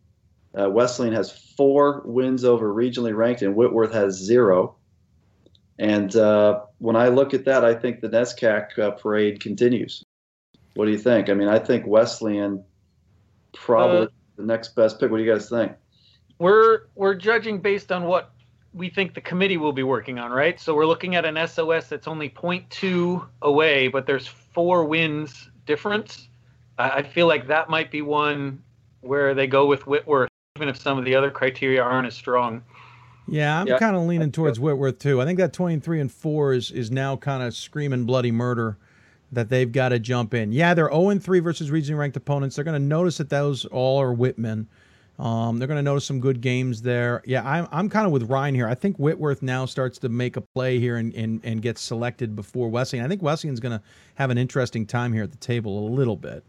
Uh, Wesleyan has four wins over regionally ranked, and Whitworth has zero. And uh, when I look at that, I think the NESCAC uh, parade continues. What do you think? I mean, I think Wesleyan probably Uh, the next best pick. What do you guys think? We're we're judging based on what we think the committee will be working on, right? So we're looking at an SOS that's only 0.2 away, but there's four wins difference. I I feel like that might be one where they go with Whitworth, even if some of the other criteria aren't as strong. Yeah, I'm Yeah. kind of leaning towards Whitworth too. I think that 23 and 4 is is now kind of screaming bloody murder that they've got to jump in. Yeah, they're 0 and 3 versus regionally ranked opponents. They're going to notice that those all are Whitman. Um, they're going to notice some good games there. Yeah, I'm, I'm kind of with Ryan here. I think Whitworth now starts to make a play here and, and, and gets selected before Wesleyan. I think Wesleyan's going to have an interesting time here at the table a little bit.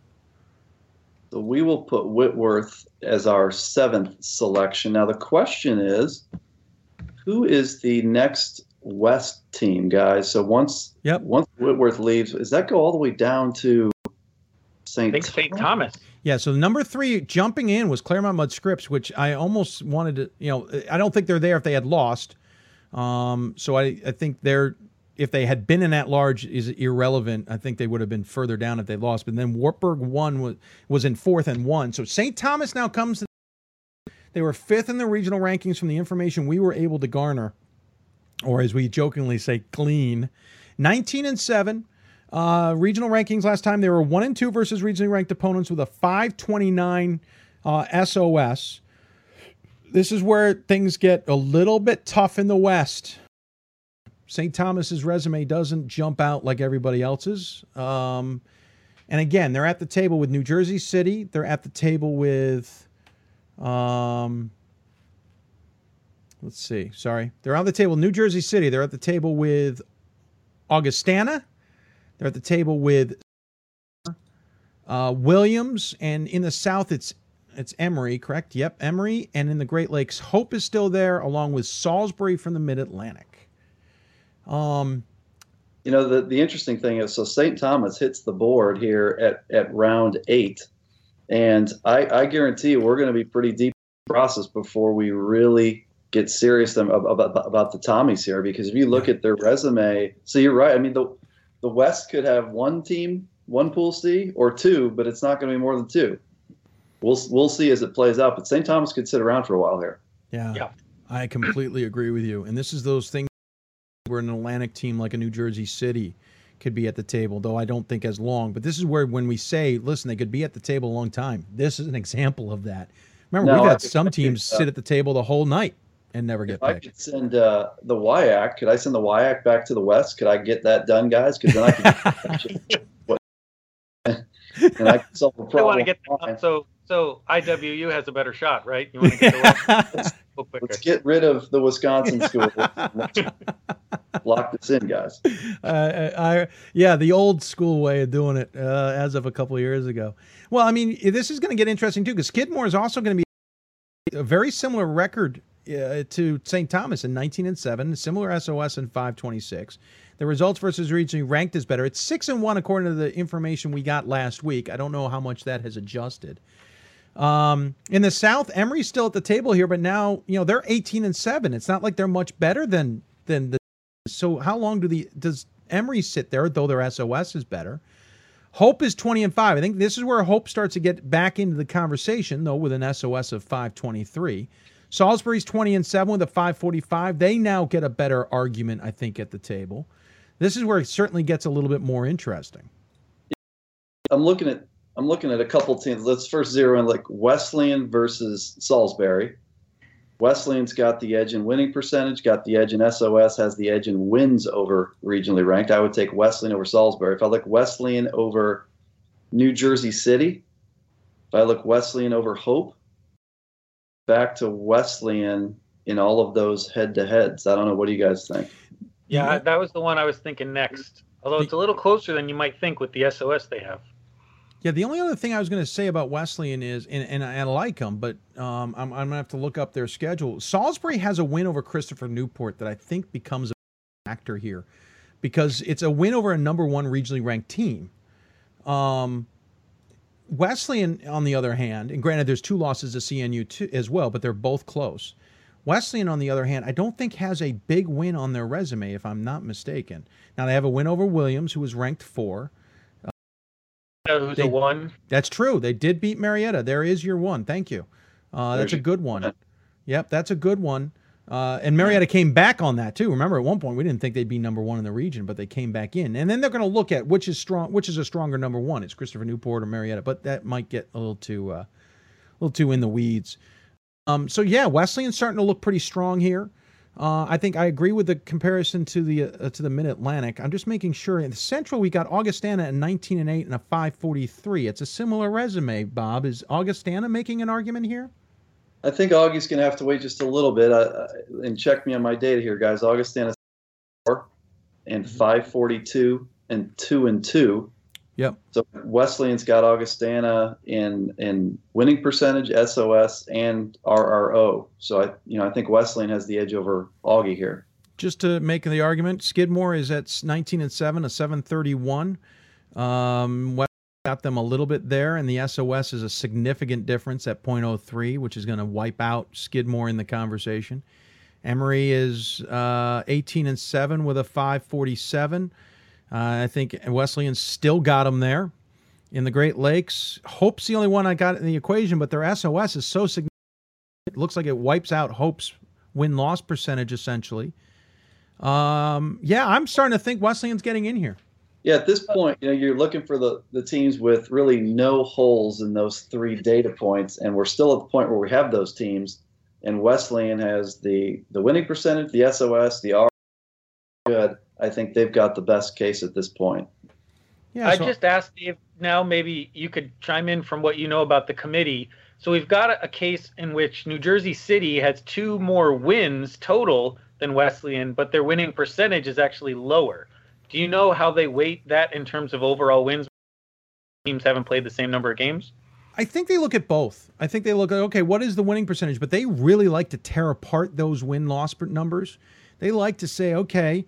So we will put Whitworth as our seventh selection. Now the question is, who is the next West team, guys? So once yep. once Whitworth leaves, does that go all the way down to St. think St. Thomas. Yeah, so number three jumping in was Claremont Mudd Scripps, which I almost wanted to, you know, I don't think they're there if they had lost. Um, so I, I think they're, if they had been in at large is irrelevant. I think they would have been further down if they lost. But then Wartburg one was was in fourth and one. So St. Thomas now comes. They were fifth in the regional rankings from the information we were able to garner, or as we jokingly say, glean. Nineteen and seven. Uh, regional rankings last time they were one and two versus regionally ranked opponents with a 529 uh, SOS. This is where things get a little bit tough in the West. St. Thomas's resume doesn't jump out like everybody else's. Um, and again, they're at the table with New Jersey City. They're at the table with, um, let's see, sorry. They're on the table, New Jersey City. They're at the table with Augustana. They're at the table with uh, Williams, and in the South, it's it's Emory, correct? Yep, Emory, and in the Great Lakes, Hope is still there, along with Salisbury from the Mid Atlantic. Um, You know, the, the interesting thing is, so St. Thomas hits the board here at, at round eight. And I, I guarantee you we're going to be pretty deep in the process before we really get serious about, about, about the Tommies here. Because if you look at their resume, so you're right. I mean, the, the West could have one team, one pool C, or two, but it's not going to be more than two. We'll, we'll see as it plays out. But St. Thomas could sit around for a while here. Yeah. Yeah. I completely agree with you. And this is those things where an Atlantic team like a New Jersey City could be at the table, though I don't think as long. But this is where when we say, listen, they could be at the table a long time. This is an example of that. Remember, No, we've I had some I could, teams uh, sit at the table the whole night and never get If I picked. could send uh, the WIAC, could I send the WIAC back to the West? Could I get that done, guys? Because then I could, and I could solve the I want problem. to get so so IWU has a better shot, right? You want to get the West a little quicker. Let's get rid of the Wisconsin school. Lock this in, guys. uh, I yeah, the old school way of doing it, uh, as of a couple of years ago. Well, I mean, this is going to get interesting too because Skidmore is also going to be a very similar record uh, to St. Thomas in 19 and seven, similar SOS in 526. The results versus regionally ranked is better. It's six and one according to the information we got last week. I don't know how much that has adjusted. Um, in the South, Emory's still at the table here, but now you know they're 18 and seven. It's not like they're much better than than the. So how long do the does Emory sit there? Though their SOS is better. Hope is 20 and five. I think this is where Hope starts to get back into the conversation, though, with an SOS of 523. Salisbury's 20 and seven with a 545. They now get a better argument, I think, at the table. This is where it certainly gets a little bit more interesting. I'm looking at I'm looking at a couple teams. Let's first zero in like Wesleyan versus Salisbury. Wesleyan's got the edge in winning percentage, got the edge in SOS, has the edge in wins over regionally ranked. I would take Wesleyan over Salisbury. If I look Wesleyan over New Jersey City, if I look Wesleyan over Hope, back to Wesleyan in all of those head to heads. I don't know. What do you guys think? Yeah, mm-hmm. that was the one I was thinking next. Although it's a little closer than you might think with the SOS they have. Yeah, the only other thing I was going to say about Wesleyan is, and, and I like them, but um, I'm, I'm going to have to look up their schedule. Salisbury has a win over Christopher Newport that I think becomes a factor here because it's a win over a number one regionally ranked team. Um, Wesleyan, on the other hand, and granted, there's two losses to CNU too, as well, but they're both close. Wesleyan, on the other hand, I don't think has a big win on their resume, if I'm not mistaken. Now they have a win over Williams, who was ranked four. Uh, who's they, a one? That's true. They did beat Marietta. There is your one. Thank you. Uh, that's a good one. Yep, that's a good one. Uh, and Marietta came back on that too. Remember, at one point we didn't think they'd be number one in the region, but they came back in. And then they're going to look at which is strong, which is a stronger number one. It's Christopher Newport or Marietta, but that might get a little too, uh, a little too in the weeds. Um, so yeah, Wesleyan's starting to look pretty strong here. Uh, I think I agree with the comparison to the uh, to the Mid Atlantic. I'm just making sure in the Central we got Augustana at 19 and 8 and a 543. It's a similar resume. Bob is Augustana making an argument here? I think Augie's going to have to wait just a little bit uh, and check me on my data here, guys. Augustana four and Mm-hmm. 542 and two and two. Yep. So Wesleyan's got Augustana in in winning percentage, SOS, and RRO. So I you know I think Wesleyan has the edge over Augie here. Just to make the argument, Skidmore is at 19 and 7, a 731. Um, West got them a little bit there, and the SOS is a significant difference at .03, which is going to wipe out Skidmore in the conversation. Emory is uh, 18 and 7 with a 547. Uh, I think Wesleyan still got them there. In the Great Lakes, Hope's the only one I got in the equation, but their SOS is so significant. It looks like it wipes out Hope's win loss percentage essentially. Um, yeah, I'm starting to think Wesleyan's getting in here. Yeah, at this point, you know, you're looking for the, the teams with really no holes in those three data points, and we're still at the point where we have those teams. And Wesleyan has the the winning percentage, the SOS, the R. Good. I think they've got the best case at this point. Yeah, I so- just asked if now maybe you could chime in from what you know about the committee. So we've got a, a case in which New Jersey City has two more wins total than Wesleyan, but their winning percentage is actually lower. Do you know how they weight that in terms of overall wins? Teams haven't played the same number of games. I think they look at both. I think they look at okay, what is the winning percentage? But they really like to tear apart those win loss numbers. They like to say, okay,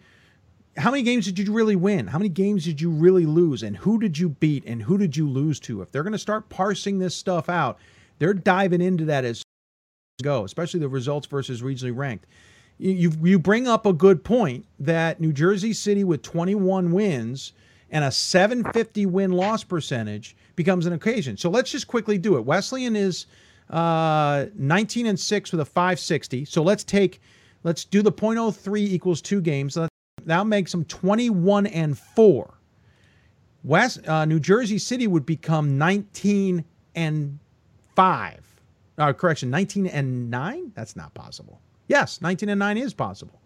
how many games did you really win? How many games did you really lose? And who did you beat? And who did you lose to? If they're going to start parsing this stuff out, they're diving into that as go, especially the results versus regionally ranked. You you, bring up a good point that New Jersey City with 21 wins and a 750 win loss percentage becomes an occasion. So let's just quickly do it. Wesleyan is uh, 19 and 6 with a 560. So let's take let's do the .03 equals 2 games. That makes them 21 and 4. West uh, New Jersey City would become 19 and 5. Uh, correction, 19 and 9? That's not possible. Yes, 19 and 9 is possible.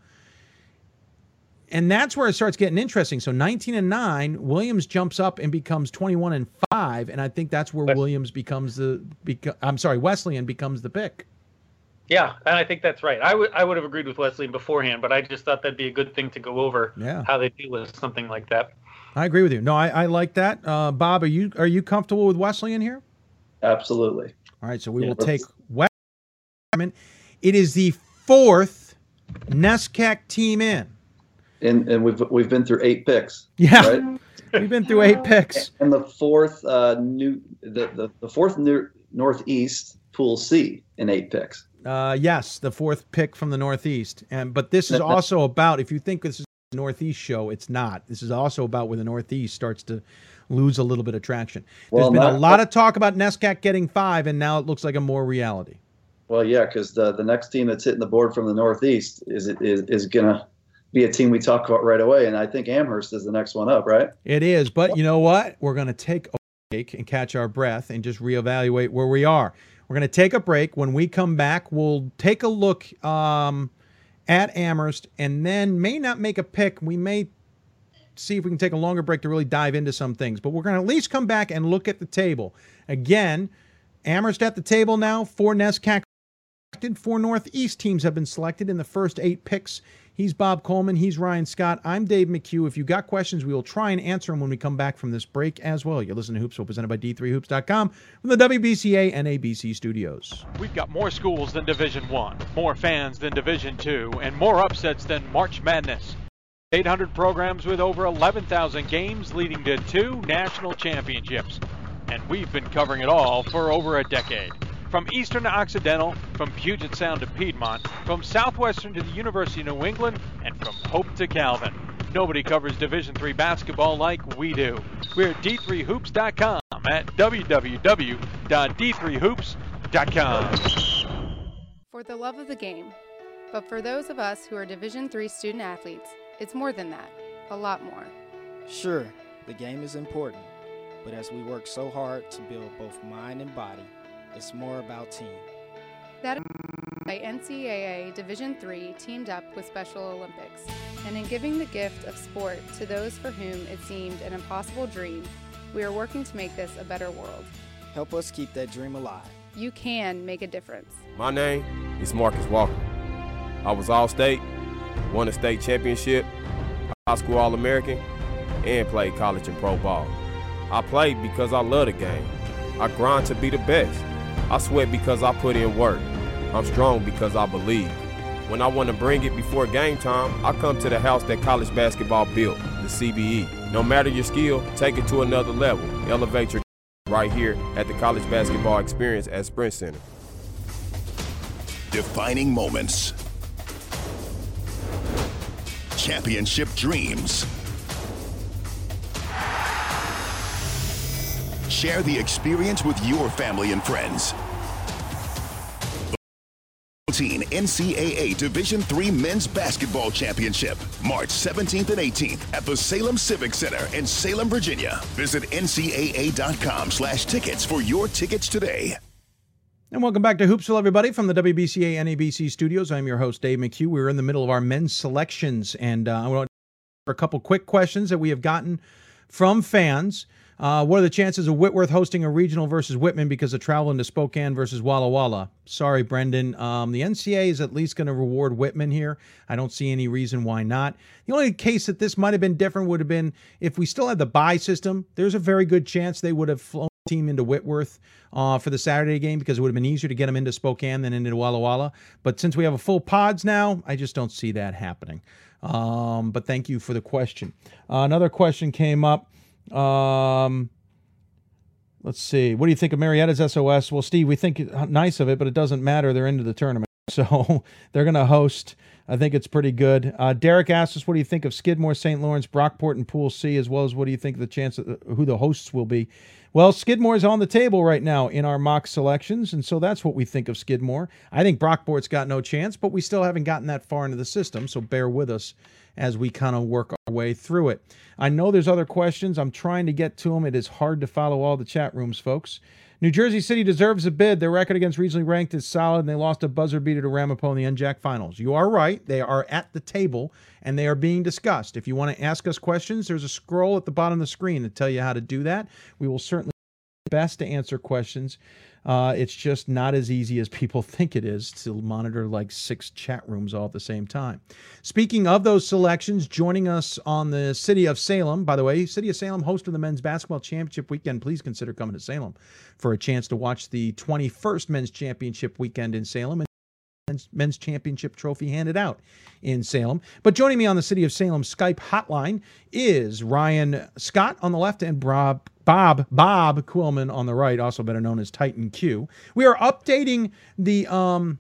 And that's where it starts getting interesting. So 19 and 9, Williams jumps up and becomes 21 and 5, and I think that's where Williams becomes the beco- I'm sorry, Wesleyan becomes the pick. Yeah, and I think that's right. I would I would have agreed with Wesleyan beforehand, but I just thought that'd be a good thing to go over Yeah. how they deal with something like that. I agree with you. No, I, I like that. Uh, Bob, are you are you comfortable with Wesleyan here? Absolutely. All right, so we Yeah, will take Wesleyan. It is the fourth NESCAC team in. And and we've we've been through eight picks. Yeah. Right? We've been through eight picks. And the fourth uh, new the, the, the fourth new, northeast pool C in eight picks. Uh, yes, the fourth pick from the Northeast. And but this is also about if you think this is a Northeast show, it's not. This is also about where the Northeast starts to lose a little bit of traction. Well, There's been a lot of talk about NESCAC getting five, and now it looks like a more reality. Well, yeah, because the the next team that's hitting the board from the northeast is is is gonna be a team we talk about right away, and I think Amherst is the next one up, right? It is, but you know what? We're going to take a break and catch our breath and just reevaluate where we are. We're going to take a break. When we come back, we'll take a look um, at Amherst and then may not make a pick. We may see if we can take a longer break to really dive into some things, but we're going to at least come back and look at the table. Again, Amherst at the table now, four NESCAC selected. Four Northeast teams have been selected in the first eight picks. He's Bob Quillman. He's Ryan Scott. I'm Dave McHugh. If you got questions, we will try and answer them when we come back from this break as well. You're listening to Hoopsville, presented by D3Hoops.com from the WBCA and NABC studios. We've got more schools than Division One, more fans than Division Two, and more upsets than March Madness. 800 programs with over 11,000 games leading to two national championships. And we've been covering it all for over a decade. From eastern to occidental, from Puget Sound to Piedmont, from southwestern to the University of New England, and from Hope to Calvin. Nobody covers Division III basketball like we do. We're at d3hoops.com at www.d3hoops.com. For the love of the game. But for those of us who are Division III student athletes, it's more than that, a lot more. Sure, the game is important, but as we work so hard to build both mind and body, it's more about team. That is why NCAA Division III teamed up with Special Olympics, and in giving the gift of sport to those for whom it seemed an impossible dream, we are working to make this a better world. Help us keep that dream alive. You can make a difference. My name is Marcus Walker. I was All State, won a state championship, high school All American, and played college and pro ball. I played because I love the game. I grind to be the best. I sweat because I put in work. I'm strong because I believe. When I want to bring it before game time, I come to the house that college basketball built, the CBE. No matter your skill, take it to another level. Elevate your right here at the college basketball experience at Sprint Center. Defining moments. Championship dreams. Share the experience with your family and friends. NCAA Division III Men's Basketball Championship, March 17th and 18th at the Salem Civic Center in Salem, Virginia. Visit ncaa.com slash tickets for your tickets today. And welcome back to Hoopsville, everybody, from the WBCA NABC studios. I'm your host, Dave McHugh. We're in the middle of our men's selections, and uh, I want to a couple quick questions that we have gotten from fans. Uh, what are the chances of Whitworth hosting a regional versus Whitman because of traveling to Spokane versus Walla Walla? Sorry, Brendan. Um, the NCAA is at least going to reward Whitman here. I don't see any reason why not. The only case that this might have been different would have been if we still had the bye system. There's a very good chance they would have flown the team into Whitworth uh, for the Saturday game because it would have been easier to get them into Spokane than into Walla Walla. But since we have a full pods now, I just don't see that happening. Um, but thank you for the question. Uh, another question came up. Um, let's see. What do you think of Marietta's SOS? Well, Steve, we think nice of it, but it doesn't matter. They're into the tournament. So they're going to host. I think it's pretty good. Uh, Derek asked us, what do you think of Skidmore, St. Lawrence, Brockport, and Pool C, as well as what do you think of the chance of who the hosts will be? Well, Skidmore is on the table right now in our mock selections, and so that's what we think of Skidmore. I think Brockport's got no chance, but we still haven't gotten that far into the system, so bear with us as we kind of work our way through it. I know there's other questions. I'm trying to get to them. It is hard to follow all the chat rooms, folks. New Jersey City deserves a bid. Their record against regionally ranked is solid, and they lost a buzzer beater to Ramapo in the NJAC finals. You are right. They are at the table, and they are being discussed. If you want to ask us questions, there's a scroll at the bottom of the screen to tell you how to do that. We will certainly best to answer questions. Uh, it's just not as easy as people think it is to monitor like six chat rooms all at the same time. Speaking of those selections, joining us on the City of Salem, by the way, City of Salem, host of the Men's Basketball Championship weekend. Please consider coming to Salem for a chance to watch the 21st Men's Championship weekend in Salem. Men's, championship trophy handed out in Salem. But joining me on the City of Salem Skype hotline is Ryan Scott on the left and Bob Bob Bob Quillman on the right, also better known as Titan Q. We are updating the um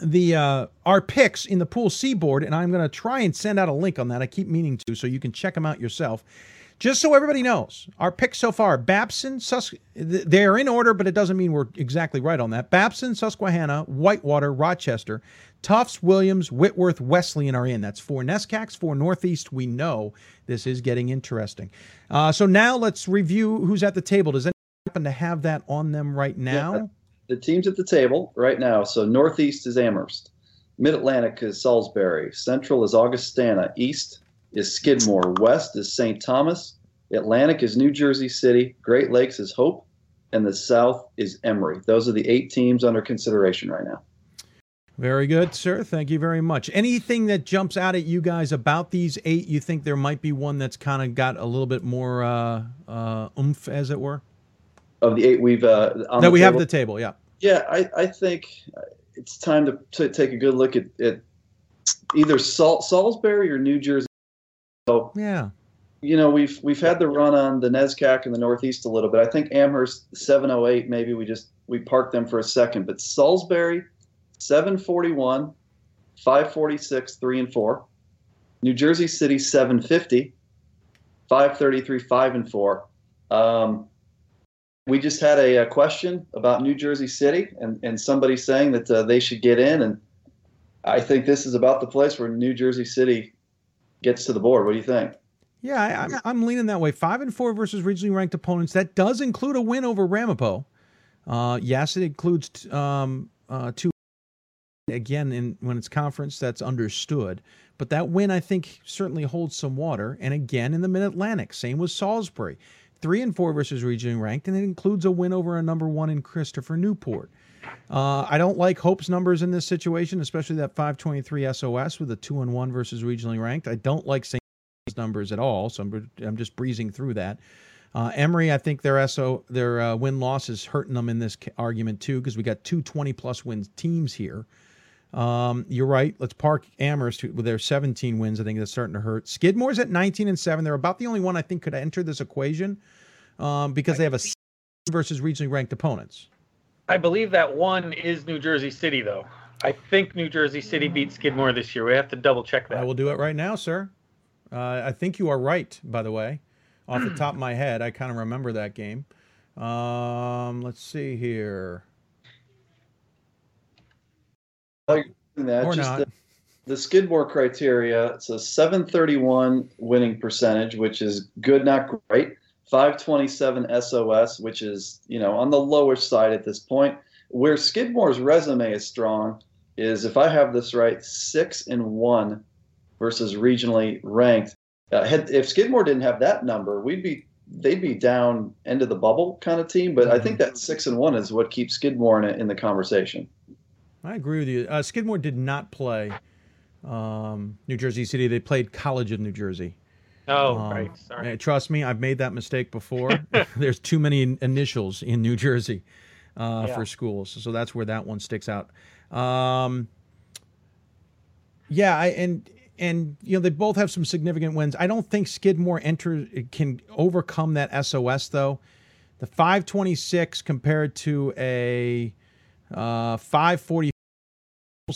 the uh, our picks in the pool C board, and I'm going to try and send out a link on that. I keep meaning to, so you can check them out yourself. Just so everybody knows, our picks so far: Babson, Sus- they're in order, but it doesn't mean we're exactly right on that. Babson, Susquehanna, Whitewater, Rochester, Tufts, Williams, Whitworth, Wesleyan are in. That's four NESCACs, four Northeast. We know this is getting interesting. Uh, so now let's review who's at the table. Does anyone happen to have that on them right now? Yeah, the teams at the table right now. So Northeast is Amherst, Mid Atlantic is Salisbury, Central is Augustana, East is Skidmore, West is St. Thomas, Atlantic is New Jersey City, Great Lakes is Hope, and the South is Emory. Those are the eight teams under consideration right now. Very good, sir. Thank you very much. Anything that jumps out at you guys about these eight? You think there might be one that's kind of got a little bit more uh, uh, oomph, as it were? Of the eight we've uh, that we table? have the table, yeah. Yeah, I, I think it's time to, to take a good look at, at either Sal- Salisbury or New Jersey. So, yeah, you know we've we've had the run on the NESCAC in the Northeast a little bit. I think Amherst 708 maybe we just we parked them for a second, but Salisbury 741, 546, 3 and 4. New Jersey City 750, 533, 5 and 4. Um, we just had a, a, question about New Jersey City and, and somebody saying that uh, they should get in. And I think this is about the place where New Jersey City gets to the board. What do you think? Yeah, I, am I'm leaning that way. Five and four versus regionally ranked opponents. That does include a win over Ramapo. Uh, yes, it includes um, uh, two again in when it's conference that's understood but that win i think certainly holds some water and again in the mid-atlantic same with salisbury three and four versus regionally ranked and it includes a win over a number one in christopher newport uh, i don't like hope's numbers in this situation especially that 523 sos with a two and one versus regionally ranked i don't like st numbers at all so i'm, I'm just breezing through that uh, Emory, I think their SO their uh, win loss is hurting them in this argument too because we got two 20 plus wins teams here. Um, you're right. Let's park Amherst with their 17 wins. I think that's starting to hurt. Skidmore's at 19 and seven. They're about the only one I think could enter this equation um, because they have a versus regionally ranked opponents. I believe that one is New Jersey City, though. I think New Jersey City beat Skidmore this year. We have to double check that. I will do it right now, sir. Uh, I think you are right, by the way. Off the top of my head, I kind of remember that game. Um, let's see here that, or just not. The, the Skidmore criteria, it's a 731 winning percentage, which is good, not great. 527 SOS, which is, you know, on the lower side at this point. Where Skidmore's resume is strong is, if I have this right, six and one versus regionally ranked. Uh, had, if Skidmore didn't have that number, we'd be they'd be down end of the bubble kind of team. But mm-hmm. I think that six and one is what keeps Skidmore in, in the conversation. I agree with you. Uh, Skidmore did not play um, New Jersey City. They played College of New Jersey. Oh, um, right. Sorry. Trust me, I've made that mistake before. There's too many initials in New Jersey uh, yeah. for schools, so that's where that one sticks out. Um, yeah, I, and and you know they both have some significant wins. I don't think Skidmore enter can overcome that SOS though. The 526 compared to a uh, 540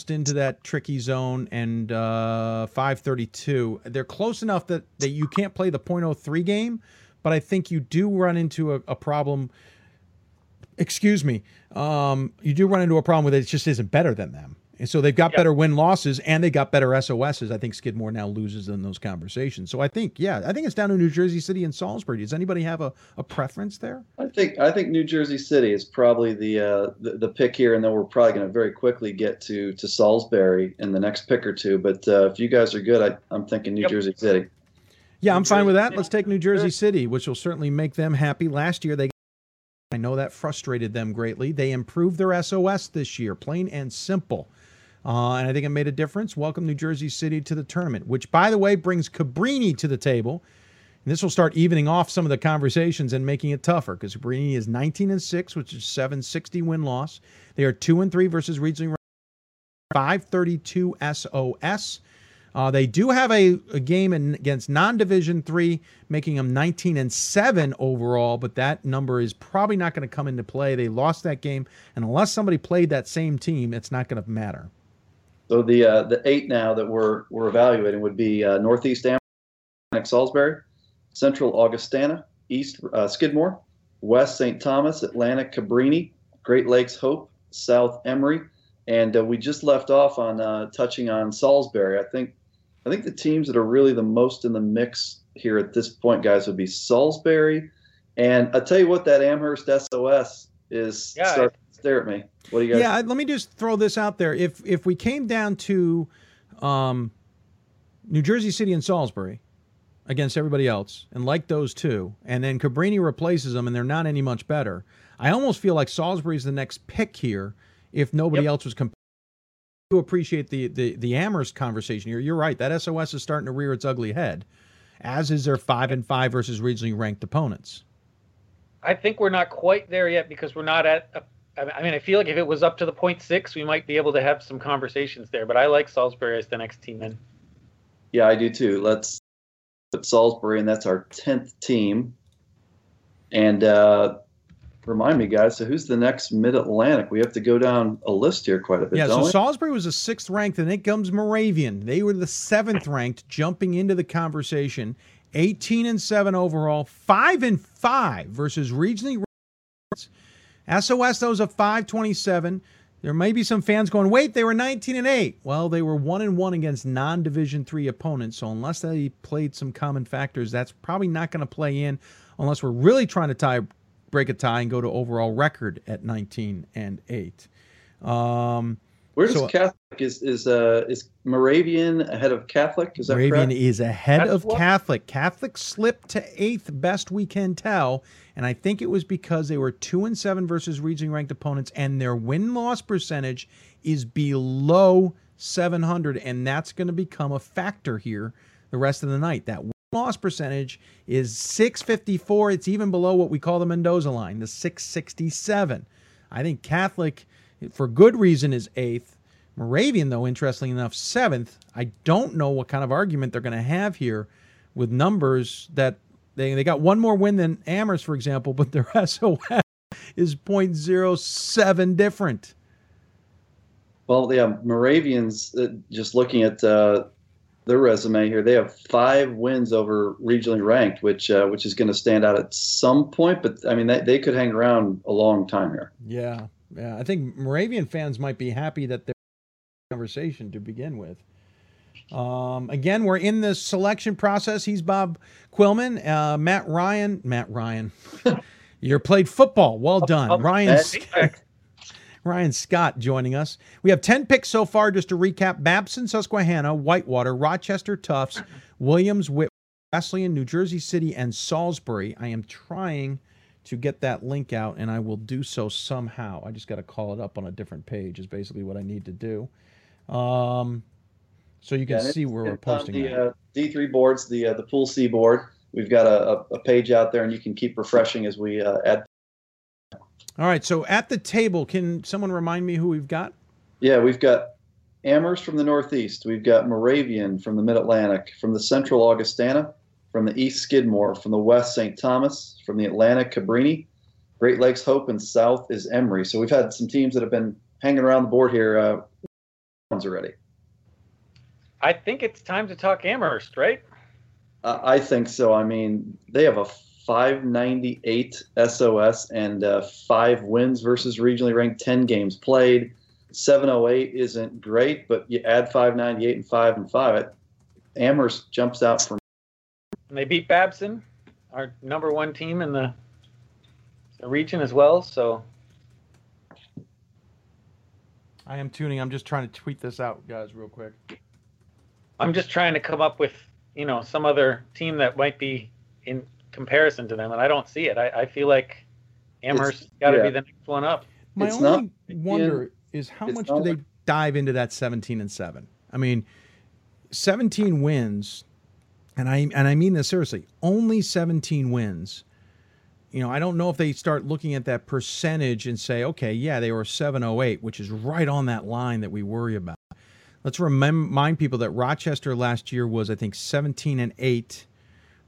into that tricky zone and uh, 532. They're close enough that, that you can't play the .03 game, but I think you do run into a, a problem. Excuse me. Um, you do run into a problem with it. It just isn't better than them. And so they've got yep. better win losses and they got better SOSs. I think Skidmore now loses in those conversations. So I think, yeah, I think it's down to New Jersey City and Salisbury. Does anybody have a, a preference there? I think I think New Jersey City is probably the uh, the, the, pick here, and then we're probably going to very quickly get to to Salisbury in the next pick or two. But uh, if you guys are good, I, I'm thinking New yep. Jersey City. Yeah, I'm fine with that. Let's take New Jersey City, which will certainly make them happy. Last year they I know that frustrated them greatly. They improved their SOS this year, plain and simple. Uh, and I think it made a difference. Welcome New Jersey City to the tournament, which, by the way, brings Cabrini to the table. And this will start evening off some of the conversations and making it tougher because Cabrini is 19 and 6, which is 760 win loss. They are 2 and 3 versus regionally 532 SOS. Uh, they do have a, a game in, against non-division three, making them 19 and seven overall. But that number is probably not going to come into play. They lost that game, and unless somebody played that same team, it's not going to matter. So the uh, the eight now that we're we're evaluating would be uh, Northeast Amherst, Salisbury, Central Augustana, East uh, Skidmore, West St. Thomas, Atlantic Cabrini, Great Lakes Hope, South Emory, and uh, we just left off on uh, touching on Salisbury. I think I think the teams that are really the most in the mix here at this point, guys, would be Salisbury, and I tell you what, that Amherst SOS is yeah, stare at me. What do you guys? Yeah, let me just throw this out there. If if we came down to um, New Jersey City and Salisbury against everybody else, and like those two, and then Cabrini replaces them, and they're not any much better. I almost feel like Salisbury's the next pick here if nobody yep. else was comp- do appreciate the the the Amherst conversation here. You're right. That SOS is starting to rear its ugly head, as is their five and five versus regionally ranked opponents. I think we're not quite there yet because we're not at. A, I mean, I feel like if it was up to the point six, we might be able to have some conversations there. But I like Salisbury as the next team in. Yeah, I do too. Let's put Salisbury, and that's our tenth team. And uh, remind me, guys. So who's the next Mid Atlantic? We have to go down a list here quite a bit. Yeah. So we? Salisbury was the sixth ranked, and it comes Moravian. They were the seventh ranked, jumping into the conversation. 18 and 7 overall, 5 and 5 versus regionally SOS those a 527. There may be some fans going, "Wait, they were 19 and 8." Well, they were 1 and 1 against non-division 3 opponents, so unless they played some common factors, that's probably not going to play in unless we're really trying to tie break a tie and go to overall record at 19 and 8. Um, Where's so, Catholic? Is is uh is Moravian ahead of Catholic? Is that Moravian correct? is ahead That's of what? Catholic. Catholic slipped to eighth, best we can tell, and I think it was because they were two and seven versus regionally ranked opponents, and their win loss percentage is below 700, and that's going to become a factor here the rest of the night. That win loss percentage is 654. It's even below what we call the Mendoza line, the 667. I think Catholic for good reason is eighth. Moravian, though, interestingly enough, seventh. I don't know what kind of argument they're going to have here with numbers that they, they got one more win than Amherst, for example, but their SOS is 0.07 different. Well, yeah, Moravians, uh, just looking at uh, their resume here, they have five wins over regionally ranked, which uh, which is going to stand out at some point. But I mean, they, they could hang around a long time here. Yeah, yeah, I think Moravian fans might be happy that they're conversation to begin with. Um, again, we're in the selection process. He's Bob Quillman, uh, Matt Ryan. Matt Ryan, you played football. Well done, oh, Ryan. Ryan Scott joining us. We have 10 picks so far, just to recap Babson, Susquehanna, Whitewater, Rochester, Tufts, Williams, Whit, Wesleyan, New Jersey City, and Salisbury. I am trying to get that link out, and I will do so somehow. I just got to call it up on a different page. Is basically what I need to do. Um, so you can yeah, see where we're posting the uh, D3 boards, the uh, the Pool C board. We've got a, a, page out there, and you can keep refreshing as we uh, add. All right. So at the table, can someone remind me who we've got? Yeah, we've got Amherst from the Northeast. We've got Moravian from the Mid Atlantic. From the Central Augustana from the East Skidmore, from the West St. Thomas, from the Atlantic Cabrini, Great Lakes Hope, and South is Emory. So we've had some teams that have been hanging around the board here uh, already. I think it's time to talk Amherst, right? Uh, I think so. I mean, they have a 598 SOS and uh, five wins versus regionally ranked 10 games played. 708 isn't great, but you add 598 and 5 and 5. Amherst jumps out from and they beat Babson, our number one team in the, the region as well. So I am tuning. I'm just trying to tweet this out, guys, real quick. I'm just trying to come up with, you know, some other team that might be in comparison to them, and I don't see it. I, I feel like Amherst got to yeah. be the next one up. My it's only not, wonder is how much do they dive into that 17 and 7? I mean, 17 wins and I and I mean this seriously, only 17 wins. You know, I don't know if they start looking at that percentage and say, okay, yeah, they were 708, which is right on that line that we worry about. Let's remind people that Rochester last year was, I think, 17 and 8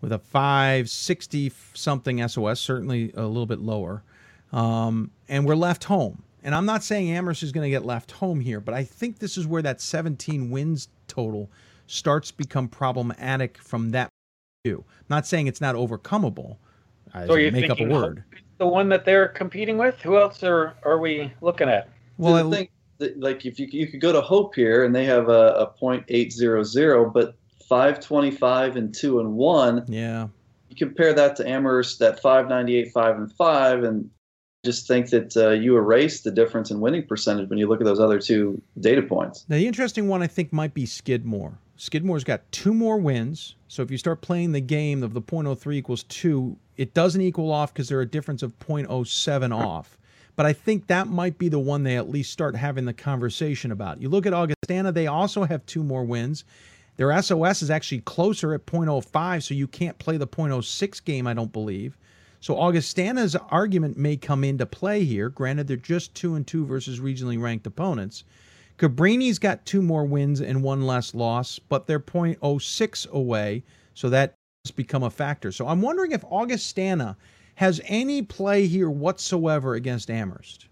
with a 560 something SOS, certainly a little bit lower. Um, and we're left home. And I'm not saying Amherst is going to get left home here, but I think this is where that 17 wins total starts to become problematic from that view. Not saying it's not overcomable. So you make up a word. The one that they're competing with. Who else are are we looking at? Well, I think that, like if you you could go to Hope here and they have a, a point eight zero zero, but five twenty five and two and one. Yeah. You compare that to Amherst, that five ninety eight five and five, and just think that uh, you erase the difference in winning percentage when you look at those other two data points. Now, the interesting one I think might be Skidmore. Skidmore's got two more wins. So if you start playing the game of the 0.03 equals 2, it doesn't equal off because they're a difference of 0.07 off. but I think that might be the one they at least start having the conversation about. You look at Augustana, they also have two more wins. Their SOS is actually closer at 0.05, so you can't play the 0.06 game, I don't believe. So Augustana's argument may come into play here. Granted, they're just two and two versus regionally ranked opponents. Cabrini's got two more wins and one less loss, but they're 0.06 away, so that has become a factor. So I'm wondering if Augustana has any play here whatsoever against Amherst.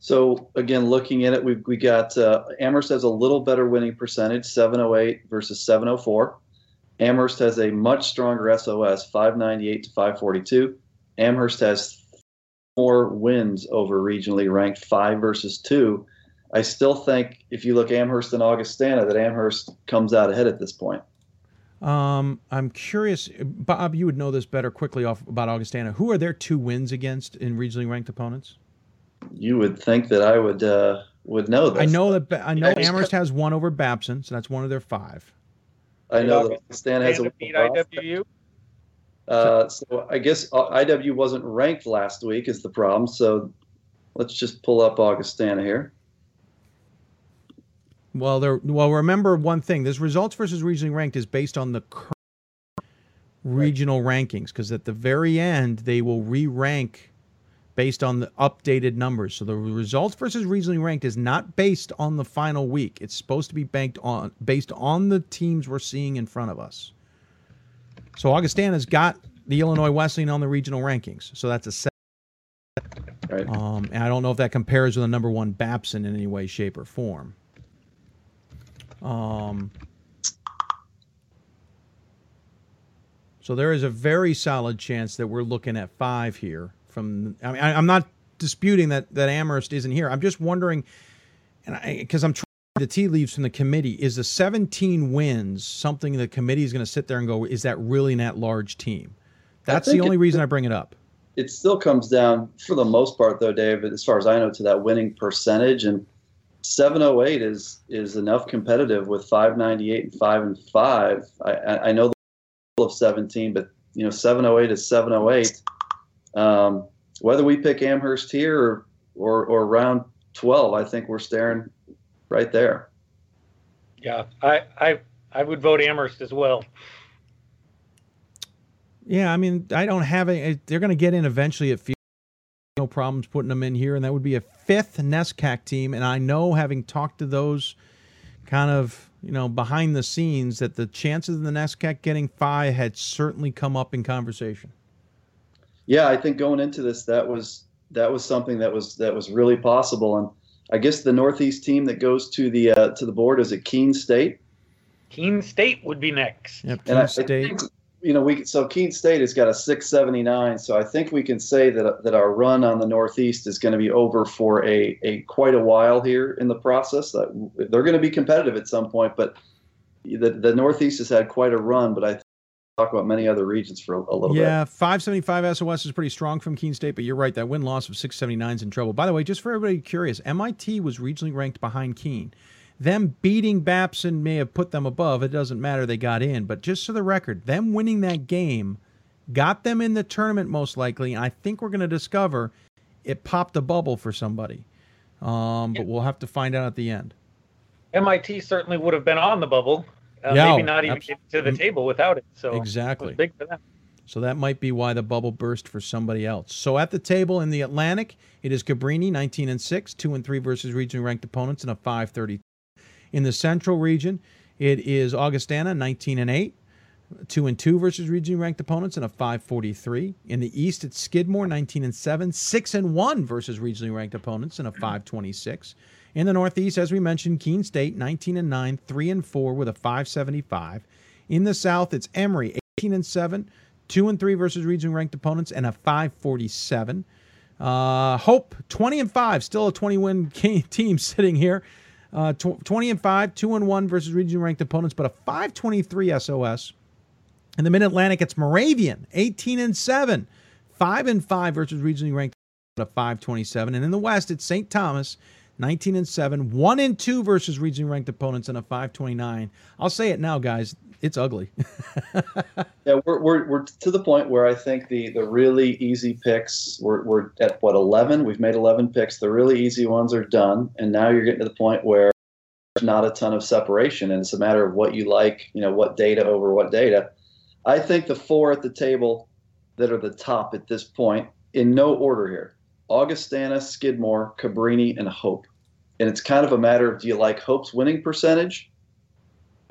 So again, looking at it, we've we got uh, Amherst has a little better winning percentage, 708 versus 704. Amherst has a much stronger SOS, 598 to 542. Amherst has more wins over regionally ranked, five versus two. I still think if you look Amherst and Augustana, that Amherst comes out ahead at this point. Um, I'm curious, Bob. You would know this better quickly off about Augustana. Who are their two wins against in regionally ranked opponents? You would think that I would uh, would know this. I know that I know Amherst has one over Babson, so that's one of their five. I know that Stan has a beat IWU. Uh, so I guess uh, IW wasn't ranked last week is the problem. So let's just pull up Augustana here. Well, there. Well, remember one thing: this results versus regionally ranked is based on the current regional rankings, because at the very end they will re-rank based on the updated numbers. So the results versus regionally ranked is not based on the final week. It's supposed to be banked on based on the teams we're seeing in front of us. So Augustana's got the Illinois Wesleyan on the regional rankings. So that's a set. Right. Um, and I don't know if that compares with the number one Babson in any way, shape, or form. Um, so there is a very solid chance that we're looking at five here. From I mean, I, am not disputing that that Amherst isn't here. I'm just wondering, and because I'm trying the tea leaves from the committee, is the 17 wins something the committee is going to sit there and go, is that really an at-large team? That's the only reason I bring it up. It still comes down, for the most part, though, Dave, as far as I know, to that winning percentage and 708 is is enough competitive with 598 and 5 and 5 i i know the level of 17 but you know 708 is 708 um, whether we pick amherst here or, or or round 12 i think we're staring right there. Yeah i i i would vote amherst as well. Yeah i mean i don't have a they're going to get in eventually it feels no problems putting them in here, and that would be a fifth NESCAC team. And I know, having talked to those kind of you know behind the scenes, that the chances of the NESCAC getting five had certainly come up in conversation. Yeah, I think going into this, that was that was something that was that was really possible. And I guess the Northeast team that goes to the uh, to the board is it Keene State. Keene State would be next. Yep, Keene State you know, we so Keene State has got a 679, so I think we can say that that our run on the Northeast is going to be over for a, a quite a while here in the process. That they're going to be competitive at some point, but the the Northeast has had quite a run. But I talk about many other regions for a, a little yeah, bit. Yeah, 575 SOS is pretty strong from Keene State, but you're right. That win loss of 679 is in trouble. By the way, just for everybody curious, MIT was regionally ranked behind Keene. Them beating Babson may have put them above. It doesn't matter. They got in. But just for the record, them winning that game got them in the tournament most likely. And I think we're going to discover it popped a bubble for somebody. Um, but we'll have to find out at the end. MIT certainly would have been on the bubble. Uh, yeah, maybe not even to the table without it. So exactly it big for them. So that might be why the bubble burst for somebody else. So at the table in the Atlantic, it is Cabrini, 19 and 6, 2 and 3 versus regionally ranked opponents, and a 530 in the Central region, it is Augustana, 19 and 8, 2 and 2 versus regionally ranked opponents, and a 543. In the East, it's Skidmore, 19 and 7, 6 and 1 versus regionally ranked opponents, and a 526. In the Northeast, as we mentioned, Keene State, 19 and 9, 3 and 4 with a 575. In the South, it's Emory, 18 and 7, 2 and 3 versus regionally ranked opponents, and a 547. Uh, Hope, 20 and 5, still a 20 win team sitting here. Uh, tw- 20 and 5, 2 and 1 versus region ranked opponents, but a 523 SOS. In the Mid Atlantic, it's Moravian, 18 and 7, 5 and 5 versus regionally ranked, but a 527. And in the West, it's St. Thomas, 19 and 7, 1 and 2 versus regionally ranked opponents and a 529. I'll say it now, guys. It's ugly. yeah, we're, we're, we're to the point where I think the, the really easy picks, we're, we're at what, 11? We've made 11 picks. The really easy ones are done. And now you're getting to the point where there's not a ton of separation. And it's a matter of what you like, you know, what data over what data. I think the four at the table that are the top at this point, in no order here Augustana, Skidmore, Cabrini, and Hope. And it's kind of a matter of do you like Hope's winning percentage?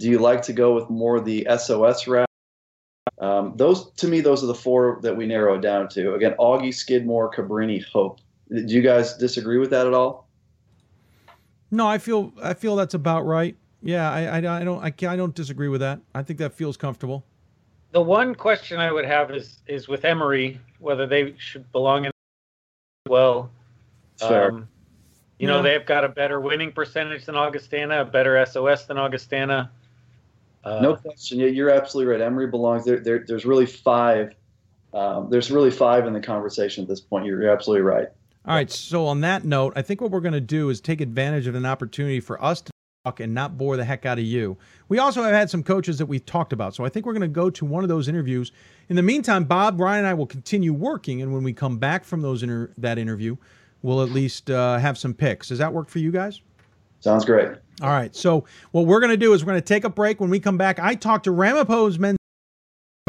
Do you like to go with more the SOS route? Um, those to me, those are the four that we narrow it down to. Again, Augie, Skidmore, Cabrini, Hope. Do you guys disagree with that at all? No, I feel I feel that's about right. Yeah, I, I, I don't I, I don't disagree with that. I think that feels comfortable. The one question I would have is is with Emory whether they should belong in well. Fair. Um, you know, they've got a better winning percentage than Augustana, a better SOS than Augustana. Uh, no question. Yeah, you're absolutely right. Emory belongs there. there there's really five. Um, there's really five in the conversation at this point. You're, you're absolutely right. All right. So on that note, I think what we're going to do is take advantage of an opportunity for us to talk and not bore the heck out of you. We also have had some coaches that we've talked about, so I think we're going to go to one of those interviews. In the meantime, Bob, Ryan, and I will continue working, and when we come back from those inter- that interview, we'll at least uh, have some picks. Does that work for you guys? Sounds great. All right. So what we're going to do is we're going to take a break. When we come back, I talk to Ramapo's men's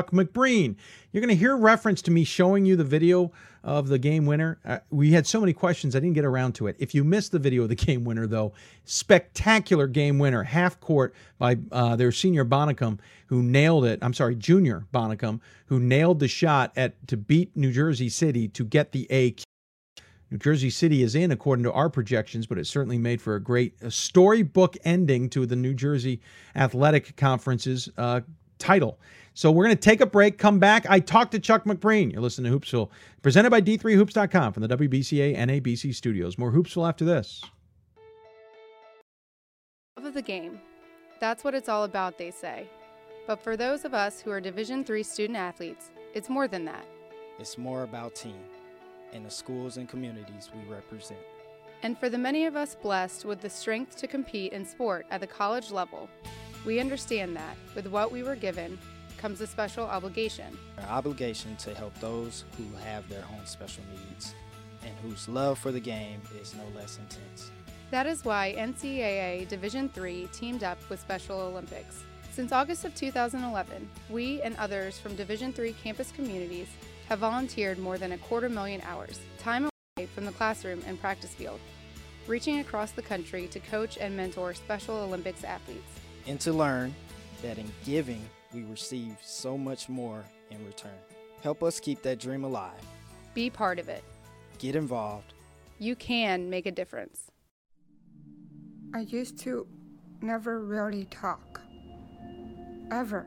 Chuck McBreen. You're going to hear reference to me showing you the video of the game winner. Uh, we had so many questions, I didn't get around to it. If you missed the video of the game winner, though, spectacular game winner, half court by uh, their senior Bonicum, who nailed it. I'm sorry, junior Bonicum, who nailed the shot at to beat New Jersey City to get the A. New Jersey City is in according to our projections, but it certainly made for a great a storybook ending to the New Jersey Athletic Conference's uh, title. So we're going to take a break, come back. I talked to Chuck McBreen. You're listening to Hoopsville, presented by D3Hoops.com from the WBCA NABC studios. More Hoopsville after this. Love of the game. That's what it's all about, they say. But for those of us who are Division III student athletes, it's more than that. It's more about team and the schools and communities we represent. And for the many of us blessed with the strength to compete in sport at the college level, we understand that with what we were given comes a special obligation. Our obligation to help those who have their own special needs and whose love for the game is no less intense. That is why NCAA Division III teamed up with Special Olympics. Since August of 2011, we and others from Division III campus communities have volunteered more than a quarter million hours, time away from the classroom and practice field, reaching across the country to coach and mentor Special Olympics athletes. And to learn that in giving, we receive so much more in return. Help us keep that dream alive. Be part of it. Get involved. You can make a difference. I used to never really talk. Ever.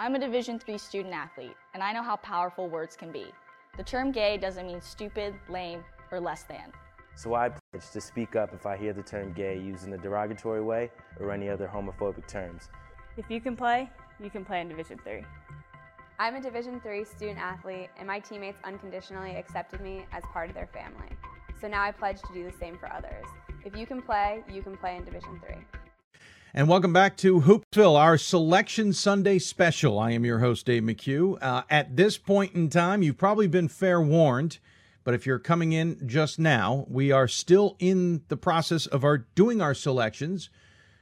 I'm a Division III student athlete, and I know how powerful words can be. The term gay doesn't mean stupid, lame, or less than. So I pledge to speak up if I hear the term gay used in a derogatory way or any other homophobic terms. If you can play, you can play in Division III. I'm a Division III student athlete, and my teammates unconditionally accepted me as part of their family. So now I pledge to do the same for others. If you can play, you can play in Division III. And welcome back to Hoopsville, our Selection Sunday special. I am your host, Dave McHugh. Uh, at this point in time, you've probably been fair warned, but if you're coming in just now, we are still in the process of our doing our selections.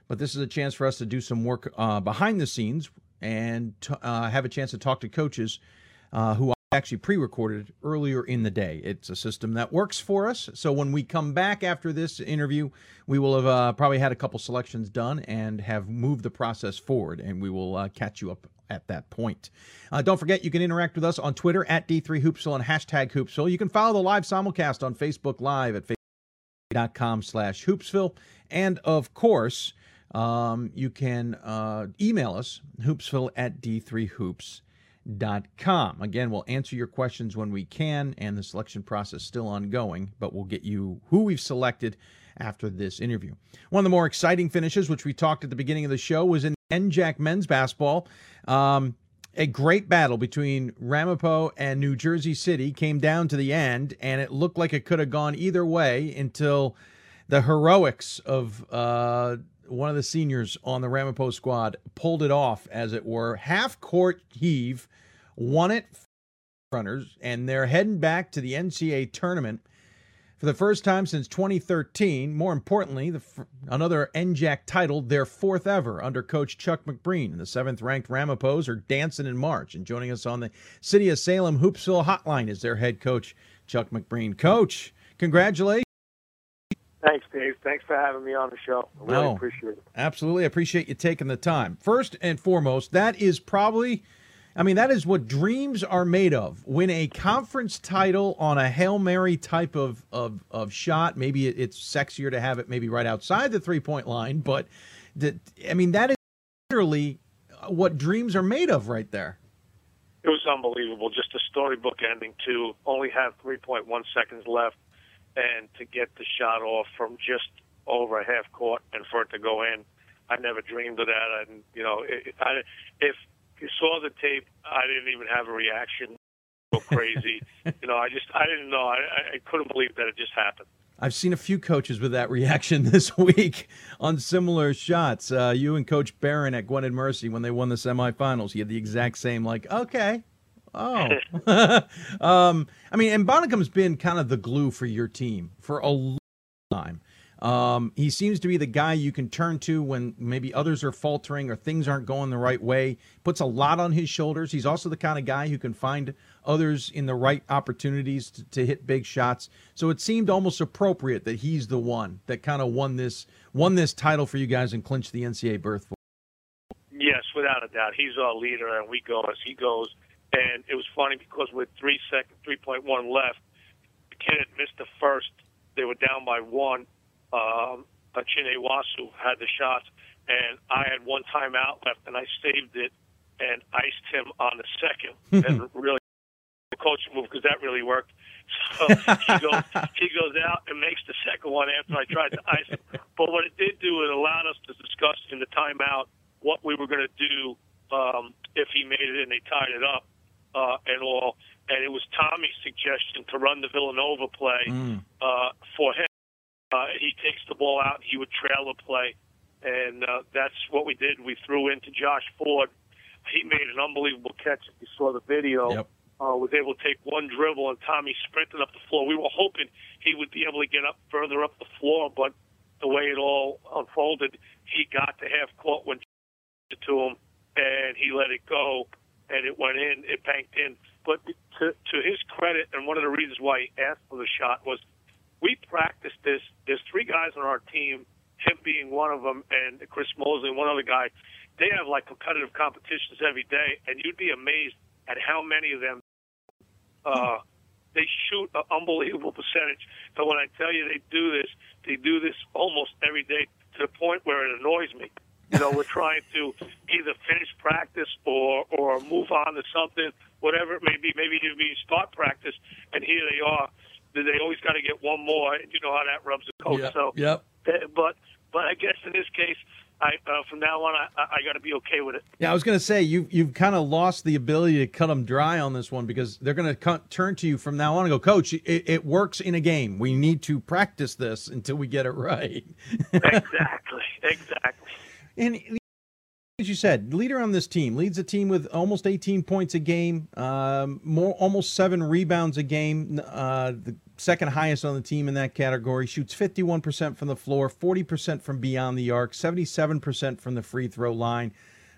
But this is a chance for us to do some work uh, behind the scenes and t- uh, have a chance to talk to coaches uh, who actually pre-recorded earlier in the day. It's a system that works for us. So when we come back after this interview, we will have uh, probably had a couple selections done and have moved the process forward, and we will uh, catch you up at that point. Uh, don't forget, you can interact with us on Twitter at D3Hoopsville and hashtag Hoopsville. You can follow the live simulcast on Facebook Live at facebook.com slash Hoopsville. And of course, um, you can uh, email us, hoopsville at d3hoops.com. Again, we'll answer your questions when we can, and the selection process is still ongoing, but we'll get you who we've selected after this interview. One of the more exciting finishes, which we talked at the beginning of the show, was in NJAC men's basketball. Um, a great battle between Ramapo and New Jersey City came down to the end, and it looked like it could have gone either way until the heroics of uh, one of the seniors on the Ramapo squad pulled it off, as it were. Half court heave, won it runners, and they're heading back to the NCAA tournament for the first time since 2013. More importantly, the, another NJAC title, their fourth ever under coach Chuck McBreen. And the seventh ranked Ramapos are dancing in March. And joining us on the City of Salem Hoopsville hotline is their head coach, Chuck McBreen. Coach, congratulations. Thanks, Dave. Thanks for having me on the show. I really No. appreciate it. Absolutely. I appreciate you taking the time. First and foremost, that is probably, I mean, that is what dreams are made of. Win a conference title on a Hail Mary type of, of, of shot. Maybe it's sexier to have it maybe right outside the three point line, but the, I mean, that is literally what dreams are made of right there. It was unbelievable. Just a storybook ending to only have 3.1 seconds left and to get the shot off from just over half court and for it to go in. I never dreamed of that. And, you know, it, I, if you saw the tape, I didn't even have a reaction. Go crazy. you know, I just, I didn't know. I, I- couldn't believe that it just happened. I've seen a few coaches with that reaction this week on similar shots. Uh, you and Coach Barron at Gwynedd Mercy when they won the semifinals, he had the exact same like, okay, oh. um, I mean, and Bonnicum's been kind of the glue for your team for a long time. Um, he seems to be the guy you can turn to when maybe others are faltering or things aren't going the right way. Puts a lot on his shoulders. He's also the kind of guy who can find others in the right opportunities to, to hit big shots. So it seemed almost appropriate that he's the one that kind of won this won this title for you guys and clinched the NCAA berth. Yes, without a doubt. He's our leader, and we go as he goes. And it was funny because with three second, three point one left, the kid had missed the first. They were down by one. Um, Achine Wasu had the shots, and I had one timeout left, and I saved it and iced him on the second, and really the coach move because that really worked. So he goes, he goes out and makes the second one after I tried to ice him. But what it did do, it allowed us to discuss in the timeout what we were going to do um, if he made it and they tied it up uh, and all. And it was Tommy's suggestion to run the Villanova play uh, for him. Uh, he takes the ball out. He would trail the play, and uh, that's what we did. We threw into Josh Ford. He made an unbelievable catch. If you saw the video, Yep. uh, was able to take one dribble, and Tommy sprinted up the floor. We were hoping he would be able to get up further up the floor, but the way it all unfolded, he got to half court when to him, and he let it go, and it went in. It banked in. But to to his credit, and one of the reasons why he asked for the shot was we practiced this. There's three guys on our team, him being one of them, and Chris Mosley, one other guy. They have like competitive competitions every day, and you'd be amazed at how many of them uh, they shoot an unbelievable percentage. But when I tell you they do this, they do this almost every day to the point where it annoys me. You know, we're trying to either finish practice or or move on to something, whatever it may be. Maybe even start practice, and here they are. They always got to get one more. and You know how that rubs the coach. Yep, So, yep. uh, but but I guess in this case, I uh, from now on, I, I got to be okay with it. Yeah, I was going to say you you've kind of lost the ability to cut them dry on this one because they're going to turn to you from now on and go, Coach, it, it works in a game. We need to practice this until we get it right. exactly, exactly. And as you said, leader on this team leads a team with almost 18 points a game, um, more almost seven rebounds a game. Uh, the second highest on the team in that category. Shoots 51% from the floor, 40% from beyond the arc, 77% from the free throw line.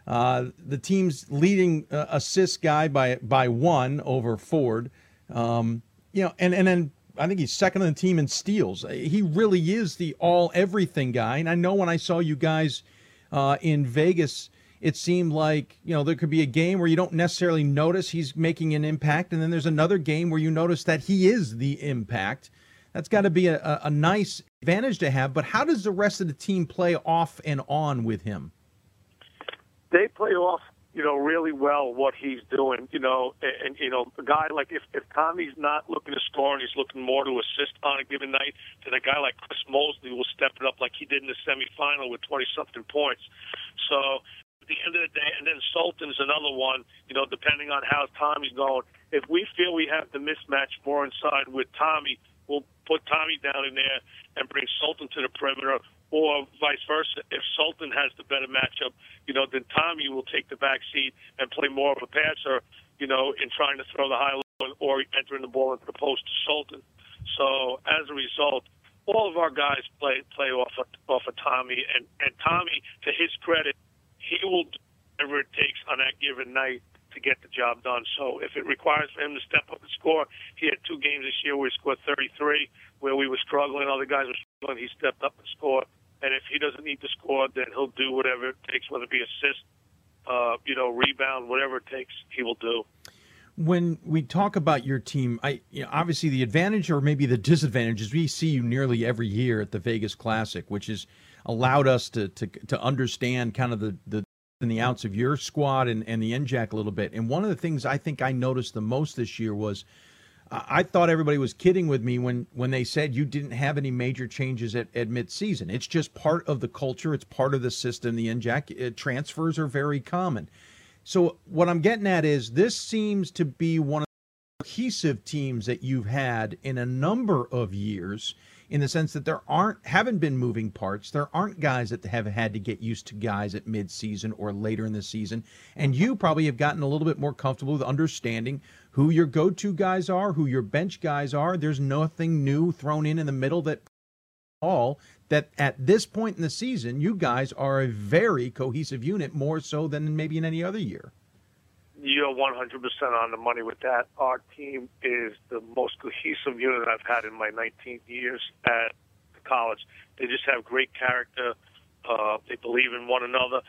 Uh, the team's leading uh, assist guy by by one over Ford. Um, you know, and and then I think he's second on the team in steals. He really is the all everything guy. And I know when I saw you guys uh, in Vegas, it seemed like you know there could be a game where you don't necessarily notice he's making an impact, and then there's another game where you notice that he is the impact. that's got to be a, a, nice advantage to have. But how does the rest of the team play off and on with him? They play off you know, really well what he's doing, you know, and, and you know, a guy like if, if Tommy's not looking to score and he's looking more to assist on a given night, then a guy like Chris Mosley will step it up like he did in the semifinal with 20 something points. So at the end of the day, and then Sultan's another one, you know, depending on how Tommy's going. If we feel we have the mismatch more inside with Tommy, we'll put Tommy down in there and bring Sultan to the perimeter or vice versa. If Sultan has the better matchup, you know, then Tommy will take the back seat and play more of a passer, you know, in trying to throw the high low or entering the ball into the post to Sultan. So as a result, all of our guys play play off of, off of Tommy, and and Tommy, to his credit, he will do whatever it takes on that given night to get the job done. So if it requires for him to step up and score, he had two games this year where he scored 33, where we were struggling, other guys were struggling. He stepped up and scored and if he doesn't need to score, then he'll do whatever it takes, whether it be assist, uh, you know, rebound, whatever it takes, he will do. When we talk about your team, I you know, obviously the advantage or maybe the disadvantage is we see you nearly every year at the Vegas Classic, which has allowed us to to, to understand kind of the the and the outs of your squad and, and the NJAC a little bit. And one of the things I think I noticed the most this year was I thought everybody was kidding with me when when they said you didn't have any major changes at, at midseason. It's just part of the culture. It's part of the system. The NJAC uh, transfers are very common. So what I'm getting at is this seems to be one of the cohesive teams that you've had in a number of years in the sense that there aren't haven't been moving parts. There aren't guys that have had to get used to guys at midseason or later in the season. And you probably have gotten a little bit more comfortable with understanding who your go-to guys are, who your bench guys are. There's nothing new thrown in in the middle that all that at this point in the season, you guys are a very cohesive unit, more so than maybe in any other year. You're 100% on the money with that. Our team is the most cohesive unit that I've had in my 19 years at the college. They just have great character. Uh, they believe in one another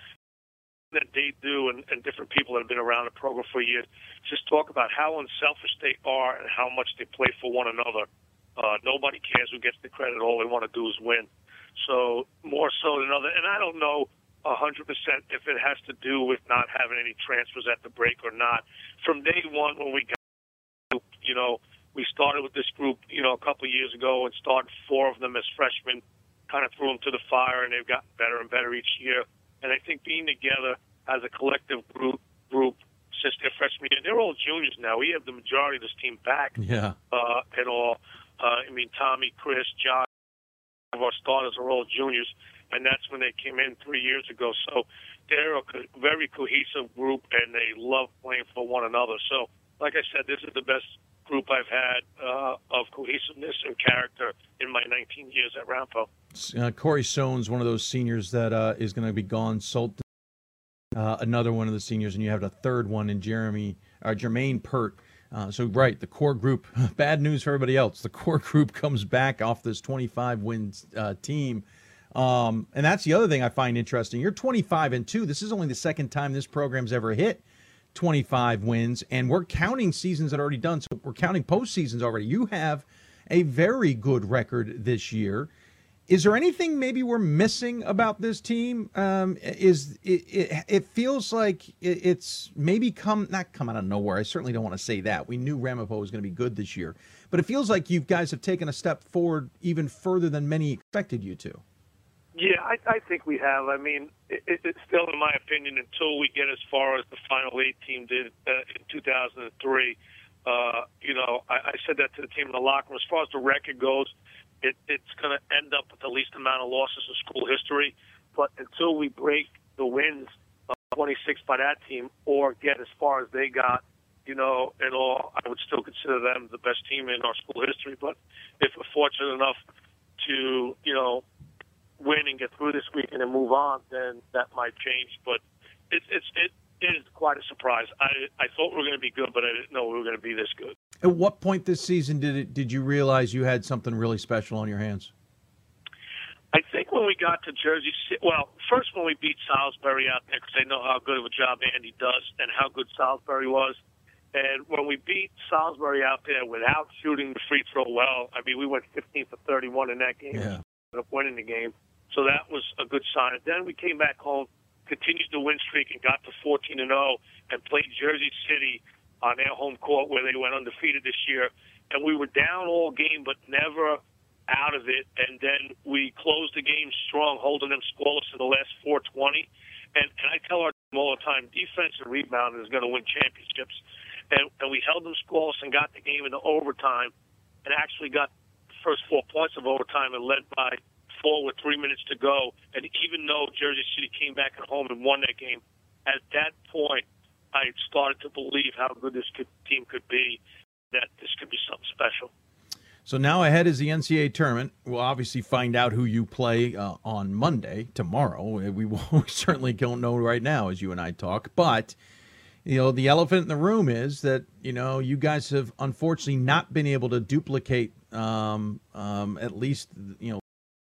that they do and, and different people that have been around the program for years just talk about how unselfish they are and how much they play for one another. Uh, nobody cares who gets the credit. All they want to do is win. So more so than other, and I don't know a hundred percent if it has to do with not having any transfers at the break or not. From day one, when we got, you know, we started with this group, you know, a couple of years ago and started four of them as freshmen, kind of threw them to the fire, and they've gotten better and better each year. And I think being together as a collective group group since their freshman year, they're all juniors now. We have the majority of this team back. Yeah. Uh, and all. Uh, I mean, Tommy, Chris, John, of our starters are all juniors, and that's when they came in three years ago. So they're a co- very cohesive group, and they love playing for one another. So, like I said, this is the best group I've had uh, of cohesiveness and character in my 19 years at Ramapo. Uh, Corey Soane's one of those seniors that uh, is going to be gone. Sultan, uh, another one of the seniors, and you have a third one in Jeremy uh, Jermaine Pert. Uh, so right, the core group. Bad news for everybody else. The core group comes back off this 25 wins uh, team, um, and that's the other thing I find interesting. You're 25 and two. This is only the second time this program's ever hit 25 wins, and we're counting seasons that are already done. So we're counting postseasons already. You have a very good record this year. Is there anything maybe we're missing about this team? Um, is it, it, it feels like it, it's maybe come not come out of nowhere. I certainly don't want to say that. We knew Ramapo was going to be good this year, but it feels like you guys have taken a step forward even further than many expected you to. Yeah, I, I think we have. I mean, it, it's still, in my opinion, until we get as far as the final eight team did uh, in 2003. Uh, you know, I, I said that to the team in the locker room. As far as the record goes, it, it's going to end up with the least amount of losses in school history. But until we break the wins of 26 by that team or get as far as they got, you know, and all, I would still consider them the best team in our school history. But if we're fortunate enough to, you know, win and get through this week and then move on, then that might change. But it's it's it is quite a surprise. I I thought we were going to be good, but I didn't know we were going to be this good. At what point this season did it did you realize you had something really special on your hands? I think when we got to Jersey City, well, first when we beat Salisbury out there, because I know how good of a job Andy does and how good Salisbury was, And when we beat Salisbury out there without shooting the free throw well, I mean, we went 15 for 31 in that game. Yeah. Ended up winning the game. So that was a good sign. And then we came back home, continued the win streak, and got to 14 and 0, and played Jersey City on their home court where they went undefeated this year. And we were down all game, but never out of it. And then we closed the game strong, holding them scoreless in the last 420. And, and I tell our team all the time, defense and rebound is going to win championships. And, and we held them scoreless and got the game into overtime, and actually got the first four points of overtime and led by four with three minutes to go. And even though Jersey City came back at home and won that game, at that point, I started to believe how good this could, team could be, that this could be something special. So now ahead is the NCAA tournament. We'll obviously find out who you play uh, on Monday, tomorrow. We, we certainly don't know right now as you and I talk. But, you know, the elephant in the room is that, you know, you guys have unfortunately not been able to duplicate um, um, at least, you know,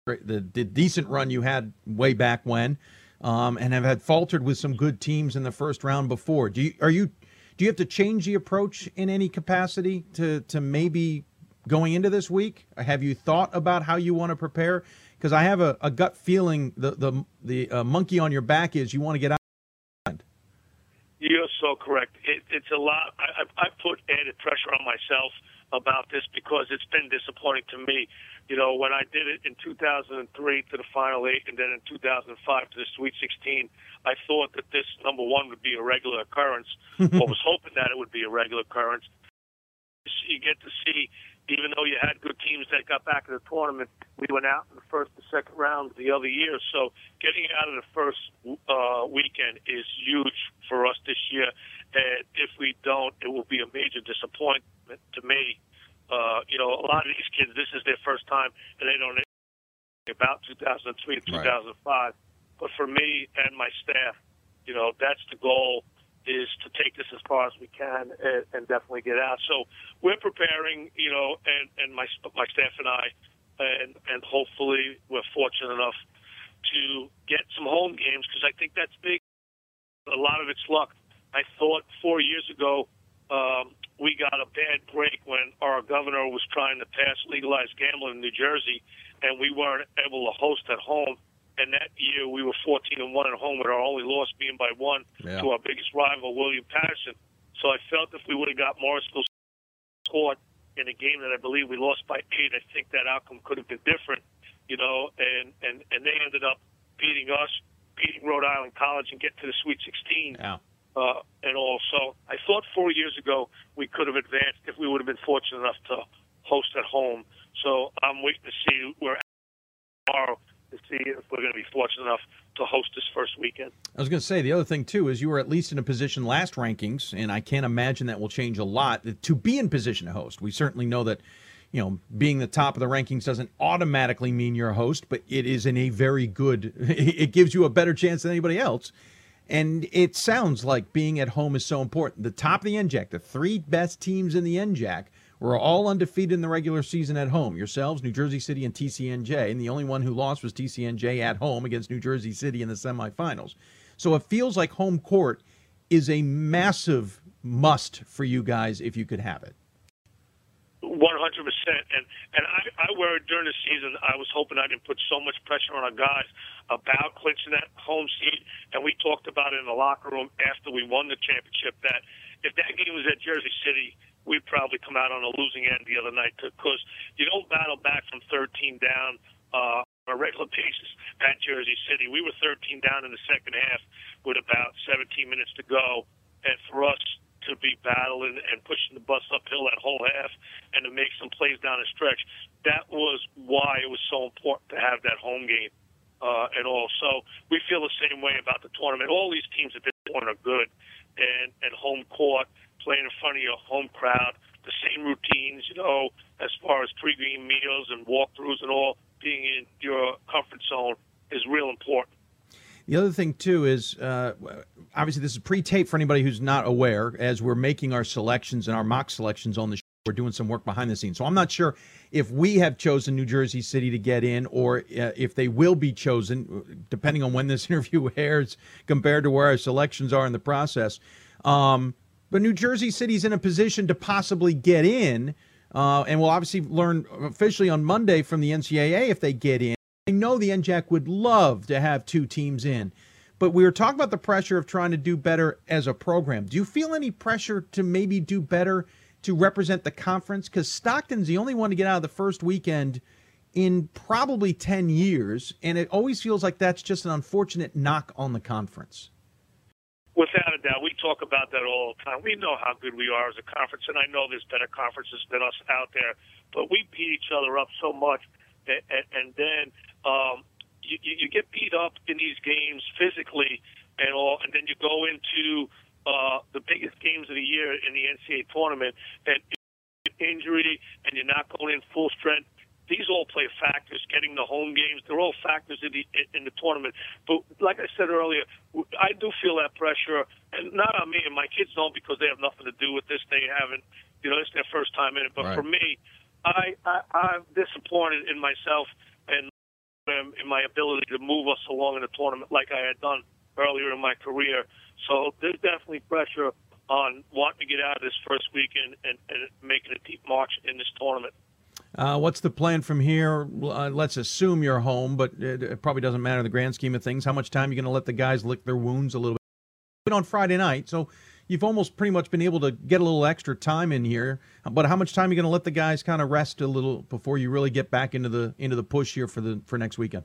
the, the decent run you had way back when um, and have had faltered with some good teams in the first round before. Do you, are you, do you have to change the approach in any capacity to, to maybe going into this week? Have you thought about how you want to prepare? Because I have a, a, gut feeling the the the uh, monkey on your back is you want to get out. You're so correct. It, it's a lot. I, I put added pressure on myself about this because it's been disappointing to me. You know, when I did it in 2003 to the Final Eight and then in 2005 to the Sweet 16, I thought that this, number one, would be a regular occurrence, or was hoping that it would be a regular occurrence. You get to see even though you had good teams that got back in the tournament, we went out in the first and second rounds the other year. So getting out of the first uh, weekend is huge for us this year. And if we don't, it will be a major disappointment to me. Uh, you know, a lot of these kids, this is their first time, and they don't know about 2003 to 2005. Right. But for me and my staff, you know, that's the goal is to take this as far as we can and, and definitely get out. So we're preparing, you know, and, and my my staff and I, and and hopefully we're fortunate enough to get some home games because I think that's big. A lot of it's luck. I thought four years ago um, we got a bad break when our governor was trying to pass legalized gambling in New Jersey, and we weren't able to host at home and that year we were 14 and one at home, with our only loss being by one yeah. to our biggest rival, William Paterson. So I felt if we would have got Morrisville caught in a game that I believe we lost by eight, I think that outcome could have been different. You know, and and and they ended up beating us, beating Rhode Island College, and get to the Sweet 16. Yeah. Uh, and all. So I thought four years ago we could have advanced if we would have been fortunate enough to host at home. So I'm waiting to see where tomorrow to see if we're going to be fortunate enough to host this first weekend. I was going to say the other thing too is you were at least in a position last rankings, and I can't imagine that will change a lot to be in position to host. We certainly know that. You know, being the top of the rankings doesn't automatically mean you're a host, but it is in a very good. It gives you a better chance than anybody else. And it sounds like being at home is so important. The top of the NJAC, the three best teams in the NJAC, were all undefeated in the regular season at home. Yourselves, New Jersey City, and TCNJ. And the only one who lost was TCNJ at home against New Jersey City in the semifinals. So it feels like home court is a massive must for you guys if you could have it. One hundred percent, and and I, I worried during the season. I was hoping I didn't put so much pressure on our guys about clinching that home seat, and we talked about it in the locker room after we won the championship. That if that game was at Jersey City, we'd probably come out on a losing end the other night because you don't battle back from 13 down uh, on a regular basis at Jersey City. We were 13 down in the second half with about 17 minutes to go, and for us to be battling and pushing the bus uphill that whole half and to make some plays down the stretch, that was why it was so important to have that home game. Uh, and all. So we feel the same way about the tournament. All these teams at this point are good, and and home court playing in front of your home crowd, the same routines, you know, as far as pregame meals and walkthroughs and all, being in your comfort zone is real important. The other thing too is uh, obviously this is pre-tape for anybody who's not aware. As we're making our selections and our mock selections on the show, we're doing some work behind the scenes. So I'm not sure if we have chosen New Jersey City to get in, or uh, if they will be chosen, depending on when this interview airs, compared to where our selections are in the process. Um, but New Jersey City's in a position to possibly get in. Uh, and we'll obviously learn officially on Monday from the NCAA if they get in. I know the NJAC would love to have two teams in, but we were talking about the pressure of trying to do better as a program. Do you feel any pressure to maybe do better to represent the conference? Because Stockton's the only one to get out of the first weekend in probably 10 years, and it always feels like that's just an unfortunate knock on the conference. Without a doubt, we talk about that all the time. We know how good we are as a conference, and I know there's better conferences than us out there, but we beat each other up so much, and, and, and then um, you, you get beat up in these games physically and all, and then you go into uh, the biggest games of the year in the NCAA tournament, and injury, and you're not going in full strength. These all play factors. Getting the home games, they're all factors in the in the tournament. But like I said earlier, I do feel that pressure, and not on me and my kids don't because they have nothing to do with this. They haven't, you know, it's their first time in it. But Right. for me, I, I I'm disappointed in myself in my ability to move us along in the tournament like I had done earlier in my career. So there's definitely pressure on wanting to get out of this first weekend and, and making a deep march in this tournament. Uh, what's the plan from here? Uh, let's assume you're home, but it, it probably doesn't matter in the grand scheme of things. How much time are you going to let the guys lick their wounds a little bit? On Friday night, so you've almost pretty much been able to get a little extra time in here. But how much time are you going to let the guys kind of rest a little before you really get back into the into the push here for the for next weekend?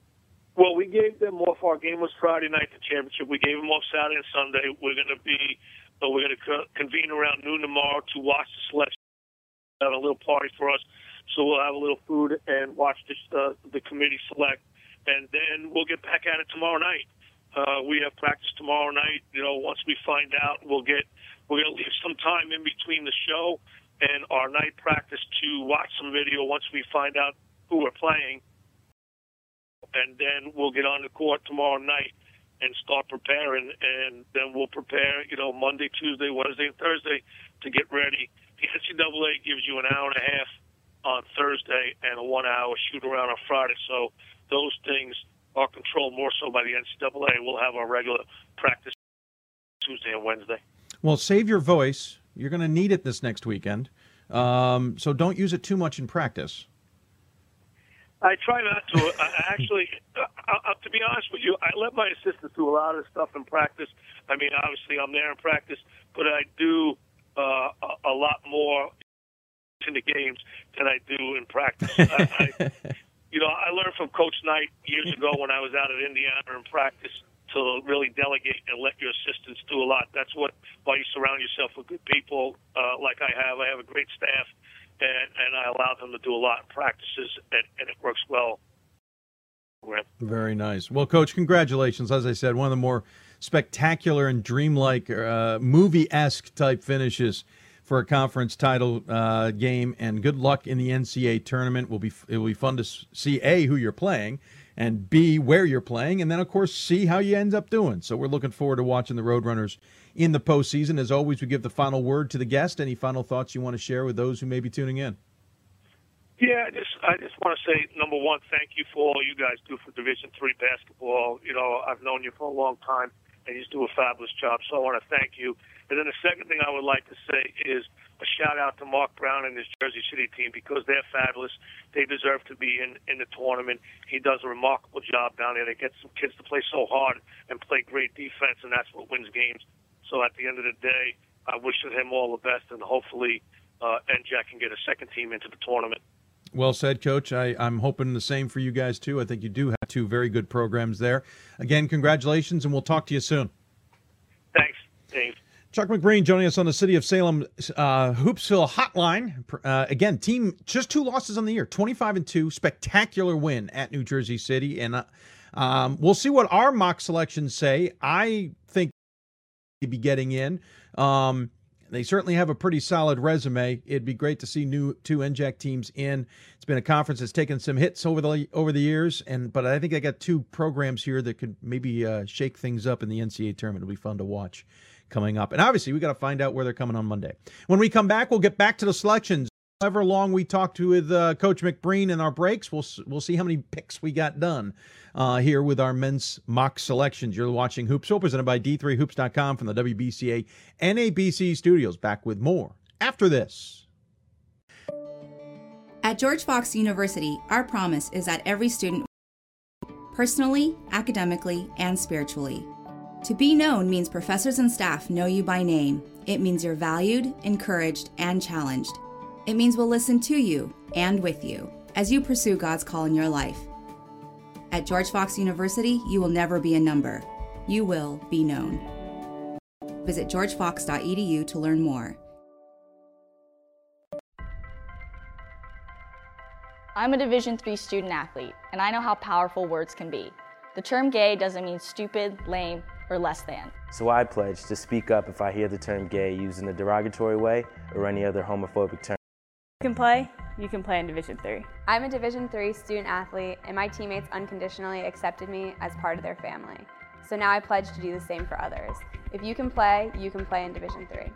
Well, we gave them off. Our game was Friday night, the championship. We gave them off Saturday and Sunday. We're going to be, uh, we're going to co- convene around noon tomorrow to watch the selection. Have a little party for us, so we'll have a little food and watch the uh, the committee select, and then we'll get back at it tomorrow night. Uh, we have practice tomorrow night. You know, once we find out, we'll get we're going to leave some time in between the show and our night practice to watch some video once we find out who we're playing and then we'll get on the court tomorrow night and start preparing, and then we'll prepare, you know, Monday, Tuesday, Wednesday, and Thursday to get ready. The NCAA gives you an hour and a half on Thursday and a one-hour shoot around on Friday, so those things are controlled more so by the NCAA. We'll have our regular practice Tuesday and Wednesday. Well, save your voice. You're going to need it this next weekend, um, so don't use it too much in practice. I try not to. I I actually, uh, uh, to be honest with you, I let my assistants do a lot of stuff in practice. I mean, obviously, I'm there in practice, but I do uh, a, a lot more in the games than I do in practice. I, I, you know, I learned from Coach Knight years ago when I was out at Indiana in practice to really delegate and let your assistants do a lot. That's what why you surround yourself with good people uh, like I have. I have a great staff, and, and I allow them to do a lot in practices, and, and it works well. Very nice. Well, Coach, congratulations. As I said, one of the more spectacular and dreamlike, uh, movie esque type finishes for a conference title uh, game. And good luck in the NCAA tournament. Will be it will be fun to see a who you're playing, and b where you're playing, and then of course see how you end up doing. So we're looking forward to watching the Roadrunners in the postseason. As always, we give the final word to the guest. Any final thoughts you want to share with those who may be tuning in? Yeah, I just I just want to say number one, thank you for all you guys do for Division Three basketball. You know, I've known you for a long time, and you just do a fabulous job. So I want to thank you. And then the second thing I would like to say is a shout out to Mark Brown and his Jersey City team because they're fabulous. They deserve to be in in the tournament. He does a remarkable job down there. They get some kids to play so hard and play great defense, and that's what wins games. So at the end of the day, I wish him all the best, and hopefully, uh, NJAC can get a second team into the tournament. Well said, Coach. I, I'm hoping the same for you guys, too. I think you do have two very good programs there. Again, congratulations, and we'll talk to you soon. Chuck McBreen joining us on the City of Salem uh, Hoopsville Hotline. Uh, again, team just two losses on the year, 25 and 2, spectacular win at New Jersey City. And uh, um, we'll see what our mock selections say. I think they'd be getting in. Um, they certainly have a pretty solid resume. It'd be great to see new two NJAC teams in. It's been a conference that's taken some hits over the over the years, and but I think they got two programs here that could maybe uh, shake things up in the NCAA tournament. It'll be fun to watch coming up, and obviously we got to find out where they're coming on Monday. When we come back, we'll get back to the selections. however long we talked with uh, Coach McBreen in our breaks, we'll we'll see how many picks we got done uh, here with our men's mock selections. You're watching Hoopsville, presented by D3Hoops.com from the WBCA NABC studios. Back with more after this. At George Fox University, our promise is that every student, personally, academically, and spiritually. To be known means professors and staff know you by name. It means you're valued, encouraged, and challenged. It means we'll listen to you and with you as you pursue God's call in your life. At George Fox University, you will never be a number. You will be known. Visit georgefox.edu to learn more. I'm a Division III student athlete, and I know how powerful words can be. The term gay doesn't mean stupid, lame, or less than. So I pledge to speak up if I hear the term gay used in a derogatory way or any other homophobic term. You can play, you can play in Division 3. I'm a Division 3 student athlete, and my teammates unconditionally accepted me as part of their family. So now I pledge to do the same for others. If you can play, you can play in Division 3.